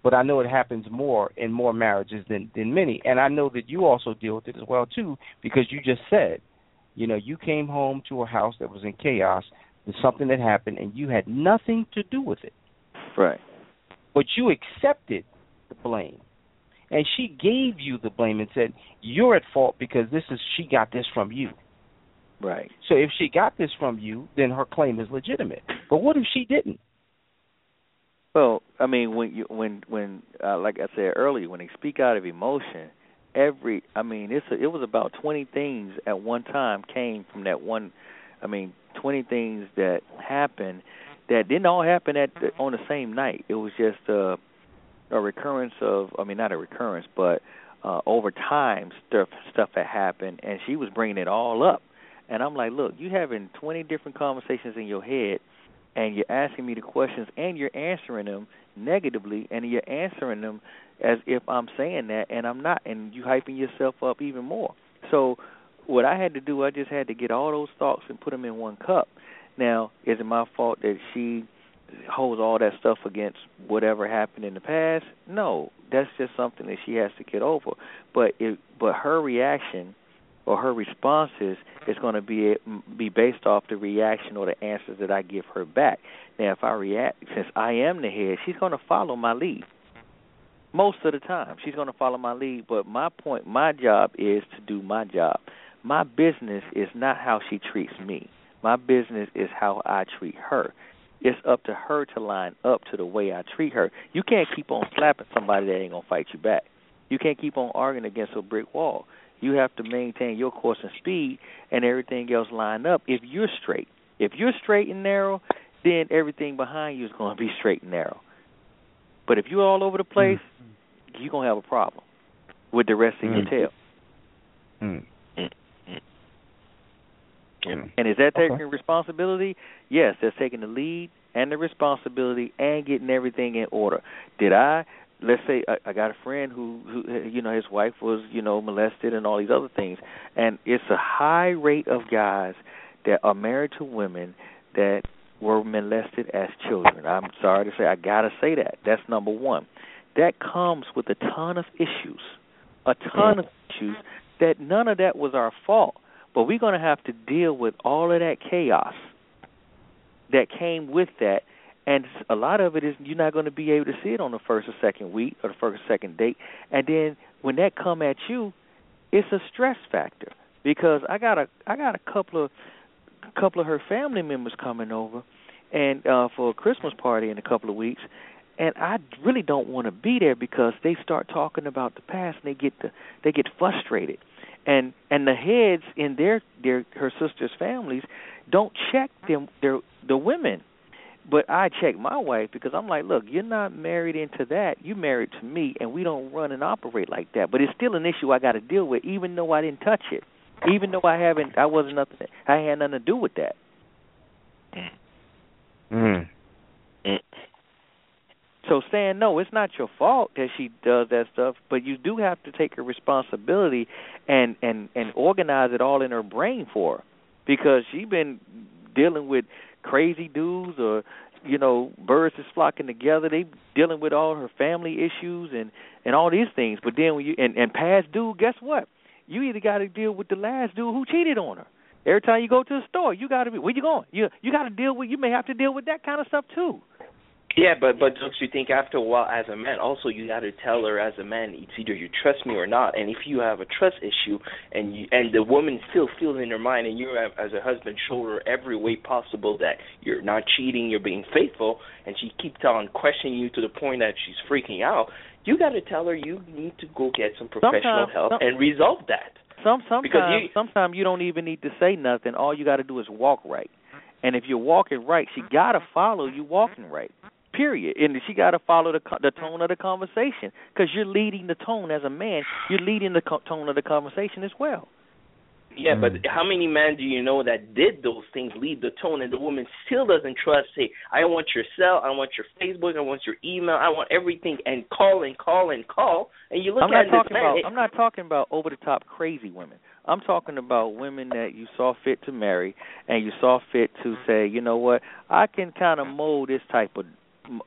But I know it happens more in more marriages than than many, and I know that you also deal with it as well too, because you just said, you know, you came home to a house that was in chaos, with something that happened, and you had nothing to do with it. Right. but you accepted the blame. And she gave you the blame and said, You're at fault because this is she got this from you. Right. So if she got this from you, then her claim is legitimate. But what if she didn't? Well, I mean, when you when when uh, like I said earlier, when they speak out of emotion, every I mean, it's a, it was about twenty things at one time came from that one. I mean, twenty things that happened that didn't all happen at the, on the same night. It was just uh, a recurrence of I mean, not a recurrence, but uh, over time stuff stuff had happened, and she was bringing it all up. And I'm like, look, you having 20 different conversations in your head and you're asking me the questions and you're answering them negatively and you're answering them as if I'm saying that and I'm not and you hyping yourself up even more. So what I had to do, I just had to get all those thoughts and put them in one cup. Now, is it my fault that she holds all that stuff against whatever happened in the past? No, that's just something that she has to get over. But it, but her reaction or her responses is going to be be based off the reaction or the answers that I give her back. Now, if I react, since I am the head, she's going to follow my lead. Most of the time, she's going to follow my lead. But my point, my job is to do my job. My business is not how she treats me. My business is how I treat her. It's up to her to line up to the way I treat her. You can't keep on slapping somebody that ain't gonna fight you back. You can't keep on arguing against a brick wall. You have to maintain your course and speed, and everything else line up. If you're straight, if you're straight and narrow, then everything behind you is going to be straight and narrow. But if you're all over the place, you're going to have a problem with the rest of your Mm. tail. Mm. And is that Okay. taking responsibility? Yes, that's taking the lead and the responsibility and getting everything in order. Did I? Let's say I, I got a friend who, who, you know, his wife was, you know, molested and all these other things, and it's a high rate of guys that are married to women that were molested as children. I'm sorry to say, I gotta say that. That's number one. That comes with a ton of issues, a ton of issues that none of that was our fault. But we're to have to deal with all of that chaos that came with that. And a lot of it is you're not going to be able to see it on the first or second week or the first or second date. And then when that come at you, it's a stress factor because I got a I got a couple of a couple of her family members coming over and uh for a Christmas party in a couple of weeks. And I really don't want to be there because they start talking about the past and they get the they get frustrated. And and the heads in their their her sisters families don't check them their the women but I check my wife because I'm like, look, you're not married into that. You're married to me, and we don't run and operate like that. But it's still an issue I got to deal with, even though I didn't touch it, even though I haven't, I wasn't nothing, I had nothing to do with that. Mm. So saying no, it's not your fault that she does that stuff, but you do have to take her responsibility and and and organize it all in her brain for her, because she's been dealing with crazy dudes or you know birds is flocking together. They dealing with all her family issues and and all these things. But then when you and and past dude, guess what? You either got to deal with the last dude who cheated on her. Every time you go to the store, you got to be where you going? You you got to deal with. You may have to deal with that kind of stuff too. Yeah, but but don't you think after a while, as a man, also you got to tell her as a man, it's either you trust me or not. And if you have a trust issue, and you and the woman still feels in her mind, and you as a husband show her every way possible that you're not cheating, you're being faithful, and she keeps on questioning you to the point that she's freaking out, you got to tell her you need to go get some professional Sometimes- help some- and resolve that. Some sometimes you- sometimes you don't even need to say nothing. All you got to do is walk right. And if you're walking right, she got to follow you walking right. Period. And she got to follow the the tone of the conversation because you're leading the tone as a man. You're leading the co- tone of the conversation as well. Yeah, but mm. how many men do you know that did those things, lead the tone, and the woman still doesn't trust? Say, I want your cell, I want your Facebook, I want your email, I want everything, and call and call and call, and you look I'm at not talking this man. about. it- I'm not talking about over the top crazy women. I'm talking about women that you saw fit to marry, and you saw fit to say, you know what, I can kind of mold this type of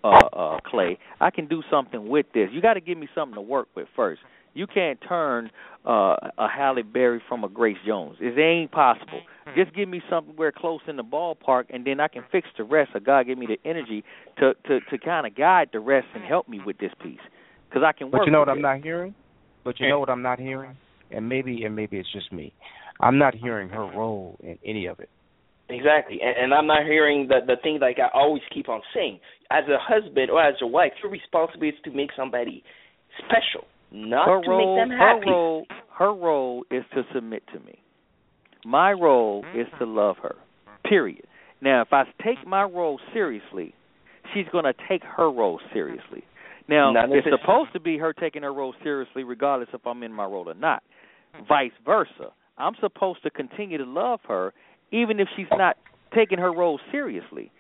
uh, uh clay. I can do something with this. You got to give me something to work with first. You can't turn uh a Halle Berry from a Grace Jones. It ain't possible. Just give me somewhere close in the ballpark, and then I can fix the rest. Or God give me the energy to to to kind of guide the rest and help me with this piece, because I can work. But you know what with I'm not hearing? But you know what I'm not hearing? And maybe and maybe it's just me. I'm not hearing her role in any of it. Exactly, and, and I'm not hearing the the thing like I always keep on saying. As a husband or as a wife, your responsibility is to make somebody special, not her to role, make them happy. Her role, her role is to submit to me. My role is to mm-hmm. love her. Period. Now, if I take my role seriously, she's going to take her role seriously. Now, Not it's supposed to be her taking her role seriously, regardless if I'm in my role or not. Vice versa. I'm supposed to continue to love her, even if she's not taking her role seriously.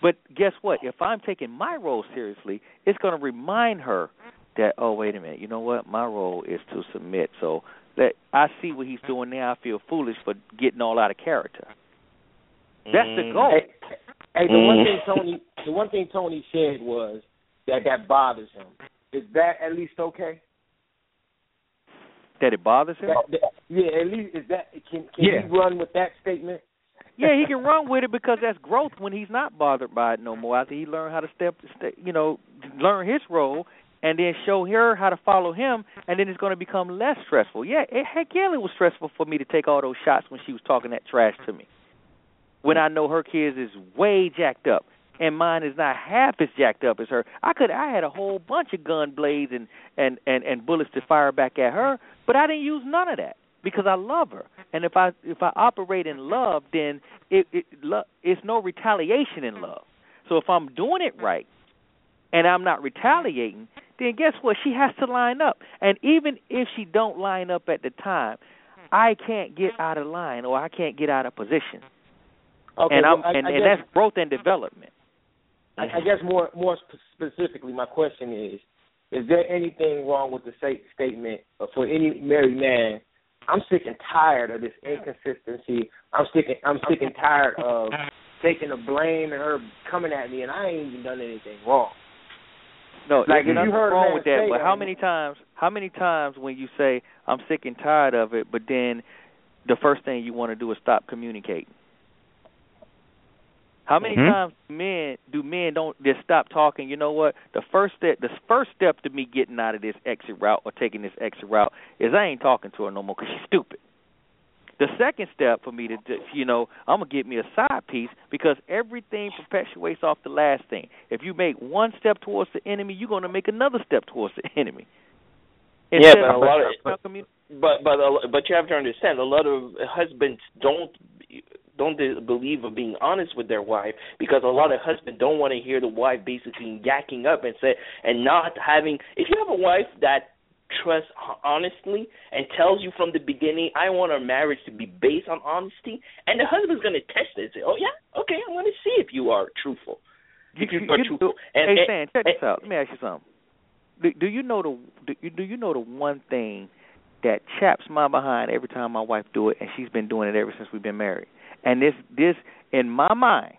But guess what? If I'm taking my role seriously, it's going to remind her that oh wait a minute, you know what? My role is to submit. So that I see what he's doing now. I feel foolish for getting all out of character. That's the Mm. goal. Hey, hey, the one Mm. thing Tony, the one thing Tony said was that that bothers him. Is that at least okay? That it bothers him. That, that, yeah, at least is that can can Yeah. he run with that statement? Yeah, he can run with it because that's growth when he's not bothered by it no more. After he learned how to step, you know, learn his role and then show her how to follow him, and then it's going to become less stressful. Yeah, it, heck yeah, it was stressful for me to take all those shots when she was talking that trash to me. When I know her kids is way jacked up and mine is not half as jacked up as her. I could I had a whole bunch of gun blades and and and and bullets to fire back at her, but I didn't use none of that because I love her. And if I if I operate in love, then it it lo- it's no retaliation in love. So if I'm doing it right and I'm not retaliating, then guess what? She has to line up. And even if she don't line up at the time, I can't get out of line or I can't get out of position. Okay, and I'm well, I, and, I and that's growth and development. I, I guess more more specifically, my question is: Is there anything wrong with the sta- statement for any married man? I'm sick and tired of this inconsistency. I'm sick. And, I'm sick and tired of taking the blame and her coming at me, and I ain't even done anything wrong. No, Like, there's you nothing heard wrong with that. But how many times? How many times when you say I'm sick and tired of it, but then the first thing you want to do is stop communicating? How many Mhm. times men do men don't just stop talking? You know what? The first step, the first step to me getting out of this exit route or taking this exit route is I ain't talking to her no more because she's stupid. The second step for me to, do, you know, I'm gonna get me a side piece because everything perpetuates off the last thing. If you make one step towards the enemy, you're gonna make another step towards the enemy. Yeah, but a lot of of commu- but but lo- but you have to understand a lot of husbands don't don't believe of being honest with their wife because a lot of husbands don't want to hear the wife basically yakking up and say and not having if you have a wife that trusts ho- honestly and tells you from the beginning I want our marriage to be based on honesty and the husband's going to test it and say oh yeah okay I'm going to see if you are truthful if you, You- are you- truthful and, hey and- Stan, check and- this out. Let me ask you something. Do, do you know the do you, do you know the one thing that chaps my behind every time my wife do it, and she's been doing it ever since we've been married. And this this in my mind,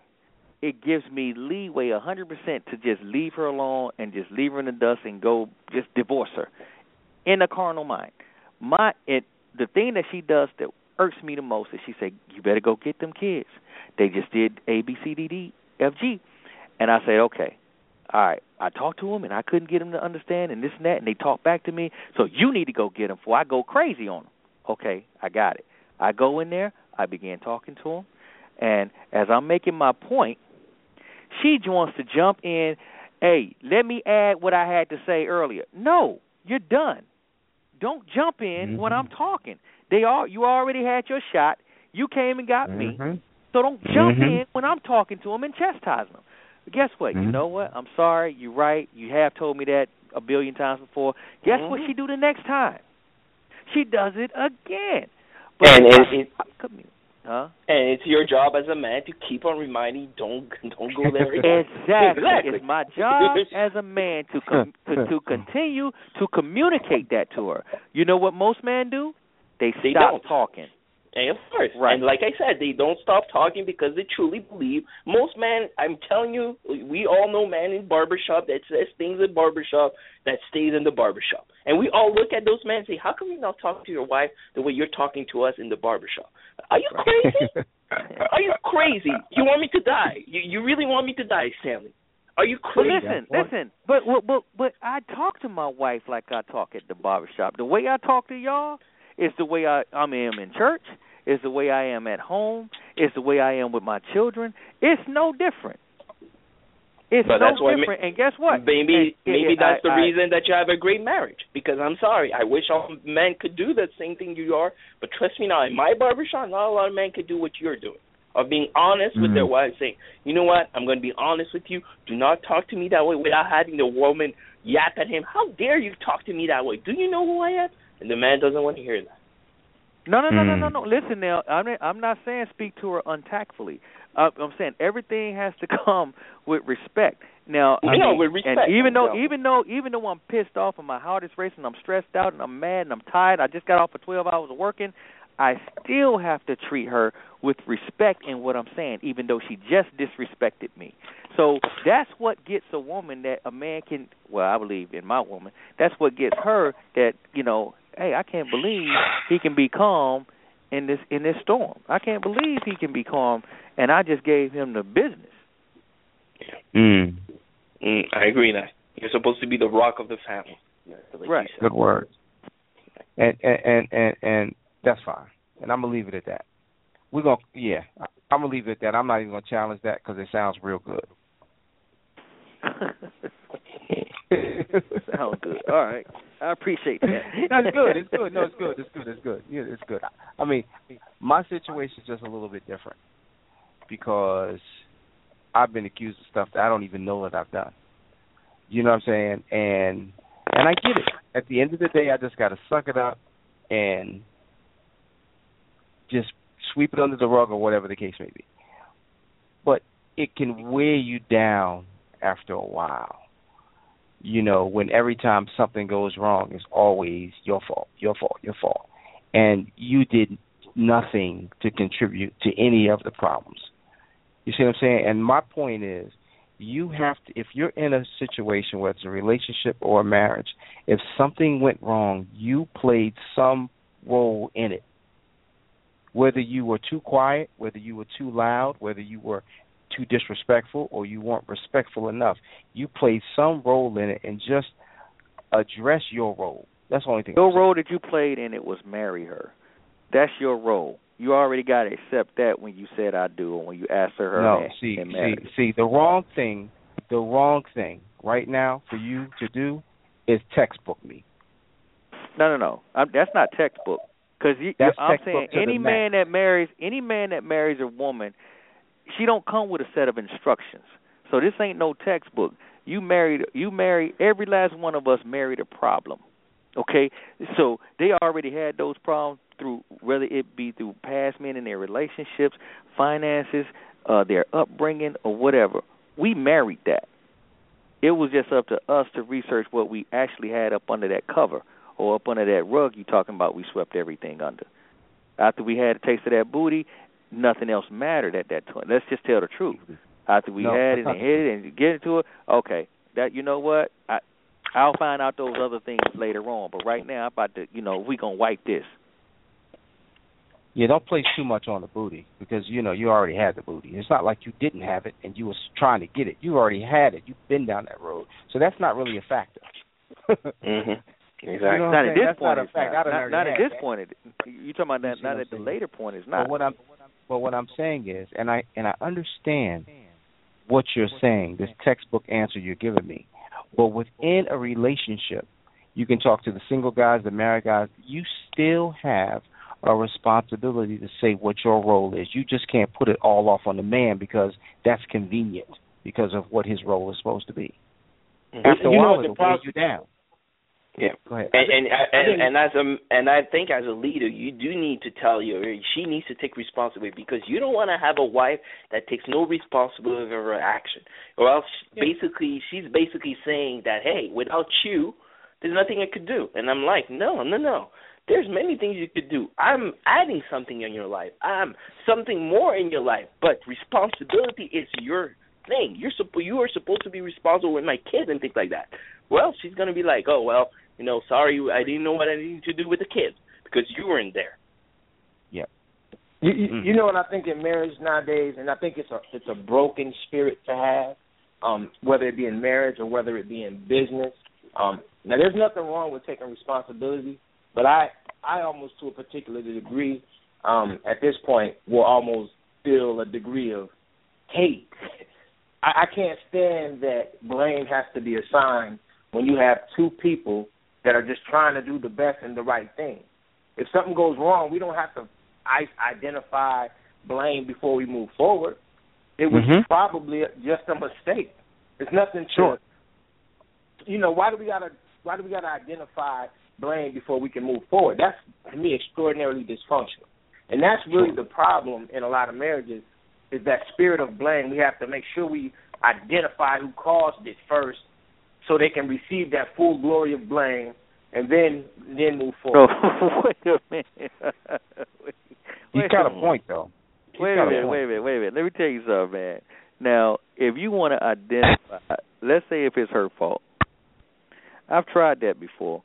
it gives me leeway a hundred percent to just leave her alone and just leave her in the dust and go just divorce her. In a carnal mind, my it the thing that she does that irks me the most is she said, "You better go get them kids." They just did A B C D D F G, and I said, "Okay." All right, I talked to them and I couldn't get them to understand and this and that, and they talked back to me. So you need to go get them before I go crazy on them. Okay, I got it. I go in there, I began talking to him, and as I'm making my point, she wants to jump in. Hey, let me add what I had to say earlier. No, you're done. Don't jump in when I'm talking. They all you already had your shot. You came and got me. Mhm. So don't jump Mhm. in when I'm talking to them and chastising them. Guess what? Mm-hmm. You know what? I'm sorry. You're right. You have told me that a billion times before. Guess what Mhm. she do the next time? She does it again. But And it, it, come here. Huh? and it's your job as a man to keep on reminding, don't don't go there. again. Exactly. Exactly. It's my job as a man to com- to, to continue to communicate that to her. You know what most men do? They They stop don't. talking. And of course, Right. and like I said, they don't stop talking because they truly believe. Most men, I'm telling you, we all know men in barbershop that says things in barbershop that stays in the barbershop, and we all look at those men and say, "How come you not talk to your wife the way you're talking to us in the barbershop? Are you crazy? Are you crazy? You want me to die? You you really want me to die, Stanley? Are you But crazy? listen, listen. But, but but but I talk to my wife like I talk at the barbershop. The way I talk to y'all is the way I I am in church. Is the way I am at home. Is the way I am with my children. It's no different. It's But no that's why ma- different. and guess what? Maybe And- maybe and that's I- the I- reason that you have a great marriage. Because I'm sorry, I wish all men could do the same thing you are. But trust me now, in my barbershop, not a lot of men could do what you're doing. Of being honest with their Mhm. wives, saying, you know what, I'm going to be honest with you. Do not talk to me that way without having the woman yap at him. How dare you talk to me that way? Do you know who I am? And the man doesn't want to hear that. No, no, no, no, no, Mm. no. Listen now. I'm not, I'm not saying speak to her untactfully. Uh, I'm saying everything has to come with respect. Now, I No, mean, with respect, and even though, even though, even though I'm pissed off and my heart is racing, I'm stressed out and I'm mad and I'm tired. I just got off for 12 hours of working. I still have to treat her with respect in what I'm saying, even though she just disrespected me. So that's what gets a woman that a man can. Well, I believe in my woman. That's what gets her that you know. Hey, I can't believe he can be calm in this in this storm. I can't believe he can be calm, and I just gave him the business. Mm. Mm, I agree that. You're supposed to be the rock of the family. Like Right. Good word. And and and and, and that's fine. And I'm gonna leave it at that. We're gonna yeah. I- I'm gonna leave it at that. I'm not even gonna challenge that because it sounds real good. Sounds good. All right, I appreciate that. no, it's good. It's good. No, it's good. It's good. It's good. Yeah, it's good. I mean, my situation is just a little bit different because I've been accused of stuff that I don't even know that I've done. You know what I'm saying? And and I get it. At the end of the day, I just got to suck it up and just sweep it under the rug or whatever the case may be. But it can wear you down after a while you know, when every time something goes wrong, it's always your fault, your fault, your fault. And you did nothing to contribute to any of the problems. You see what I'm saying? And my point is, you have to, if you're in a situation where it's a relationship or a marriage, if something went wrong, you played some role in it. Whether you were too quiet, whether you were too loud, whether you were too disrespectful or you weren't respectful enough. You played some role in it and just address your role. That's the only thing. Your role that you played in it was marry her. That's your role. You already got to accept that when you said I do, or when you asked her her No, hand see, and see, see. The wrong thing, the wrong thing right now for you to do is textbook me. No, no, no. I'm, that's not textbook. Because I'm saying any man that marries any man that marries a woman, she don't come with a set of instructions. So this ain't no textbook. You married. You married. Every last one of us married a problem. Okay, so they already had those problems through whether it be through past men in their relationships, finances, uh, their upbringing, or whatever. We married that. It was just up to us to research what we actually had up under that cover or up under that rug you talking about we swept everything under. After we had a taste of that booty, nothing else mattered at that time. Let's just tell the truth. After we No, had it and hit it and get into it, okay, that you know what? I I'll find out those other things later on. But right now I'm about to you know, we gonna wipe this. Yeah, don't place too much on the booty because you know you already had the booty. It's not like you didn't have it and you was trying to get it. You already had it. You've been down that road, so that's not really a factor. Mhm. Exactly. You know not at this That's point not a fact. not. Not, not at this that. point it, you talking about that not at the later point it's But not. what I'm but what I'm saying is, and I and I understand what you're saying, this textbook answer you're giving me. But within a relationship, you can talk to the single guys, the married guys. You still have a responsibility to say what your role is. You just can't put it all off on the man because that's convenient. because of what his role is supposed to be. Mhm. After a You know while, it'll weigh you down. Yeah. Go ahead. And and and, and as a and I think as a leader, you do need to tell your she needs to take responsibility because you don't want to have a wife that takes no responsibility of her action, or else basically she's basically saying that hey, without you, there's nothing I could do. And I'm like, no, no, no. There's many things you could do. I'm adding something in your life. I'm something more in your life, but responsibility is your thing. You're supposed you are supposed to be responsible with my kids and things like that. Well, she's gonna be like, oh well, you know, sorry, I didn't know what I needed to do with the kids because you weren't there. You, you, Mm. you know what I think in marriage nowadays, and I think it's a it's a broken spirit to have, um, whether it be in marriage or whether it be in business. Um, now, there's nothing wrong with taking responsibility, but I I almost to a particular degree, um, at this point, will almost feel a degree of hate. I, I can't stand that blame has to be assigned when you have two people that are just trying to do the best and the right thing. If something goes wrong, we don't have to identify blame before we move forward. It was Mhm. probably just a mistake. It's nothing to Sure. you know, why do we gotta why do we gotta identify blame before we can move forward? That's to me extraordinarily dysfunctional. And that's really the problem in a lot of marriages is that spirit of blame. We have to make sure we identify who caused it first so they can receive that full glory of blame and then then move So forward. wait a minute. Wait- He's wait got a minute. point though. He's Wait a minute, point. wait a minute, wait a minute. Let me tell you something, man. Now, if you want to identify, let's say if it's her fault. I've tried that before.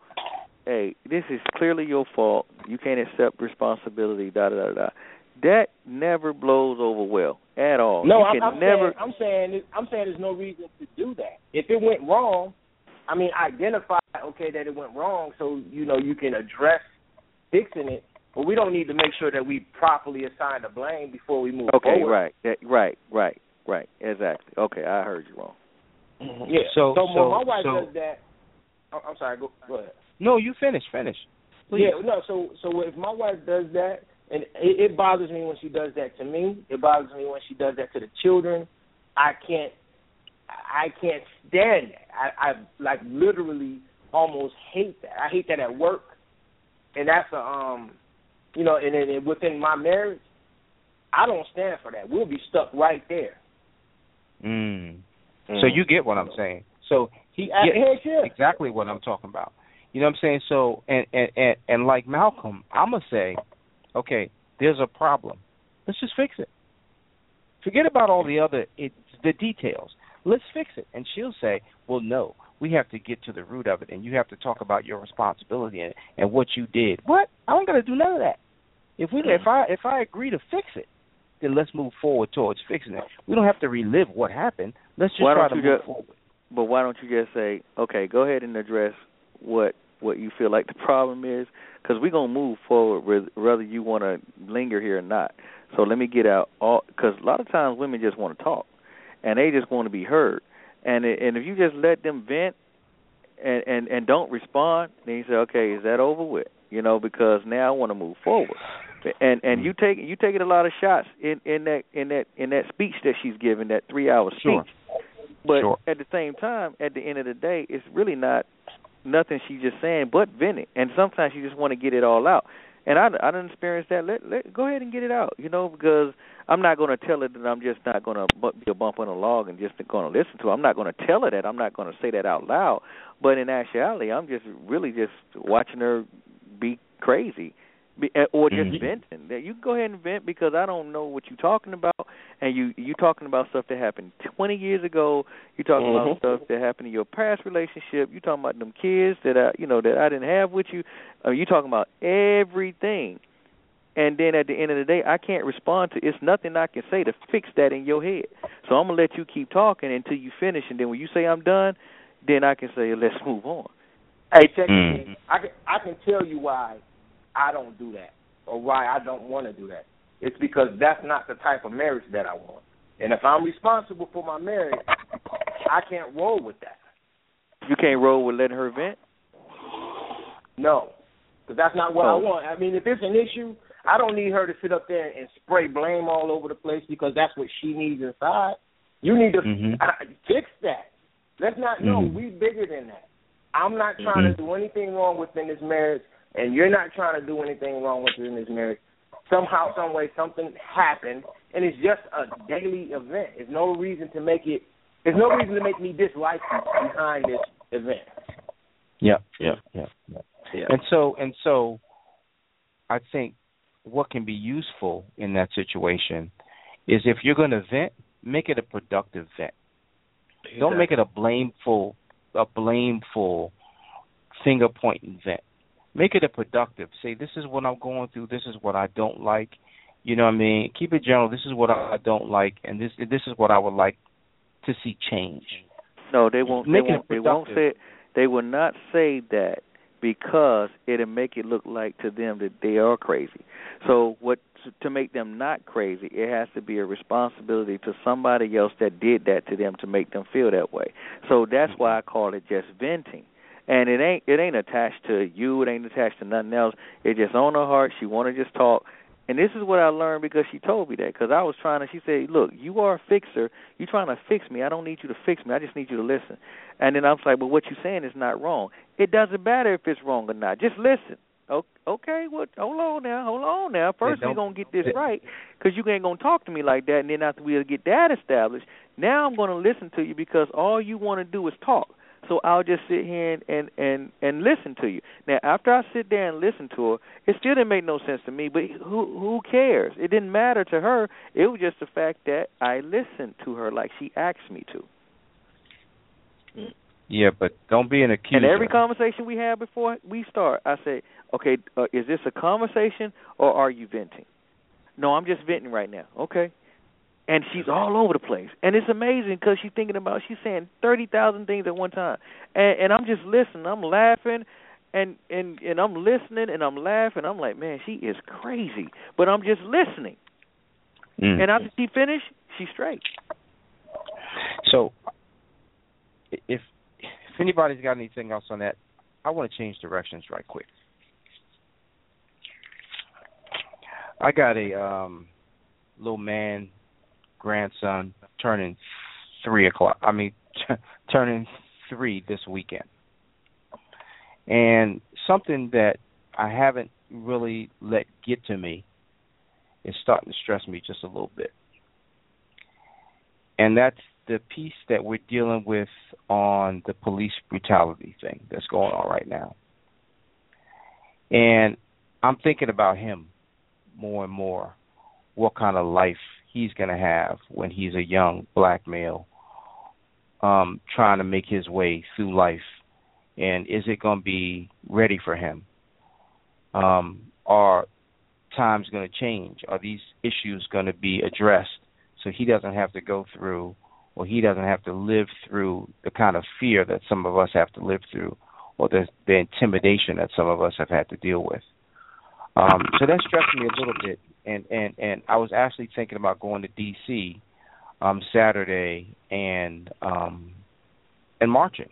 Hey, this is clearly your fault. You can't accept responsibility. Da da da da. That never blows over well at all. No, you I'm, can I'm never. saying I'm saying it- I'm saying there's no reason to do that. If it went wrong, I mean, identify okay that it went wrong, so you know you can address fixing it. But we don't need to make sure that we properly assign the blame before we move Okay, forward. right, that, right, right, right. Exactly. Okay, I heard you wrong. Mm-hmm. Yeah. So- so, so- my wife so- does that, oh, I'm sorry. Go, go ahead. No, you finish. Finish. Please. Yeah, no. So, so if my wife does that, and it, it bothers me when she does that to me. It bothers me when she does that to the children. I can't, I can't stand that. I, I like literally almost hate that. I hate that at work, and that's a, um, you know, and then within my marriage, I don't stand for that. We'll be stuck right there. Mm. So you get what I'm saying. So he gets heck yeah. exactly what I'm talking about. You know what I'm saying? So and and and, and like Malcolm, I'm gonna say, okay, there's a problem. Let's just fix it. Forget about all the other it, the details. Let's fix it. And she'll say, well, no, we have to get to the root of it, and you have to talk about your responsibility and, and what you did. What? I don't got to do none of that. If we if I if I agree to fix it, then let's move forward towards fixing it. We don't have to relive what happened. Let's just Why try to move just- forward. But why don't you just say, okay, go ahead and address what what you feel like the problem is, because we're gonna move forward with- whether you want to linger here or not. So let me get out all because a lot of times women just want to talk, and they just want to be heard. And it, and if you just let them vent and and and don't respond, then you say, okay, is that over with? You know, because now I want to move forward. And and hmm. you take you taking a lot of shots in in that in that in that speech that she's giving that three hour speech. Sure. But Sure. at the same time, at the end of the day, it's really not nothing she's just saying but venting. And sometimes you just want to get it all out. And I I didn't experience that. Let let go ahead and get it out, you know, because I'm not going to tell her that I'm just not going to be a bump on a log and just going to listen to her. I'm not going to tell her that. I'm not going to say that out loud. But in actuality, I'm just really just watching her be crazy. Be, eh, or just Mhm. venting. You can go ahead and vent because I don't know what you're talking about, and you you talking about stuff that happened 20 years ago. You talking Mhm. about stuff that happened in your past relationship. You talking about them kids that I you know that I didn't have with you. Uh, you talking about everything, and then at the end of the day, I can't respond to. It's nothing I can say to fix that in your head. So I'm gonna let you keep talking until you finish, and then when you say I'm done, then I can say let's move on. Hey, check Mm. this. I can I can tell you why I don't do that or why I don't want to do that. It's because that's not the type of marriage that I want. And if I'm responsible for my marriage, I can't roll with that. You can't roll with letting her vent. No, because that's not what I Oh. want. I mean, if it's an issue, I don't need her to sit up there and spray blame all over the place because that's what she needs inside. You need to Mhm. uh, fix that. Let's not know Mhm. we bigger than that. I'm not trying to Mhm. do anything wrong within this marriage, and you're not trying to do anything wrong within this marriage. Somehow, some way, something happened, and it's just a daily event. There's no reason to make it. There's no reason to make me dislike you behind this event. Yeah, yeah, yep, yep. Yeah. And so and so I think what can be useful in that situation is if you're going to vent, make it a productive vent. Don't make it a blameful a blameful finger pointing vent. Make it a productive. Say this is what I'm going through, this is what I don't like. You know what I mean? Keep it general. This is what I don't like and this this is what I would like to see change. No, they won't. Make they won't. They won't say. They will not say that because it'll make it look like to them that they are crazy. So what to make them not crazy, it has to be a responsibility to somebody else that did that to them to make them feel that way. So that's why I call it just venting. And it ain't it ain't attached to you, it ain't attached to nothing else. It's just on her heart. She want to just talk. And this is what I learned because she told me that. Because I was trying to, she said, "Look, you are a fixer. You're trying to fix me. I don't need you to fix me. I just need you to listen." And then I was like, "But what you're saying is not wrong. It doesn't matter if it's wrong or not. Just listen." Okay, well, hold on now, hold on now. First, we're gonna get this right, because you ain't gonna talk to me like that. And then after we get that established, now I'm gonna listen to you because all you want to do is talk. So I'll just sit here and, and and and listen to you. Now, after I sit there and listen to her, it still didn't make no sense to me. But who who cares? It didn't matter to her. It was just the fact that I listened to her like she asked me to. Yeah, but don't be an accuser. And every conversation we have before we start, I say, "Okay, uh, is this a conversation or are you venting?" No, I'm just venting right now. Okay. And she's all over the place, and it's amazing because she's thinking about she's saying thirty thousand things at one time, and, and I'm just listening. I'm laughing, and and and I'm listening, and I'm laughing. I'm like, man, she is crazy, but I'm just listening. Mm. And after she finished, she's straight. So, if if anybody's got anything else on that, I want to change directions right quick. I got a um little man grandson turning three o'clock. I mean, turning three this weekend, and something that I haven't really let get to me is starting to stress me just a little bit and that's the piece that we're dealing with on the police brutality thing that's going on right now. And I'm thinking about him more and more, what kind of life he's going to have when he's a young black male um trying to make his way through life? And is it going to be ready for him? Um are times going to change? Are these issues going to be addressed so he doesn't have to go through or he doesn't have to live through the kind of fear that some of us have to live through or the the intimidation that some of us have had to deal with. Um so that stressed me a little bit and and and I was actually thinking about going to DC um Saturday and um and marching.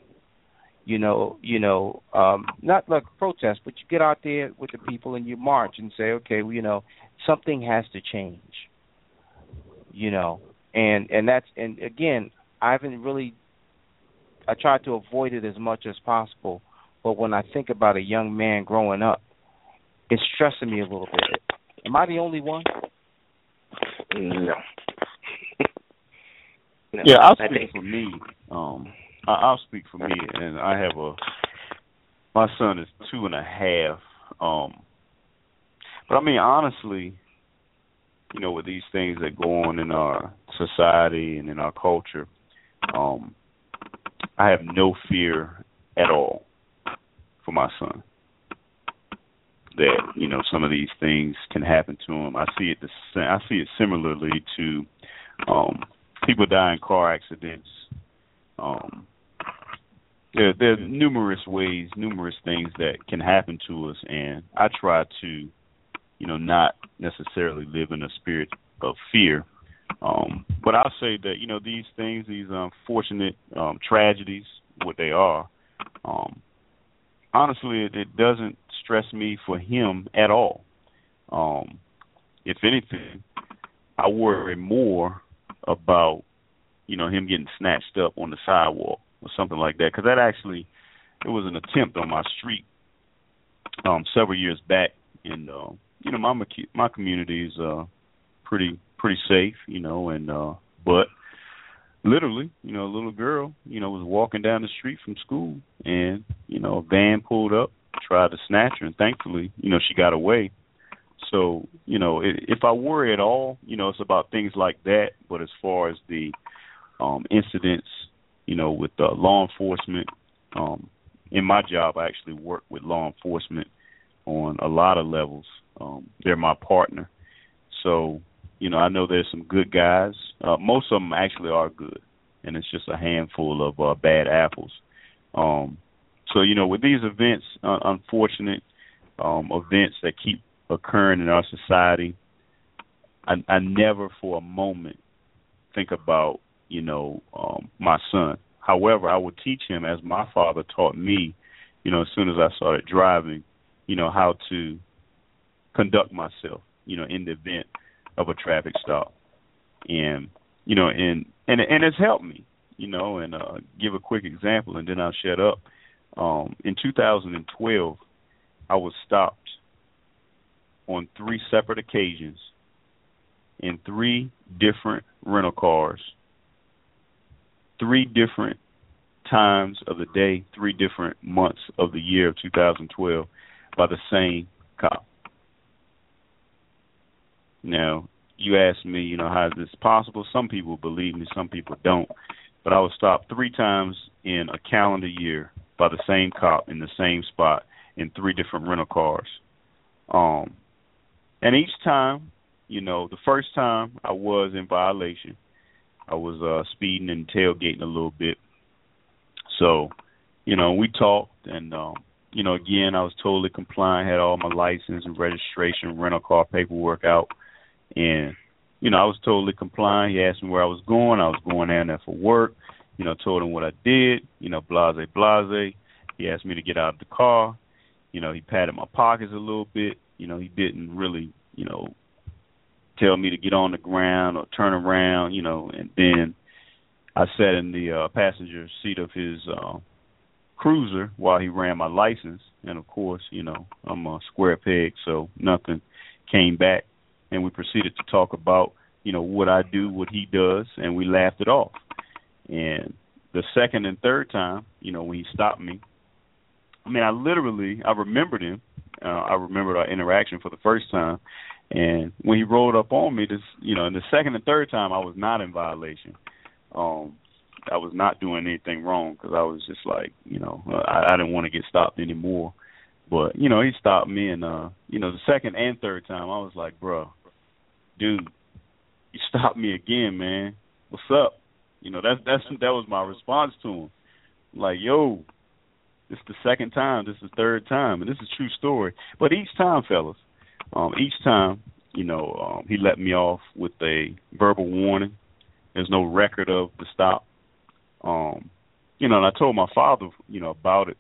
You know, you know, um not like protest, but you get out there with the people and you march and say, okay, well, you know, something has to change you know and and that's and again i haven't really i tried to avoid it as much as possible but when i think about a young man growing up it's stressing me a little bit am i the only one No. no. Yeah, I'll I speak think for me. Um, I, I'll speak for me, and I have a. My son is two and a half. Um, but I mean, honestly, you know, with these things that go on in our society and in our culture, um, I have no fear at all for my son. That you know, some of these things can happen to him. I see it. The, I see it similarly to um, people die in car accidents. Um, there, there are numerous ways, numerous things that can happen to us, and I try to, you know, not necessarily live in a spirit of fear. Um, but I'll say that you know these things, these unfortunate um, tragedies, what they are. Um, honestly, it, it doesn't stress me for him at all. Um, if anything, I worry more about you know, him getting snatched up on the sidewalk or something like that. Because that actually, it was an attempt on my street um, several years back, and uh, you know, my my community is uh, pretty pretty safe, you know, and uh, but literally, you know, a little girl, you know, was walking down the street from school, and you know, a van pulled up, tried to snatch her, and thankfully, you know, she got away. So, you know, if I worry at all, you know, it's about things like that. But as far as the um, incidents, you know, with uh, law enforcement, um, in my job, I actually work with law enforcement on a lot of levels. Um, they're my partner, so you know, I know there's some good guys. Uh, most of them actually are good, and it's just a handful of uh, bad apples. Um, so you know, with these events, uh, unfortunate um, events that keep occurring in our society, I, I never for a moment think about you know um, my son. However, I would teach him as my father taught me. You know, as soon as I started driving, you know how to conduct myself. You know, in the event of a traffic stop, and you know, and and and it's helped me. You know, and uh, give a quick example, and then I'll shut up. Um, in 2012, I was stopped on three separate occasions in three different rental cars, three different times of the day, three different months of the year of 2012 by the same cop. Now, you ask me, you know, how is this possible? Some people believe me, some people don't. But I was stopped three times in a calendar year by the same cop in the same spot in three different rental cars. Um, and each time, you know, the first time I was in violation. I was uh speeding and tailgating a little bit. So, you know, we talked and um, you know, again I was totally compliant, had all my license and registration, rental car paperwork out and you know, I was totally compliant. He asked me where I was going. I was going down there for work. You know, told him what I did. You know, blase blase. He asked me to get out of the car. You know, he patted my pockets a little bit. You know, he didn't really, you know, tell me to get on the ground or turn around. You know, and then I sat in the uh, passenger seat of his uh, cruiser while he ran my license. And of course, you know, I'm a square peg, so nothing came back and we proceeded to talk about you know what I do, what he does, and we laughed it off. And the second and third time, you know, when he stopped me, I mean, I literally I remembered him. Uh, I remembered our interaction for the first time, and when he rolled up on me, this you know, in the second and third time, I was not in violation. Um, I was not doing anything wrong because I was just like, you know, I, I didn't want to get stopped anymore. But you know, he stopped me, and uh, you know, the second and third time, I was like, bro, dude, you stopped me again, man. What's up? You know, that's that's that was my response to him. Like, yo, this is the second time, this is the third time, and this is a true story. But each time, fellas, um, each time, you know, um, he let me off with a verbal warning. There's no record of the stop. Um, you know, and I told my father, you know, about it.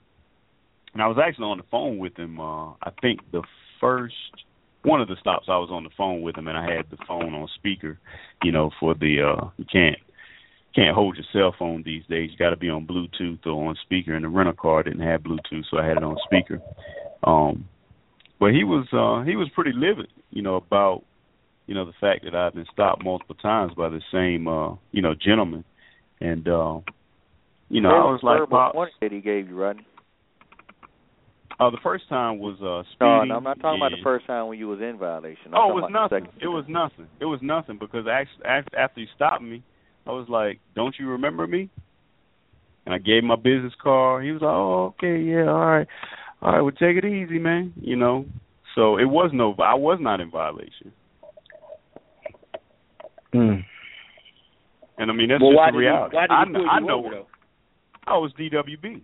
And I was actually on the phone with him. Uh, I think the first one of the stops I was on the phone with him and I had the phone on speaker, you know, for the uh you can't can't hold your cell phone these days. You got to be on Bluetooth or on speaker and the rental car didn't have Bluetooth, so I had it on speaker. Um but he was uh he was pretty livid, you know, about you know the fact that I've been stopped multiple times by the same uh you know gentleman and uh you know, I was like, Bob, that he gave you, Rodney. Uh, the first time was uh speeding. No, no, I'm not talking about the first time when you was in violation. I'm oh, it was nothing. It was nothing. It was nothing because actually, after you stopped me, I was like, "Don't you remember me?" And I gave him my business card. He was like, "Oh, okay, yeah, all right, all right. Well, take it easy, man." You know. So it was no. I was not in violation. Mm. And I mean that's well, just the reality. Why did he I, I know. Over? I was DWB,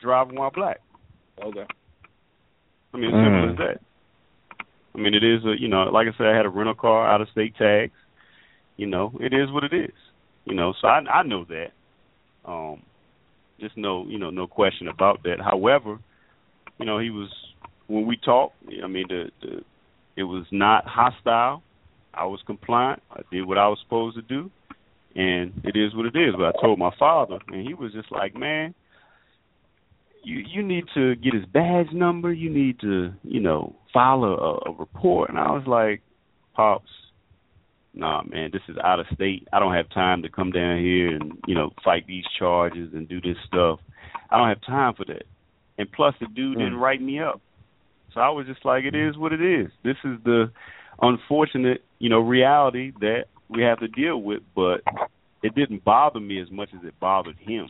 driving while black. Okay. I mean, as simple as that. I mean, it is a you know, like I said, I had a rental car, out of state tags. You know, it is what it is. You know, so I I know that. Um, just no you know no question about that. However, you know, he was when we talked. I mean, the, the it was not hostile. I was compliant. I did what I was supposed to do, and it is what it is. But I told my father, and he was just like, "Man, you you need to get his badge number. You need to, you know, file a, a report." And I was like, "Pops, nah, man, this is out of state. I don't have time to come down here and you know fight these charges and do this stuff. I don't have time for that. And plus, the dude didn't mm. write me up, so I was just like, it mm. is what it is. This is the unfortunate, you know, reality that we have to deal with. But it didn't bother me as much as it bothered him.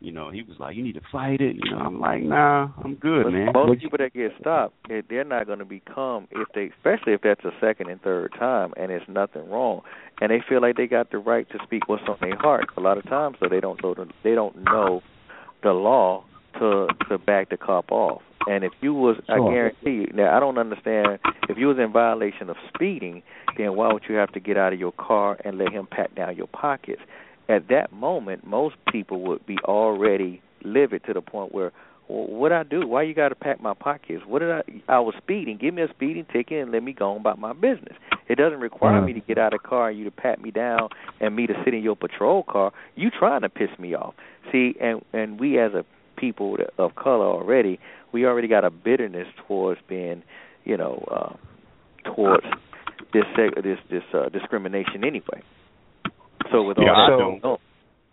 You know, he was like, "You need to fight it." You know, I'm like, "Nah, I'm good, But man." most people that get stopped, they- they're not going to become if they, especially if that's a second and third time, and it's nothing wrong, and they feel like they got the right to speak what's on their heart. A lot of times, though, they don't know the, they don't know the law to to back the cop off. And if you was, I guarantee you. Now, I don't understand if you was in violation of speeding, then why would you have to get out of your car and let him pat down your pockets? At that moment, most people would be already livid to the point where, well, what I do? Why you got to pack my pockets? What did I? I was speeding. Give me a speeding ticket and let me go on about my business. It doesn't require me to get out of the car and you to pat me down and me to sit in your patrol car. You trying to piss me off? See, and and we as a people of color already, we already got a bitterness towards being, you know, uh, towards this this this uh, discrimination anyway. So with all Yeah, that I going don't- know.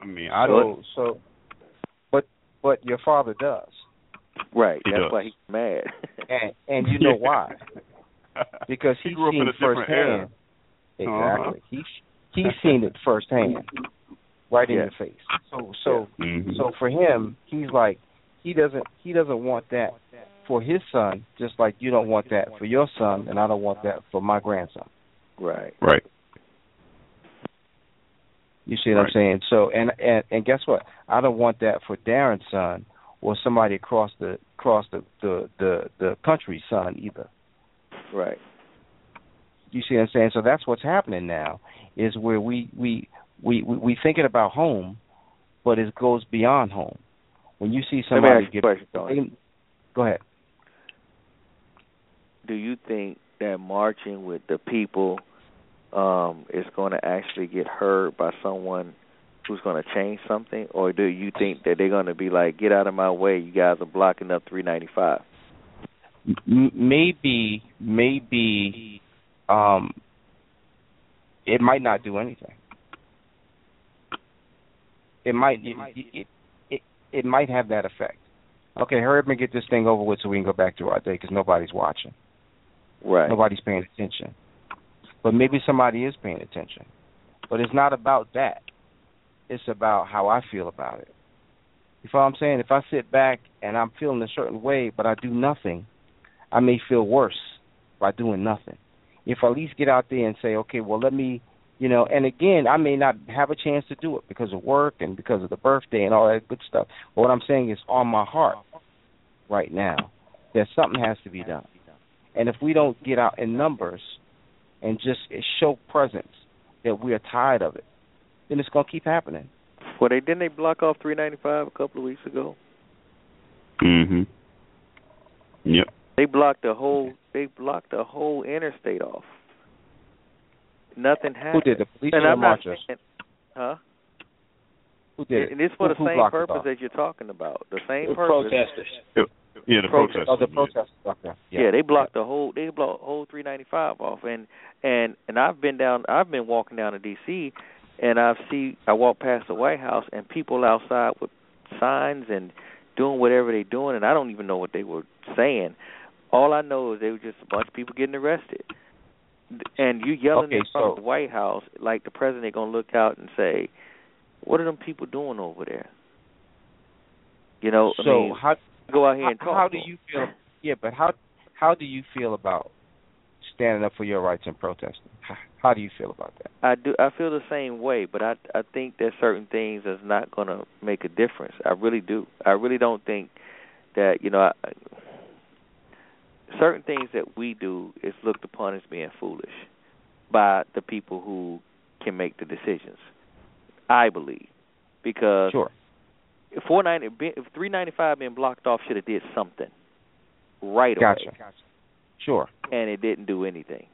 I mean, I I don't. So, but but your father does, right? He That's does. why he's mad. and and you know why? Because he he's grew up seen in a different era. firsthand. Uh-huh. Exactly. He's he's seen it firsthand, right in Yeah. your face. So so Mhm. so for him, he's like he doesn't he doesn't want that for his son, just like you don't want that for your son, and I don't want that for my grandson. right. right. You see what I'm saying? So and and and guess what? I don't want that for Darren's son or somebody across the across the the the, the country's son either. Right. You see what I'm saying? So that's what's happening now is where we we we we, we thinking about home, but it goes beyond home. When you see somebody get question, go ahead. Do you think that marching with the people um, is going to actually get heard by someone who's going to change something, or do you think that they're going to be like, "Get out of my way! You guys are blocking up 395"? M- maybe maybe um it might not do anything. It might it it it, it might have that effect. Okay, hurry up and get this thing over with so we can go back to our day because nobody's watching. Right. Nobody's paying attention. But maybe somebody is paying attention. But it's not about that. It's about how I feel about it. You follow what I'm saying? If I sit back and I'm feeling a certain way, but I do nothing, I may feel worse by doing nothing. If I at least get out there and say, okay, well, let me, you know, and again, I may not have a chance to do it because of work and because of the birthday and all that good stuff. But what I'm saying is on my heart right now that something has to be done. And if we don't get out in numbers and just show presence that we are tired of it, then it's going to keep happening. Well, they didn't they block off 395 a couple of weeks ago. Mhm. Yep. They blocked the whole. They blocked the whole interstate off. Nothing happened. Who happened. did the police and or the I'm not marchers? saying, huh? Who did it? And it's for Who- the who same purpose that you're talking about. The same The purpose. protesters. Yeah, the Protest- Oh, the yeah. Okay. Yeah. they blocked the whole. They blocked whole 395 off, and and and I've been down. I've been walking down to D.C. and I've see. I walk past the White House and people outside with signs and doing whatever they're doing, and I don't even know what they were saying. All I know is they were just a bunch of people getting arrested. And you yelling Okay, in front of the White House like the president gonna look out and say, "What are them people doing over there?" You know, I So mean, how go out here and how, talk. how do you feel? Yeah, but how how do you feel about standing up for your rights and protesting? How, how do you feel about that? I do. I feel the same way, but I I think that certain things is not going to make a difference. I really do. I really don't think that you know. I, certain things that we do is looked upon as being foolish by the people who can make the decisions. I believe because Sure. Four ninety, if three ninety five being blocked off should have did something right Gotcha. away, Sure. and it didn't do anything.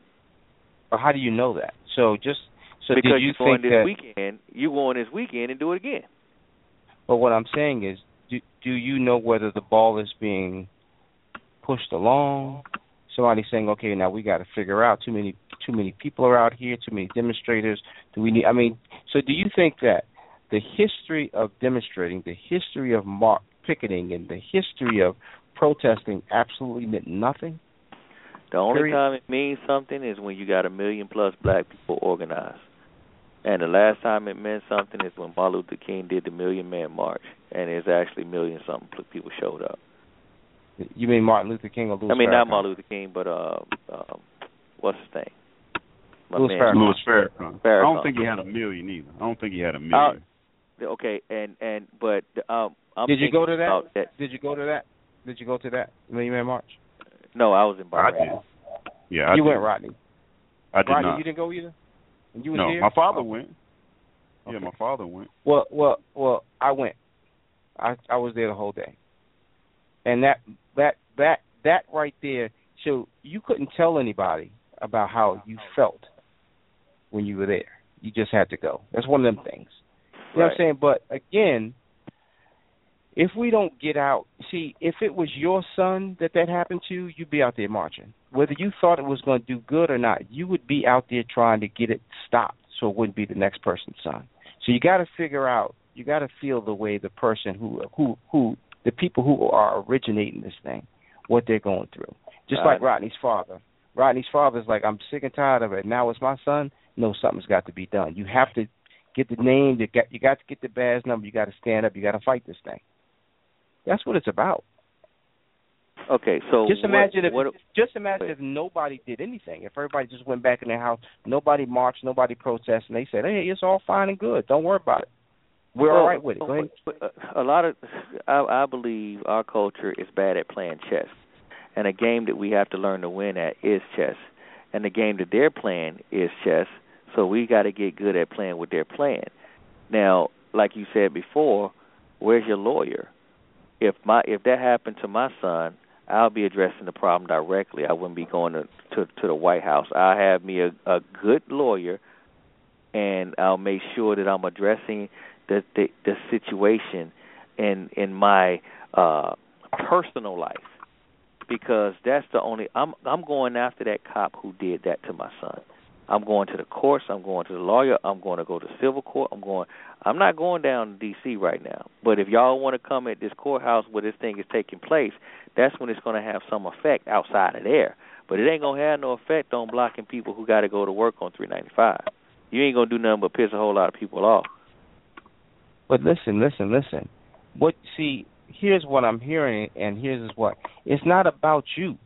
But how do you know that? So just So because did you are going think this that, weekend, you go on this weekend and do it again. But what I'm saying is, do do you know whether the ball is being pushed along? Somebody's saying, okay, now we got to figure out too many too many people are out here, too many demonstrators. Do we need? I mean, so do you think that the history of demonstrating, the history of mark picketing, and the history of protesting absolutely meant nothing? The only Period. time it means something is when you got a million plus black people organized. And the last time it meant something is when Martin Luther King did the Million Man March, and it's actually million something people showed up. You mean Martin Luther King or Louis I mean, Farrakhan? not Martin Luther King, but uh, um, what's his name? My Louis man. Farrakhan. Louis Farrakhan. I don't think he had a million either. I don't think he had a Uh, million. Okay, and and but um, I'm Did you go to that? about that? Did you go to that? Did you go to that Million Man March? No, I was in I did. Yeah, I you did. went, Rodney. I did Rodney, not. you didn't go either. And you was no, here? my father Oh. went. Yeah, Okay. my father went. Well, well, well. I went. I I was there the whole day, and that that that that right there. So you couldn't tell anybody about how you felt when you were there. You just had to go. That's one of them things. You know what I'm saying? But again, if we don't get out, see, if it was your son that that happened to, you'd be out there marching. Whether you thought it was going to do good or not, you would be out there trying to get it stopped so it wouldn't be the next person's son. So you got to figure out, you got to feel the way the person who who who the people who are originating this thing, what they're going through. Just like Uh, Rodney's father. Rodney's father's like, I'm sick and tired of it. Now it's my son. No, something's got to be done. You have to get the name. You got you got to get the badge number. You got to stand up. You got to fight this thing. That's what it's about. Okay, so just what- imagine if what, just imagine if nobody did anything. If everybody just went back in their house, nobody marched, nobody protested, and they said, "Hey, it's all fine and good. Don't worry about it. We're all Well, right with it." Go ahead. uh, A lot of, I, I believe our culture is bad at playing chess, and a game that we have to learn to win at is chess, and the game that they're playing is chess. So we got to get good at playing what they're playing. Now, like you said before, where's your lawyer? If my if that happened to my son, I'll be addressing the problem directly. I wouldn't be going to to, to the White House. I'll have me a, a good lawyer, and I'll make sure that I'm addressing the the, the situation in in my uh personal life because that's the only I'm I'm going after that cop who did that to my son. I'm going to the courts, I'm going to the lawyer, I'm going to go to civil court, I'm going I'm not going down to DC right now. But if y'all want to come at this courthouse where this thing is taking place, that's when it's going to have some effect outside of there. But it ain't to have no effect on blocking people who got to go to work on 395. You ain't to do nothing but piss a whole lot of people off. But listen, listen, listen. What see? Here's what I'm hearing, and here's what it's not about you.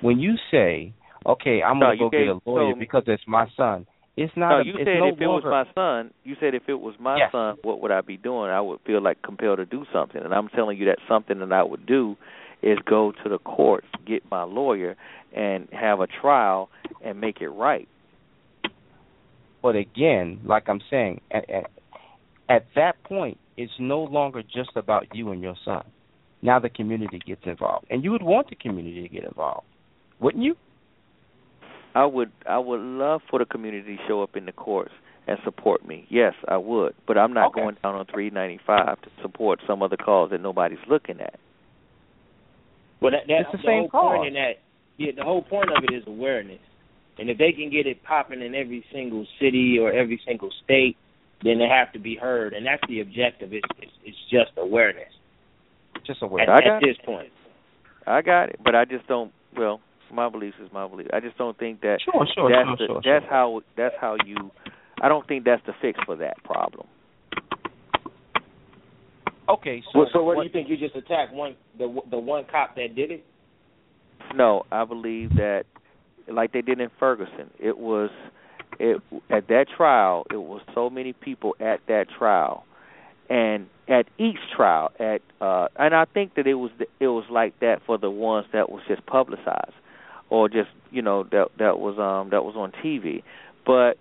When you say, "Okay, I'm No, gonna go get a lawyer so- because it's my son," it's not. No, a, you it's said no if it was my son, you said if it was my Yes. son, what would I be doing? I would feel like compelled to do something, and I'm telling you that something that I would do is go to the courts, get my lawyer, and have a trial and make it right. But again, like I'm saying, at, at, at that point, it's no longer just about you and your son. Now the community gets involved, and you would want the community to get involved, wouldn't you? I would I would love for the community to show up in the courts and support me. Yes, I would, but I'm not Okay. going down on 395 to support some other cause that nobody's looking at. Well, that, that It's the the same whole cause. point in that. Yeah, the whole point of it is awareness, and if they can get it popping in every single city or every single state, then they have to be heard, and that's the objective. It's it's, it's just awareness Just at, aware. I at got this point. I got it, but I just don't. Well, my beliefs is my belief. I just don't think that Sure, sure, that's sure, the, sure, that's sure. how that's how you. I don't think that's the fix for that problem. Okay, so Well, so what, do you think? You just attacked one the the one cop that did it? No, I believe that like they did in Ferguson, it was it at that trial. It was so many people at that trial, and at each trial, at uh, and I think that it was it was like that for the ones that was just publicized, or just you know that that was um that was on TV, but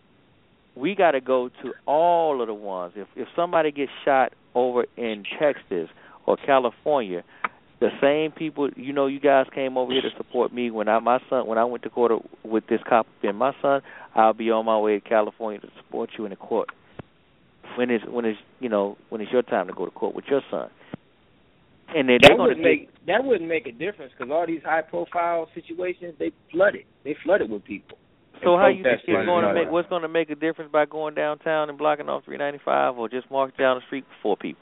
we got to go to all of the ones. If if somebody gets shot over in Texas or California, the same people you know you guys came over here to support me. When I my son when I went to court with this cop and my son I'll be on my way to California to support you in the court. When it's when it's you know when it's your time to go to court with your son and then that wouldn't make that wouldn't make a difference because all these high profile situations they flooded they flooded with people so how you think it's going to make what's going to make a difference by going downtown and blocking off 395 or just marching down the street for four people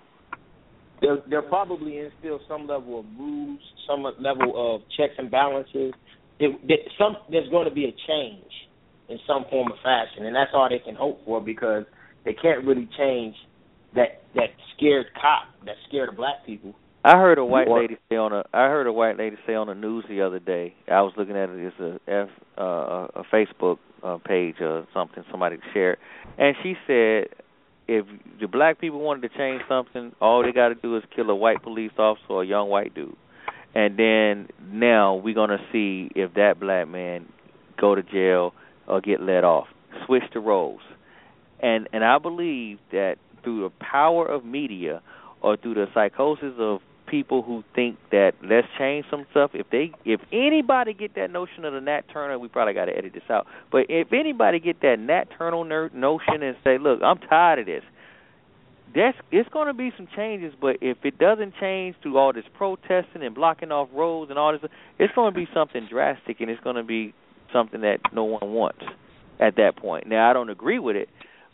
they'll, they'll probably instill some level of rules, some level of checks and balances. It, it, some there's going to be a change in some form or fashion, and that's all they can hope for because they can't really change that that scared cop that scared of black people. I heard a white lady say on a I heard a white lady say on the news the other day. I was looking at it as a F, uh, a Facebook uh, page or something somebody shared, and she said if the black people wanted to change something, all they got to do is kill a white police officer or a young white dude, and then now we're gonna see if that black man go to jail or get let off. Switch the roles, and and I believe that through the power of media or through the psychosis of people who think that let's change some stuff. If they, if anybody get that notion of the Nat Turner, we probably got to edit this out. But if anybody get that Nat Turner notion and say, look, I'm tired of this. That's it's going to be some changes, but if it doesn't change through all this protesting and blocking off roads and all this, it's going to be something drastic, and it's going to be something that no one wants at that point. Now, I don't agree with it,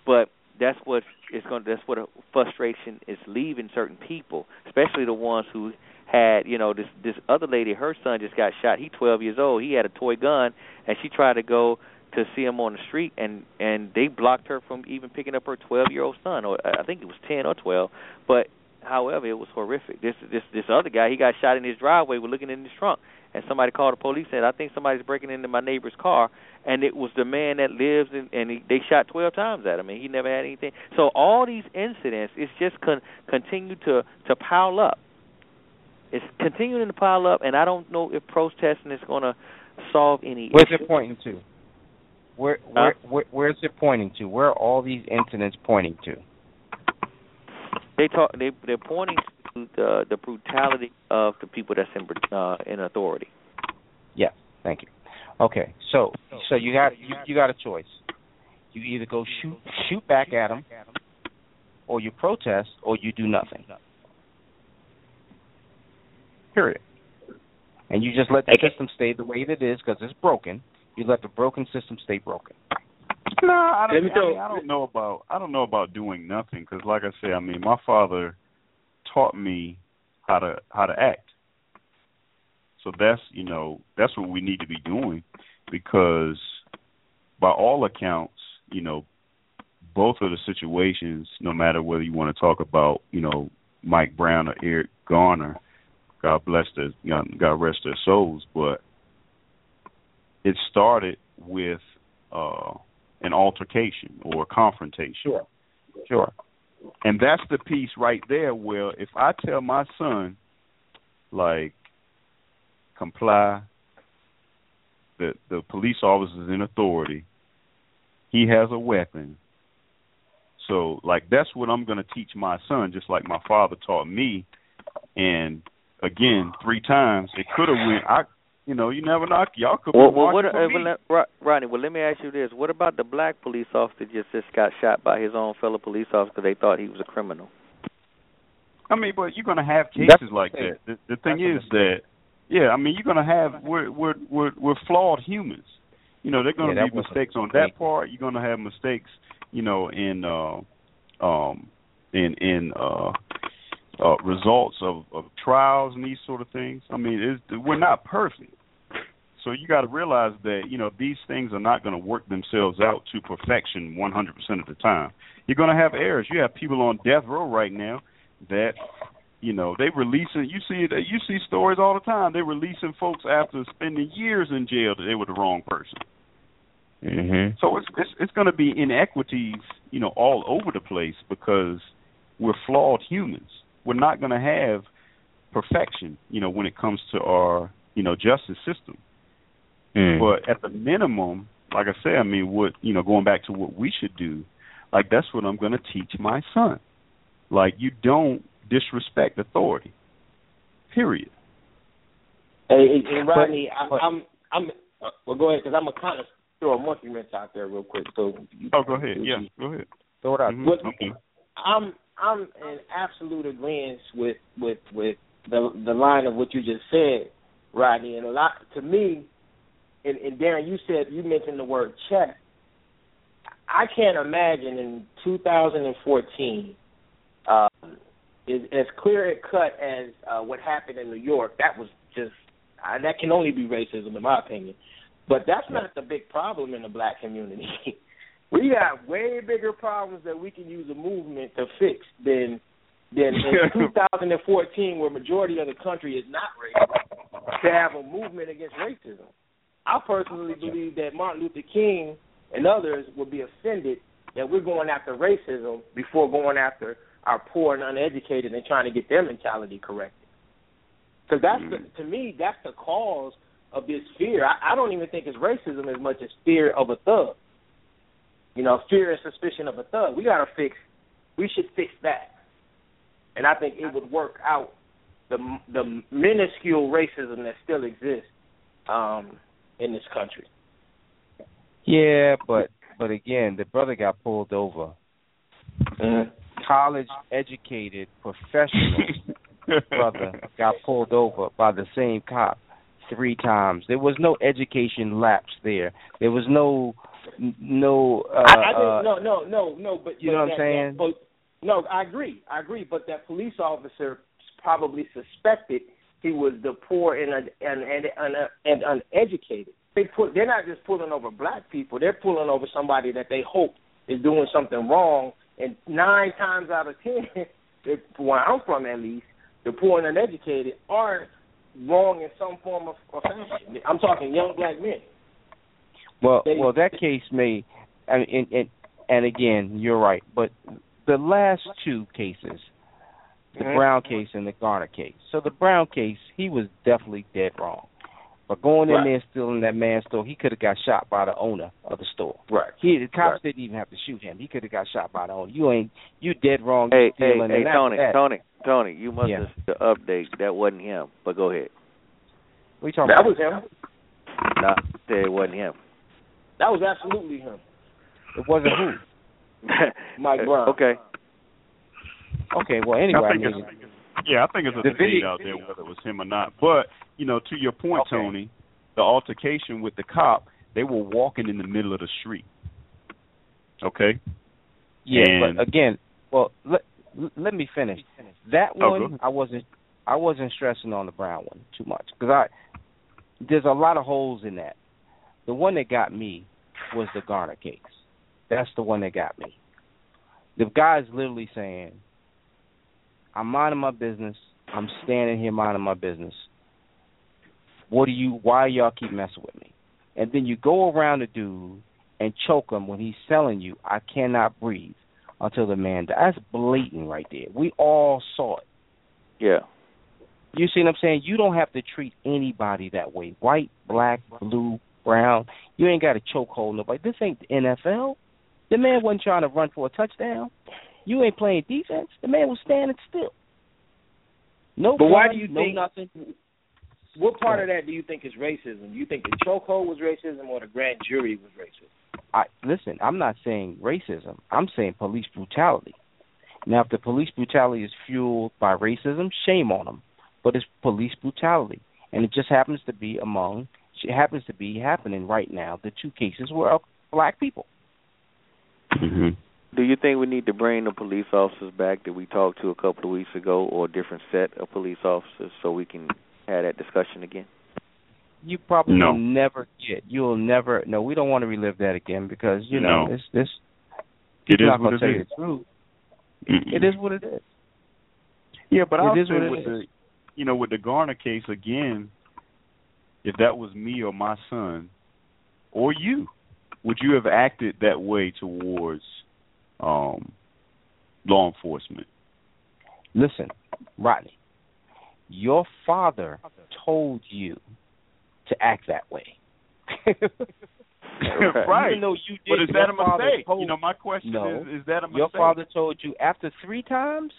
but that's what is going. That's what a frustration is leaving certain people, especially the ones who had, you know, this this other lady. Her son just got shot. He's 12 years old. He had a toy gun, and she tried to go to see him on the street, and and they blocked her from even picking up her 12 year old son, or I think it was 10 or 12. But however, it was horrific. This this this other guy, he got shot in his driveway. We're looking in his trunk, and somebody called the police and said, I think somebody's breaking into my neighbor's car, and it was the man that lives in, and he, they shot 12 times at him, and he never had anything. So all these incidents, it's just con- continue to to pile up. It's continuing to pile up, and I don't know if protesting is going to solve any. Where's issue. it pointing to? Where, where, where, where's it pointing to? Where are all these incidents pointing to? They talk. They they're pointing to the the brutality of the people that's in uh, in authority. Yeah, thank you. Okay, so so you got you, you got a choice. You either go shoot shoot back at them, or you protest, or you do nothing. Period. And you just let the system stay the way it is because it's broken. You let the broken system stay broken. No, I don't. I, mean, I don't know about. I don't know about doing nothing because, like I say, I mean, my father taught me how to how to act. So that's you know that's what we need to be doing because, by all accounts, you know, both of the situations, no matter whether you want to talk about you know Mike Brown or Eric Garner, God bless their God rest their souls, but it started with uh an altercation or a confrontation. Sure. Sure. And that's the piece right there where if I tell my son like comply the the police officer is in authority, he has a weapon. So like that's what I'm gonna teach my son, just like my father taught me. And again, three times it could have went I you know, you never know. Y'all could Well, be well, what, marching uh, for well, me. let- Ro- Rodney, well, let me ask you this: What about the black police officer just just got shot by his own fellow police officer because they thought he was a criminal? I mean, but you're gonna have That's cases like the that. The, the thing That's is that, yeah, I mean, you're gonna have we're we're we're, we're flawed humans. You know, there're gonna Yeah, be mistakes on that part. You're gonna have mistakes, you know, in uh, um, in in uh, uh, results of, of trials and these sort of things. I mean, it's, we're not perfect. So you got to realize that you know these things are not going to work themselves out to perfection 100% of the time. You're going to have errors. You have people on death row right now that you know they releasing. You see it. You see stories all the time. They're releasing folks after spending years in jail that they were the wrong person. Mhm. So it's it's, it's going to be inequities, you know, all over the place because we're flawed humans. We're not going to have perfection, you know, when it comes to our, you know, justice system. Mm. But at the minimum, like I say, I mean, what you know, going back to what we should do, like that's what I'm going to teach my son. Like you don't disrespect authority. Period. Hey, hey, Rodney, I, I'm I'm uh, well. Go ahead, because I'm gonna kind of throw a monkey wrench out there real quick. So you, oh, go ahead. Yeah, go ahead. Throw it out. Mhm. But Okay. I'm I'm in absolute agreement with with with the the line of what you just said, Rodney. And a lot to me, and, and Darren, you said you mentioned the word check. I can't imagine in 2014, um, is as clear and cut as uh, what happened in New York. That was just uh, that can only be racism, in my opinion. But that's not the big problem in the black community. we have way bigger problems that we can use a movement to fix than than in 2014, where majority of the country is not racist, to have a movement against racism. I personally believe that Martin Luther King and others would be offended that we're going after racism before going after our poor and uneducated and trying to get their mentality corrected. Because that's the, to me, that's the cause of this fear. I, I don't even think it's racism as much as fear of a thug. You know, fear and suspicion of a thug. We got to fix. We should fix that, and I think it would work out the the minuscule racism that still exists um, in this country. Yeah, but but again, the brother got pulled over. Mm-hmm. College educated professional brother got pulled over by the same cop three times. There was no education lapse there. There was no no uh, I, I uh didn't, no, no, no, no. But you but know what I'm saying? that- but, no, I agree. I agree. But that police officer probably suspected he was the poor and and and, and, and uneducated. They put. They're not just pulling over black people. They're pulling over somebody that they hope is doing something wrong. And nine times out of ten, where I'm from at least, the poor and uneducated are wrong in some form of, of fashion. I'm talking young black men. Well, They- well, that case may, I mean, and, and and again, you're right. But the last two cases, the Mhm. Brown case and the Garner case. So the Brown case, he was definitely dead wrong. But going in Right. there stealing that man's store, he could have got shot by the owner of the store. Right. He the cops Right. didn't even have to shoot him. He could have got shot by the owner. You ain't you dead wrong. Hey, hey, stealing, hey, and Tony, that, Tony, Tony, you must Yeah. have the update. That wasn't him. But go ahead. What you talking That about? was him. Nah, say it wasn't him. That was absolutely him. It wasn't who. Mike Brown. Okay. Okay. Well, anyway, I I think mean, it's, yeah, I think it's a The debate video- out there whether it was him or not. But you know, to your point, Okay. Tony, the altercation with the cop, they were walking in the middle of the street. Okay. Yeah, And- but again, well, let let me finish. That oh, one, go. I wasn't I wasn't stressing on the Brown one too much because I there's a lot of holes in that. The one that got me was the Garner case. That's the one that got me. The guy's literally saying, "I'm minding my business. I'm standing here minding my business. What do you? Why y'all keep messing with me?" And then you go around the dude and choke him when he's telling you, "I cannot breathe." Until the man dies. That's blatant right there. We all saw it. Yeah. You see what I'm saying? You don't have to treat anybody that way. White, black, blue, brown. You ain't got to chokehold nobody. This ain't the NFL. The man wasn't trying to run for a touchdown. You ain't playing defense. The man was standing still. No But why do you no think- nothing? What part of that do you think is racism? Do you think the chokehold was racism or the grand jury was racist? I listen, I'm not saying racism. I'm saying police brutality. Now, if the police brutality is fueled by racism, shame on them. But it's police brutality, and it just happens to be among it happens to be happening right now. The two cases were of black people. Mm-hmm. Do you think we need to bring the police officers back that we talked to a couple of weeks ago, or a different set of police officers, so we can have that discussion again? You probably No. will never get. You'll never. No, we don't want to relive that again because you know No. it's this. It People not what gonna it tell you the truth. Mm-mm. It is what it is. Yeah, but I'll is say what it with is. the, you know, with the Garner case again, if that was me or my son, or you, would you have acted that way towards um, law enforcement? Listen, Rodney, your father told you to act that way. right. Even though you did, but is that a mistake? told- You know, my question No. is: Is that a mistake? Your father told you after three times.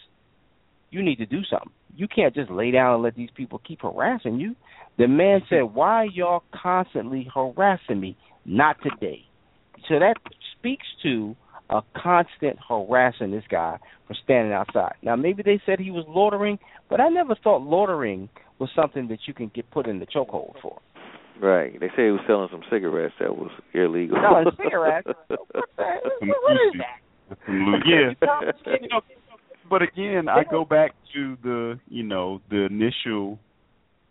you need to do something. You can't just lay down and let these people keep harassing you. The man said, "Why y'all constantly harassing me? Not today." So that speaks to a constant harassing this guy for standing outside. Now maybe they said he was loitering, but I never thought loitering was something that you can get put in the chokehold for. Right. They say he was selling some cigarettes that was illegal. No, cigarettes. what, the, what is that? Yeah. you know, but again, I go back to the you know the initial,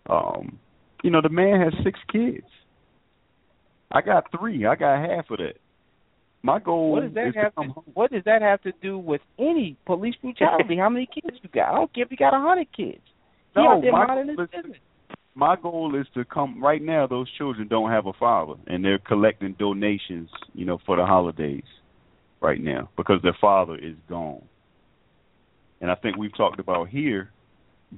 um, you know, the man has six kids. I got three. I got half of that. My goal what does that is have to to, What does that have to do with any police brutality? How many kids you got? I don't care if you got a hundred kids. No, my goal, is, my goal is to come right now. Those children don't have a father, and they're collecting donations, you know, for the holidays right now because their father is gone. And I think we've talked about here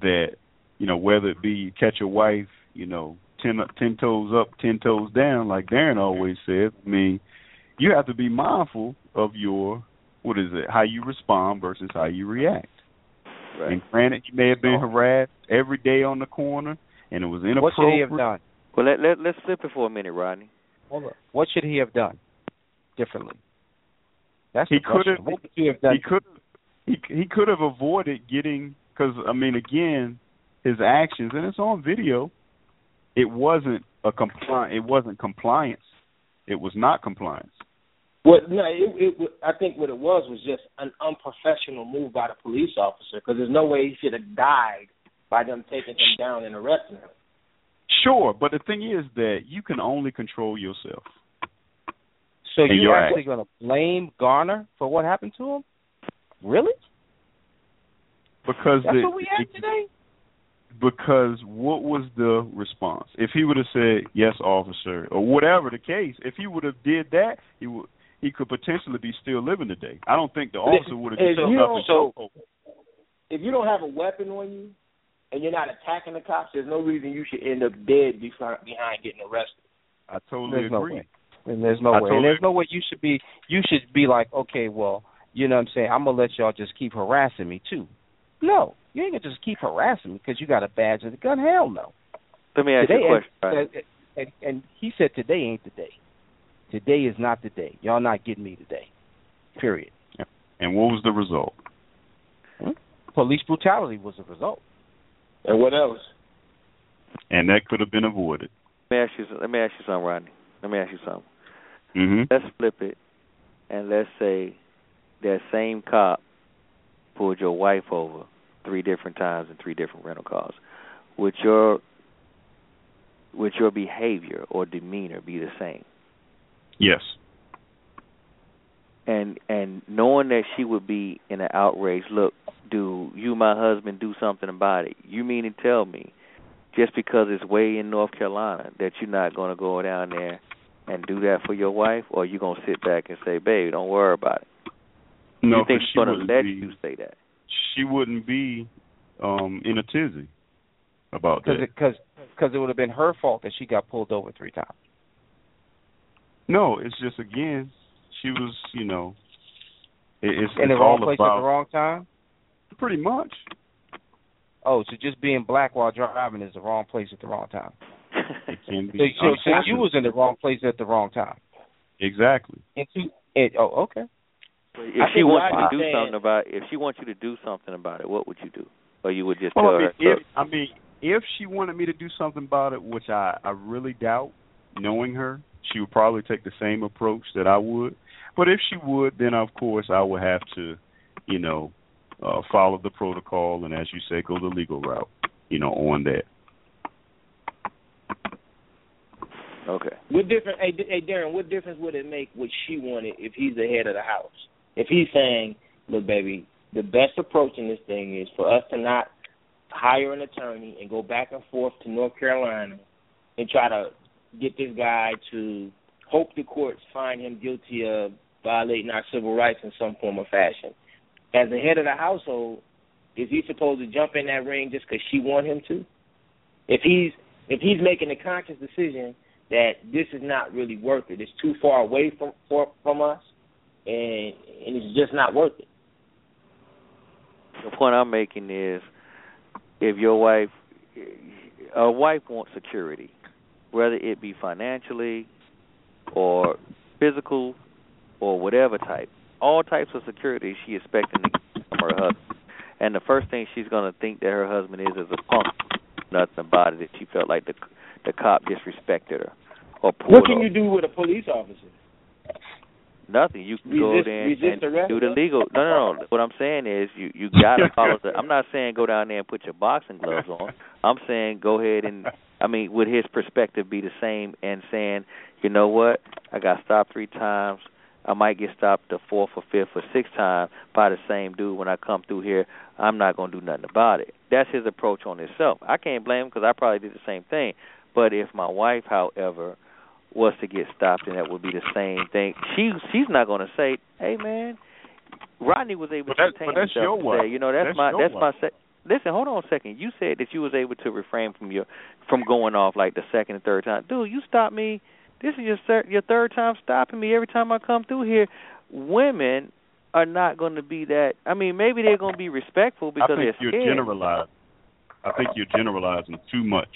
that you know whether it be you catch a wife, you know, ten ten toes up, ten toes down, like Darren always said. I mean, you have to be mindful of your what is it, how you respond versus how you react. Right. And granted, you may have been oh. harassed every day on the corner, and it was inappropriate. What should he have done? Well, let, let let's flip it for a minute, Rodney. Hold on. What should he have done differently? That's He the question. could've- What would you have done? he could he he could have avoided getting because I mean again his actions and it's on video. It wasn't a compli It wasn't compliance. It was not compliance. What? No, it, it, I think what it was was just an unprofessional move by the police officer because there's no way he should have died by them taking him down and arresting him. Sure, but the thing is that you can only control yourself. So And you're you're actually going to blame Garner for what happened to him? Really? Because That's the, what we had today. because what was the response? If he would have said yes, officer, or whatever the case, if he would have did that, he would he could potentially be still living today. I don't think the officer would have If just you up and so- If you don't have a weapon on you and you're not attacking the cops, there's no reason you should end up dead behind, behind getting arrested. I totally There's no agree. way. And there's no I way. totally and there's no way you should be you should be like, okay, well, you know what I'm saying, I'm gonna let y'all just keep harassing me too. No. You ain't gonna just keep harassing me because you got a badge of the gun. Hell no. Let me ask today, you a question. and, Rodney. and, and he said today ain't the day. Today is not the day. Y'all not getting me today. Period. And what was the result? Police brutality was the result. And what else? And that could have been avoided. Let me ask you. Let me ask you something, Rodney. Let me ask you something. hmm Let's flip it, and let's say that same cop pulled your wife over three different times in three different rental cars. Would your would your behavior or demeanor be the same? Yes. and and knowing that she would be in an outrage look do you my husband do something about it you mean to tell me just because it's way in north carolina that you're not going to go down there and do that for your wife or you going to sit back and say babe don't worry about it No, you think 'cause she's she going to wouldn't let be, you say that She wouldn't be um in a tizzy about Because that. it, cause, cause it would have been her fault that she got pulled over three times. No, it's just again, she was, you know, it, it's, In the it's wrong all place about at the wrong time? pretty much. Oh, so just being black while driving is the wrong place at the wrong time. It can be. So, so, so you unfortunate. was in the wrong place at the wrong time. exactly. And two, and, oh, okay. if I she wants you to do said- something about if she wants you to do something about it what would you do or you would just Well, tell I uh, mean, her if I mean, if she wanted me to do something about it, which I I really doubt, knowing her, she would probably take the same approach that I would. But if she would, then of course I would have to, you know, uh follow the protocol and, as you say, go the legal route. You know, on that. okay What difference? Hey, hey, Darren, what difference would it make what she wanted if he's the head of the house? If he's saying, "Look, baby, the best approach in this thing is for us to not hire an attorney and go back and forth to North Carolina and try to get this guy to hope the courts find him guilty of violating our civil rights in some form or fashion." As the head of the household, is he supposed to jump in that ring just because she want him to? If he's if he's making a conscious decision that this is not really worth it, it's too far away from for, from us, and and it's just not worth it. the point I'm making is, if your wife, a wife wants security, whether it be financially, or physical, or whatever type, all types of security she expecting to get from her husband. And the first thing she's gonna think that her husband is is a punk. Nothing about it. That she felt like the the cop disrespected her or What can her. you do with a police officer? Nothing. You can go Resist- there resist and do the legal. No, no, no. What I'm saying is you you gotta follow the. I'm not saying go down there and put your boxing gloves on. I'm saying go ahead and. I mean, would his perspective be the same? And saying, you know what, I got stopped three times. I might get stopped the fourth or fifth or sixth time by the same dude when I come through here. I'm not gonna do nothing about it. That's his approach on himself. I can't blame him because I probably did the same thing. But if my wife, however, was to get stopped, and that would be the same thing. She she's not going to say, "Hey, man, Rodney was able But to that's- contain himself your say, you know, that's, That's my that's wife. my se- Listen, hold on a second. You said that you was able to refrain from your from going off like the second and third time. Dude, you stopped me. This is your thir- your third time stopping me every time I come through here. Women are not going to be that. I mean, maybe they're going to be respectful because I think they're you're scared. generalizing. I think you're generalizing too much.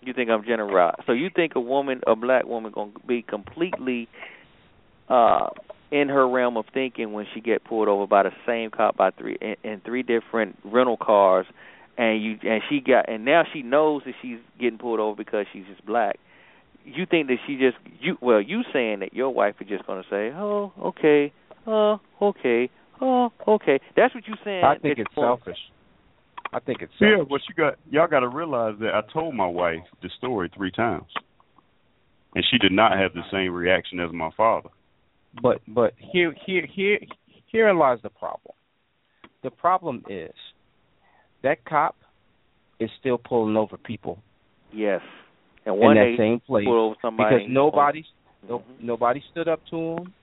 You think I'm general? So you think a woman, a black woman, gonna be completely uh in her realm of thinking when she get pulled over by the same cop by three in, in three different rental cars, and you and she got and now she knows that she's getting pulled over because she's just black. You think that she just you well you saying that your wife is just gonna say oh okay oh okay oh okay that's what you saying. I think it's you want- selfish. I think it's Yeah, selfish. but you got y'all got to realize that I told my wife the story three times, and she did not have the same reaction as my father. But but here here here herein lies the problem. The problem is that cop is still pulling over people Yes, and in that same place pull over somebody because nobody no, Mhm. nobody stood up to him.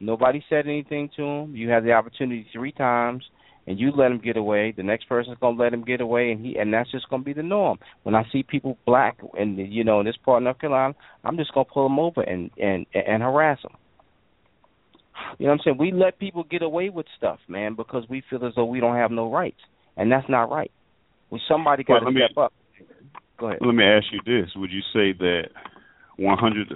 Nobody said anything to him. You had the opportunity three times, and you let him get away. The next person's gonna let him get away, and he and that's just gonna be the norm. When I see people black and you know in this part of North Carolina, I'm just gonna pull them over and and and harass them. You know what I'm saying? We let people get away with stuff, man, because we feel as though we don't have no rights, and that's not right. We somebody got Well, to me- step up. Go ahead. Let me ask you this: Would you say that 100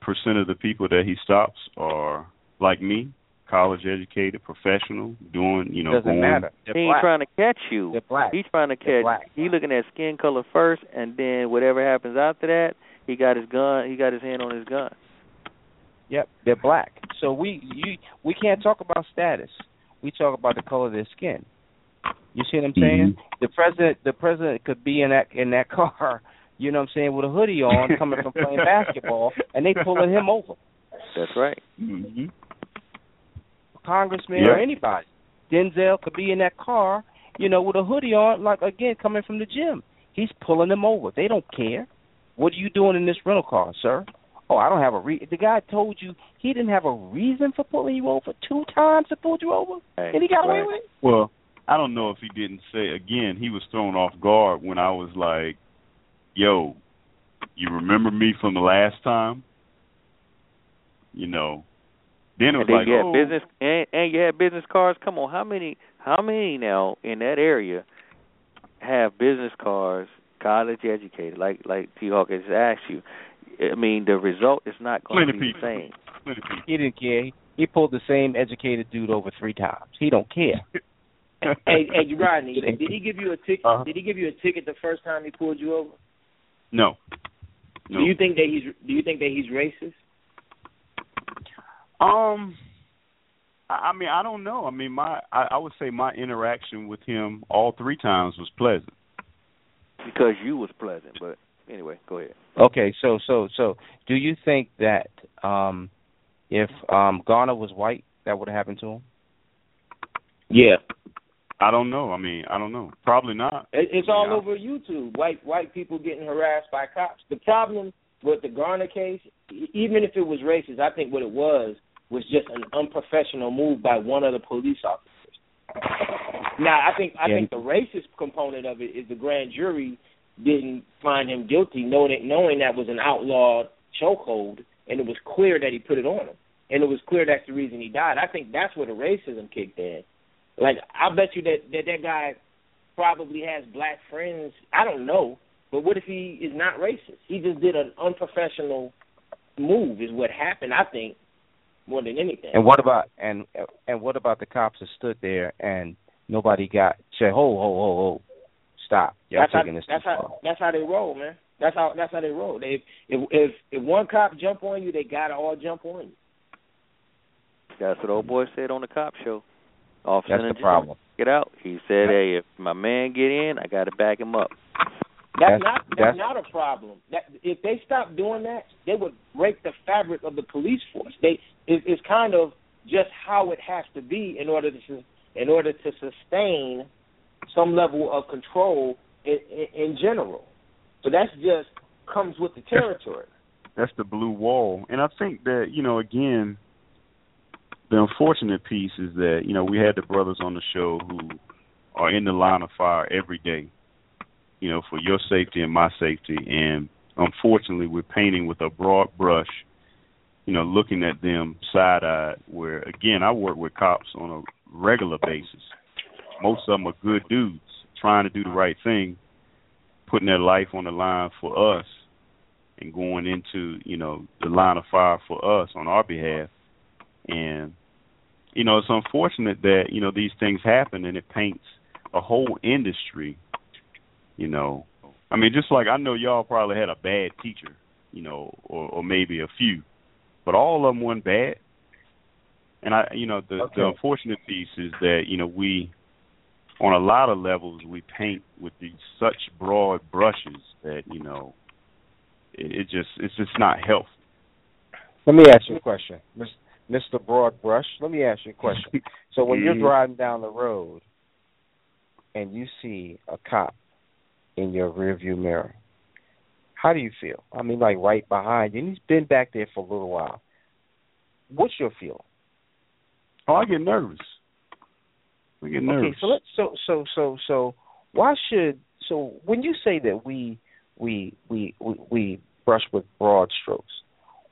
percent of the people that he stops are like me, college educated, professional, doing you know Doesn't going? matter. They're he ain't black. trying to catch you. They're black. He's trying to catch. black. He looking at skin color first, and then whatever happens after that, he got his gun. He got his hand on his gun. Yep, they're black. So we you we can't talk about status. We talk about the color of their skin. You see what I'm saying? The president the president could be in that in that car, you know what I'm saying, with a hoodie on coming from playing basketball and they pulling him over. That's right. hmm Congressman Yeah. or anybody. Denzel could be in that car, you know, with a hoodie on, like again coming from the gym. He's pulling them over. They don't care. What are you doing in this rental car, sir? Oh, I don't have a re. The guy told you he didn't have a reason for pulling you over two times to pull you over, Hey, and he got away right. with it. Well, I don't know if he didn't say again. He was thrown off guard when I was like, "Yo, you remember me from the last time?" You know. Then it was And like, you had "Oh, business and and you had business cards. Come on, how many how many now in that area have business cards college educated, like like T Hawk has asked you? I mean, the result is not going to be people. the same. plenty. He didn't care. He, he pulled the same educated dude over three times. He don't care. hey, hey, Rodney, did he give you a ticket? Uh-huh. Did he give you a ticket the first time he pulled you over? No. No. Do you think that he's Do you think that he's racist? Um, I I mean, I don't know. I mean, my I, I would say my interaction with him all three times was pleasant. Because you was pleasant, but anyway, go ahead. Okay, so so so, do you think that um if um Garner was white, that would have happened to him? Yeah, I don't know. I mean, I don't know. Probably not. it, it's all Yeah. over YouTube. White white people getting harassed by cops. The problem with the Garner case, e- even if it was racist, I think what it was was just an unprofessional move by one of the police officers. Now, I think I Yeah. think the racist component of it is the grand jury didn't find him guilty, knowing knowing that was an outlawed chokehold, and it was clear that he put it on him, and it was clear that's the reason he died. I think that's where the racism kicked in. Like I bet you that that that guy probably has black friends. I don't know, but what if he is not racist? He just did an unprofessional move. Is what happened. I think more than anything. And what about and and what about the cops that stood there and nobody got said, "Ho, ho, ho, ho, stop! Y'all that's taking how, this that's too how far." that's how they roll, man. That's how that's how they roll. They if if if one cop jump on you, they gotta all jump on you. That's what old boy said on the cop show. Officer That's the jail, problem. Get out. He said, "Hey, if my man get in, I got to back him up." That's, That's- not that's, that's- not a problem. That if they stopped doing that, they would break the fabric of the police force. They it, it's kind of just how it has to be in order to in order to sustain some level of control in, in, in general. So that's just comes with the territory. That's the blue wall. And I think that, you know, again, the unfortunate piece is that, you know, we had the brothers on the show who are in the line of fire every day, you know, for your safety and my safety. And unfortunately, we're painting with a broad brush, you know, looking at them side eyed. Where, again, I work with cops on a regular basis. Most of them are good dudes trying to do the right thing, putting their life on the line for us and going into you know the line of fire for us on our behalf. And you know it's unfortunate that you know these things happen and it paints a whole industry you know. I mean just like i know y'all probably had a bad teacher you know or or maybe a few but all of them weren't bad. And i you know the Okay. the unfortunate piece is that you know we on a lot of levels we paint with these such broad brushes that you know it, it just it's just not healthy. Let me ask you a question, Mr. Broadbrush. Let me ask you a question. So when you're Mhm. driving down the road and you see a cop in your rearview mirror, how do you feel? I mean, like right behind you, and he's been back there for a little while. What's your feeling? Oh, I get nervous. I get nervous. Okay, so let's so so so so why should so when you say that we we we we, we brush with broad strokes,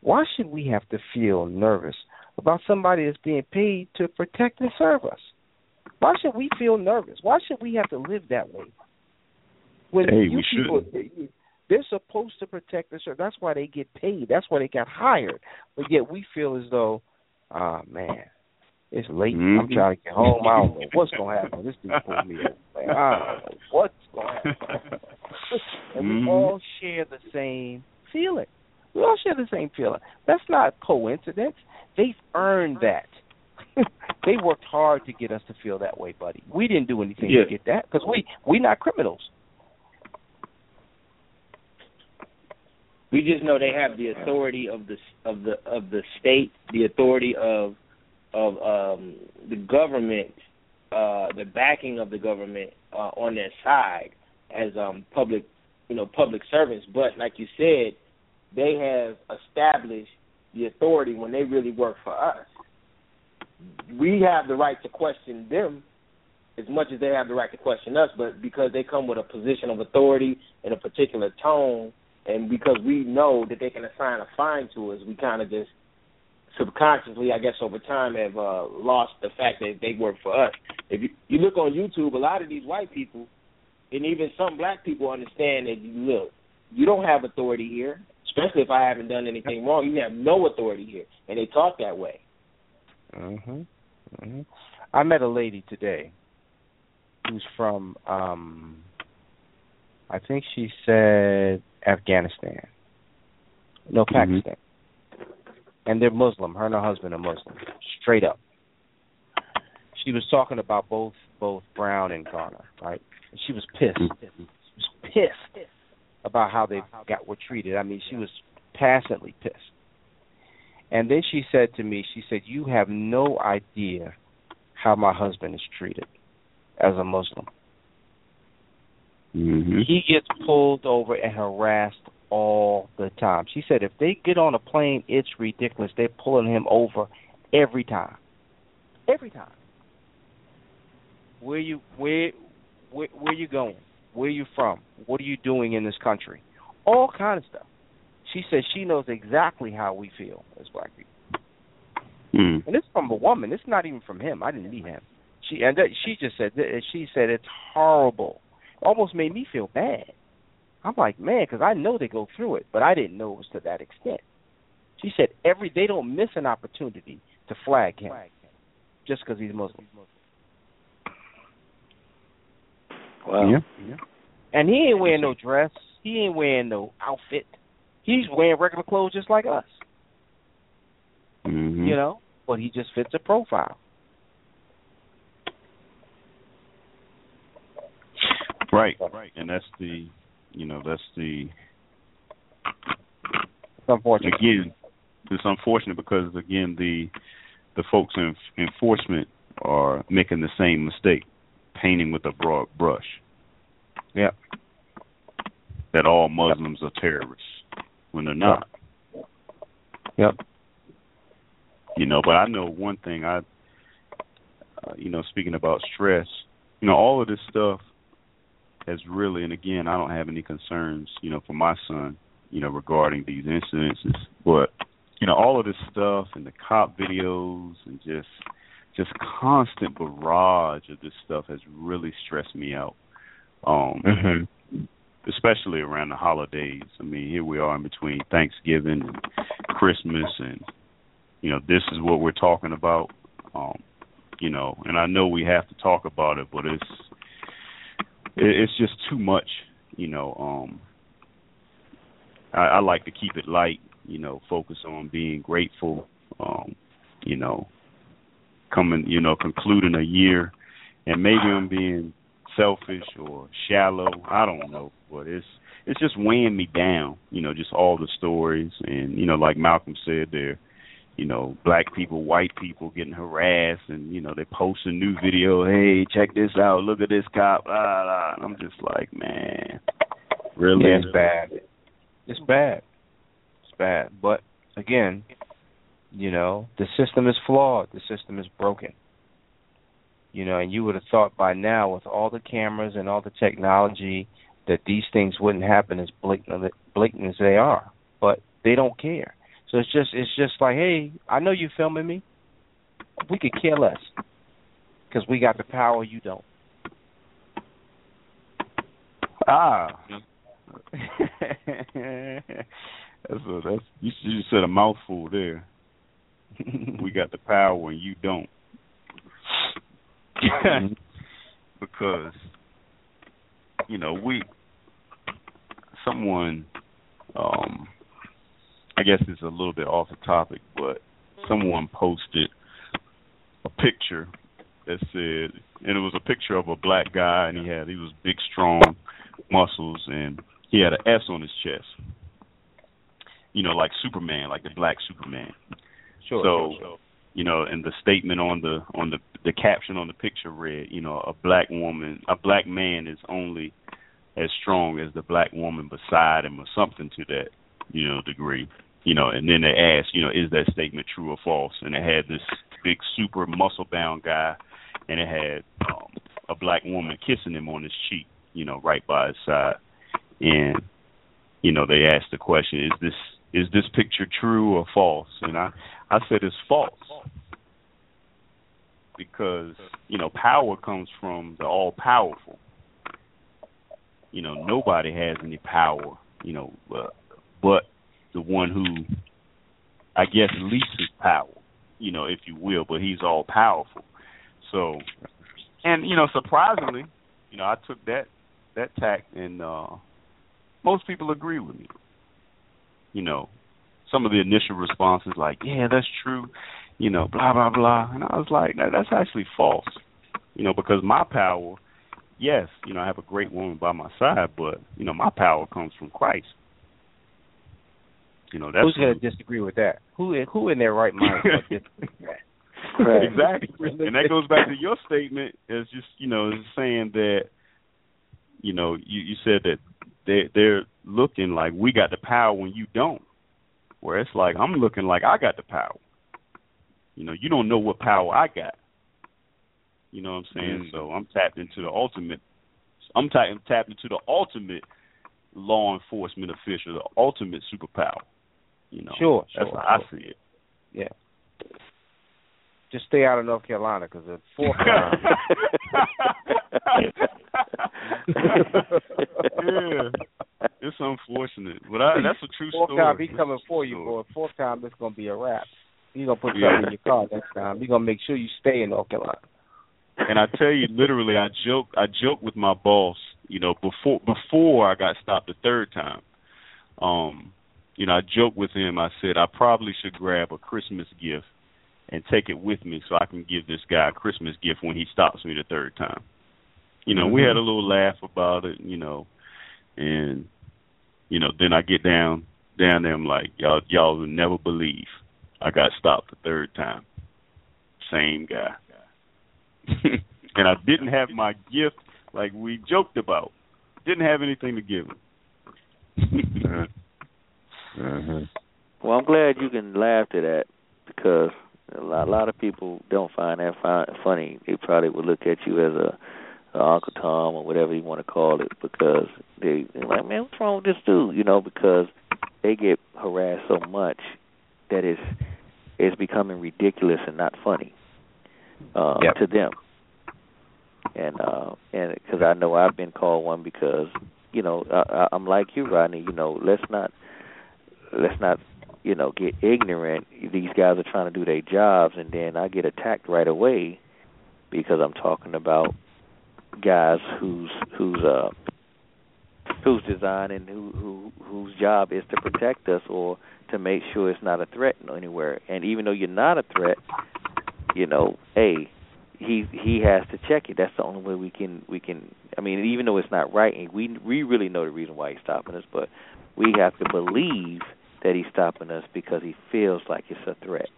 why should we have to feel nervous about somebody that's being paid to protect and serve us? Why should we feel nervous? Why should we have to live that way? When Hey, you we people, they're supposed to protect and serve. That's why they get paid. That's why they got hired. But yet we feel as though, ah man, it's late. I'm Mhm. trying to get home. I don't know what's gonna happen. This dude pulled me over. Man, I don't know what's gonna happen. and we Mhm. all share the same feeling. We all share the same feeling. That's not coincidence. They've earned that. they worked hard to get us to feel that way, buddy. We didn't do anything Yeah. to get that because we we not criminals. We just know they have the authority of the of the of the state, the authority of of um the government, uh the backing of the government uh on their side as um public you know, public servants. But like you said, they have established the authority when they really work for us. We have the right to question them as much as they have the right to question us, but because they come with a position of authority in a particular tone and because we know that they can assign a fine to us, we kind of just subconsciously, I guess, over time have uh, lost the fact that they work for us. If you, you look on YouTube, a lot of these white people and even some black people understand that you look, you don't have authority here, especially if I haven't done anything wrong. You have no authority here, and they talk that way. Mhm. Mhm. I met a lady today who's from um I think she said Afghanistan. No, Pakistan. And they're Muslim. Her and her husband are Muslim. Straight up. She was talking about both both Brown and Garner, right? And she was pissed. She was pissed about how they got were treated. I mean, she was passionately pissed. And then she said to me, she said, "You have no idea how my husband is treated as a Muslim. Mm-hmm. He gets pulled over and harassed all the time." She said, "If they get on a plane, it's ridiculous. They're pulling him over every time, every time. Where you where where where you going? Where are you from? What are you doing in this country? All kind of stuff." She says she knows exactly how we feel as black people. Mm. And it's from a woman. It's not even from him. I didn't meet him. she and that, she just said that- she said it's horrible. Almost made me feel bad. I'm like, man, because I know they go through it, but I didn't know it was to that extent. She said every they don't miss an opportunity to flag him just because he's Muslim. Wow. Yeah. And he ain't wearing no dress. He ain't wearing no outfit. He's wearing regular clothes just like us, Mm-hmm. you know. But he just fits a profile. Right, right, and that's the, you know, that's the It's unfortunate. again, it's unfortunate because again the the folks in enforcement are making the same mistake, painting with a broad brush. Yeah. That all Muslims are terrorists when they're not. Yep. You know, but I know one thing. I, uh, you know, speaking about stress, you know, all of this stuff has really, and again, I don't have any concerns, you know, for my son, you know, regarding these incidences, but you know, all of this stuff and the cop videos and just just constant barrage of this stuff has really stressed me out. Um Mm-hmm. especially around the holidays. I mean, here we are in between Thanksgiving and Christmas and you know, this is what we're talking about. Um, you know, and I know we have to talk about it, but it's it, it's just too much, you know, um I, I like to keep it light, you know, focus on being grateful, um, you know, coming, you know, concluding a year. And maybe I'm being selfish or shallow, I don't know, but it's it's just weighing me down, you know, just all the stories. And you know, like Malcolm said there, you know, black people, white people getting harassed and, you know, they post a new video, hey, check this out, look at this cop, blah, blah. And I'm just like, man, really? Yeah, it's bad. It's bad. It's bad. But again, you know, the system is flawed. The system is broken. You know, and you would have thought by now, with all the cameras and all the technology, that these things wouldn't happen as blatant, blatant as they are. But they don't care. So it's just, it's just like, hey, I know you're filming me. We could care less because we got the power. You don't. Ah. that's a, that's you, you just said a mouthful there. we got the power and you don't. because you know, we someone um I guess it's a little bit off the topic, but someone posted a picture that said and it was a picture of a black guy and he had he was big strong muscles and he had an S on his chest. You know, like Superman, like the black Superman. Sure. so sure, sure. you know, and the statement on the on the the caption on the picture read, you know, a black woman, a black man is only as strong as the black woman beside him, or something to that, you know, degree. You know, and then they asked, you know, is that statement true or false? And it had this big, super muscle bound guy, and it had um, a black woman kissing him on his cheek, you know, right by his side. And you know, they asked the question, is this is this picture true or false? And I I said it's false because you know power comes from the all powerful. You know nobody has any power. You know, uh, but the one who I guess leases power. You know, if you will, but he's all powerful. So, and you know, surprisingly, you know, I took that that tact, and uh most people agree with me. You know, some of the initial responses like, "Yeah, that's true," you know, blah blah blah, and I was like, no, "That's actually false," you know, because my power, yes, you know, I have a great woman by my side, but you know, my power comes from Christ. You know, that's Who's going to disagree with that? Who in, who in their right mind is going to disagree with that? Right. exactly, and that goes back to your statement as just you know is saying that you know you you said that they they're looking like we got the power when you don't, where it's like I'm looking like I got the power. You know, you don't know what power I got. You know what I'm saying? Mm. So I'm tapped into the ultimate. I'm tapped tapped into the ultimate law enforcement official, the ultimate superpower. You know, Sure, that's sure, how sure. I see it. Yeah. just stay out of North Carolina because the fourth time. yeah, it's unfortunate, but I, that's a true fourth story. time he coming for you, boy. Fourth time it's gonna be a wrap. He's gonna put something in your car next time. He's gonna make sure you stay in North Carolina. And I tell you, literally, I joke. I joke with my boss. You know, before before I got stopped the third time. Um, you know, I joked with him. I said I probably should grab a Christmas gift and take it with me so I can give this guy a Christmas gift when he stops me the third time. You know, we had a mm-hmm. little laugh about it. You know, and you know, then I get down down there. I'm like, y'all, y'all will never believe I got stopped the third time. Same guy. and I didn't have my gift like we joked about. Didn't have anything to give him. Mhm. Well, I'm glad you can laugh at that because a lot, a lot of people don't find that fi- funny. They probably would look at you as a, a Uncle Tom or whatever you want to call it because they they're like, man, what's wrong with this dude? You know, because they get harassed so much that it's it's becoming ridiculous and not funny uh, Yep. to them. And uh, and because I know I've been called one because you know I- I'm like you, Rodney. You know, let's not let's not you know get ignorant. These guys are trying to do their jobs and then i get attacked right away because i'm talking about guys who's who's uh who's design and who who whose job is to protect us or to make sure it's not a threat anywhere. And even though you're not a threat you know hey he he has to check it. That's the only way we can we can i mean even though it's not right and we we really know the reason why he's stopping us but we have to believe that he's stopping us because he feels like it's a threat.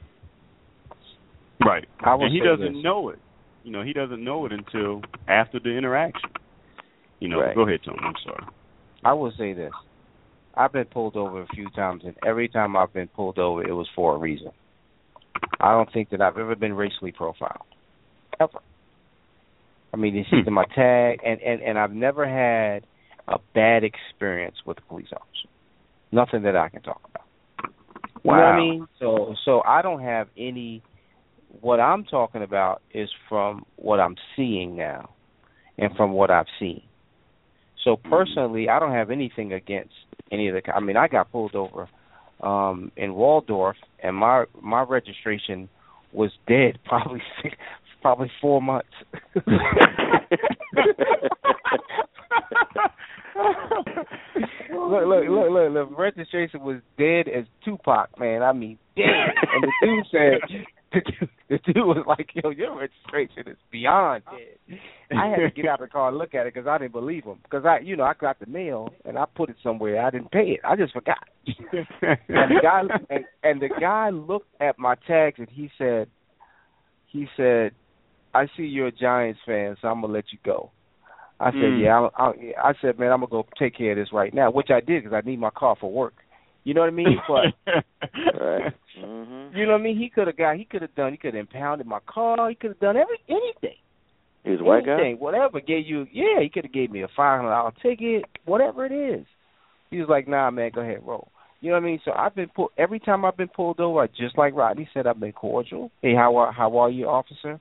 Right. I and he doesn't this. know it. You know, he doesn't know it until after the interaction. You know, Right. go ahead, Tony. I'm sorry. I will say this. I've been pulled over a few times, and every time I've been pulled over, it was for a reason. I don't think that I've ever been racially profiled, ever. I mean, they see Hmm. my tag, and and and I've never had a bad experience with a police officer. Nothing that I can talk about. You know what I Wow. mean? So so I don't have any. What I'm talking about is from what I'm seeing now, and from what I've seen. So personally, I don't have anything against any of the. I mean, I got pulled over um in Waldorf, and my my registration was dead probably six, probably four months. look, look, look, look, the registration was dead as Tupac, man. I mean, dead. And the dude said, the dude, the dude was like, "Yo, your registration is beyond dead." I had to get out of the car and look at it because I didn't believe him. Because I, you know, I got the mail and I put it somewhere. I didn't pay it. I just forgot. and the guy and, and the guy looked at my tags and he said, he said, "I see you're a Giants fan, so I'm gonna let you go." I said, Mm. "Yeah." I, I, I said, "Man, I'm gonna go take care of this right now," which I did because I need my car for work. You know what I mean? But right. Mhm. you know what I mean? He could have got. He could have done. He could have impounded my car. He could have done every anything. He was a white guy. whatever. Gave you, yeah. He could have gave me a five hundred dollar ticket, whatever it is. He was like, "Nah, man, go ahead, roll." You know what I mean? So I've been pulled every time I've been pulled over. I, just like Rodney said, I've been cordial. Hey, how are how are you, officer?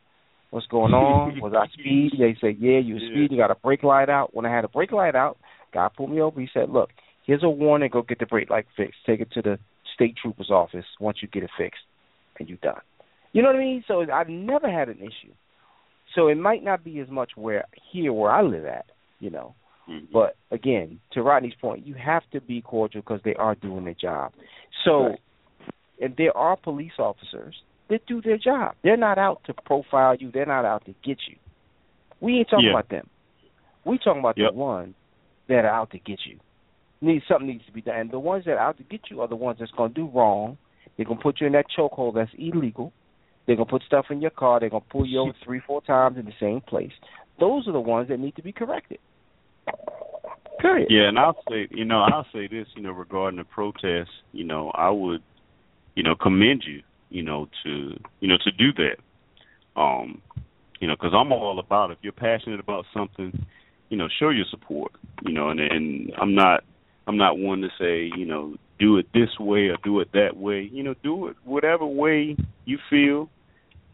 What's going on? Was I speed? They said, yeah, you Yeah. speed. You got a brake light out. When I had a brake light out, guy pulled me over. He said, look, here's a warning. Go get the brake light fixed. Take it to the state trooper's office once you get it fixed, and you're done. You know what I mean? So I've never had an issue. So it might not be as much where here where I live at, you know. Mhm. But again, to Rodney's point, you have to be cordial because they are doing their job. So, Right. and there are police officers that do their job. They're not out to profile you. They're not out to get you. We ain't talking Yeah. about them. We talking about Yep. the ones that are out to get you. Need something needs to be done. And the ones that are out to get you are the ones that's going to do wrong. They're going to put you in that chokehold that's illegal. They're going to put stuff in your car. They're going to pull you over three, four times in the same place. Those are the ones that need to be corrected. Period. Yeah, and I'll say, you know, I'll say this, you know, regarding the protest, you know, I would, you know, commend you, you know, to, you know, to do that, um, you know, because I'm all about if you're passionate about something, you know, show your support, you know, and and I'm not, I'm not one to say, you know, do it this way or do it that way, you know, do it whatever way you feel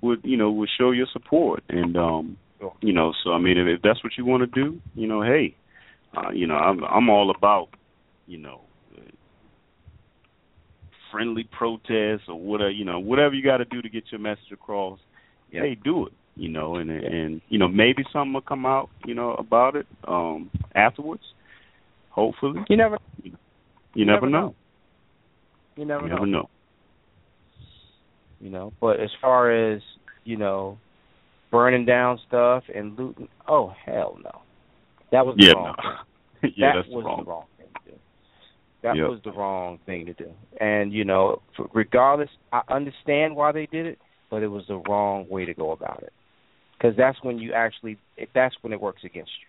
would you know would show your support and um you know so I mean if, if that's what you want to do you know hey uh, you know I'm I'm all about you know friendly protests or whatever you know whatever you got to do to get your message across hey do it you know and and you know maybe something will come out you know about it um afterwards hopefully You never you, you never, never know. know. you never you know. never know you know. But as far as you know, burning down stuff and looting, oh hell no, that was yeah wrong. no. yeah that that's was wrong wrong thing to do. That Yep. was the wrong thing to do. And you know, regardless, I understand why they did it, but it was the wrong way to go about it. Because that's when you actually, that's when it works against you.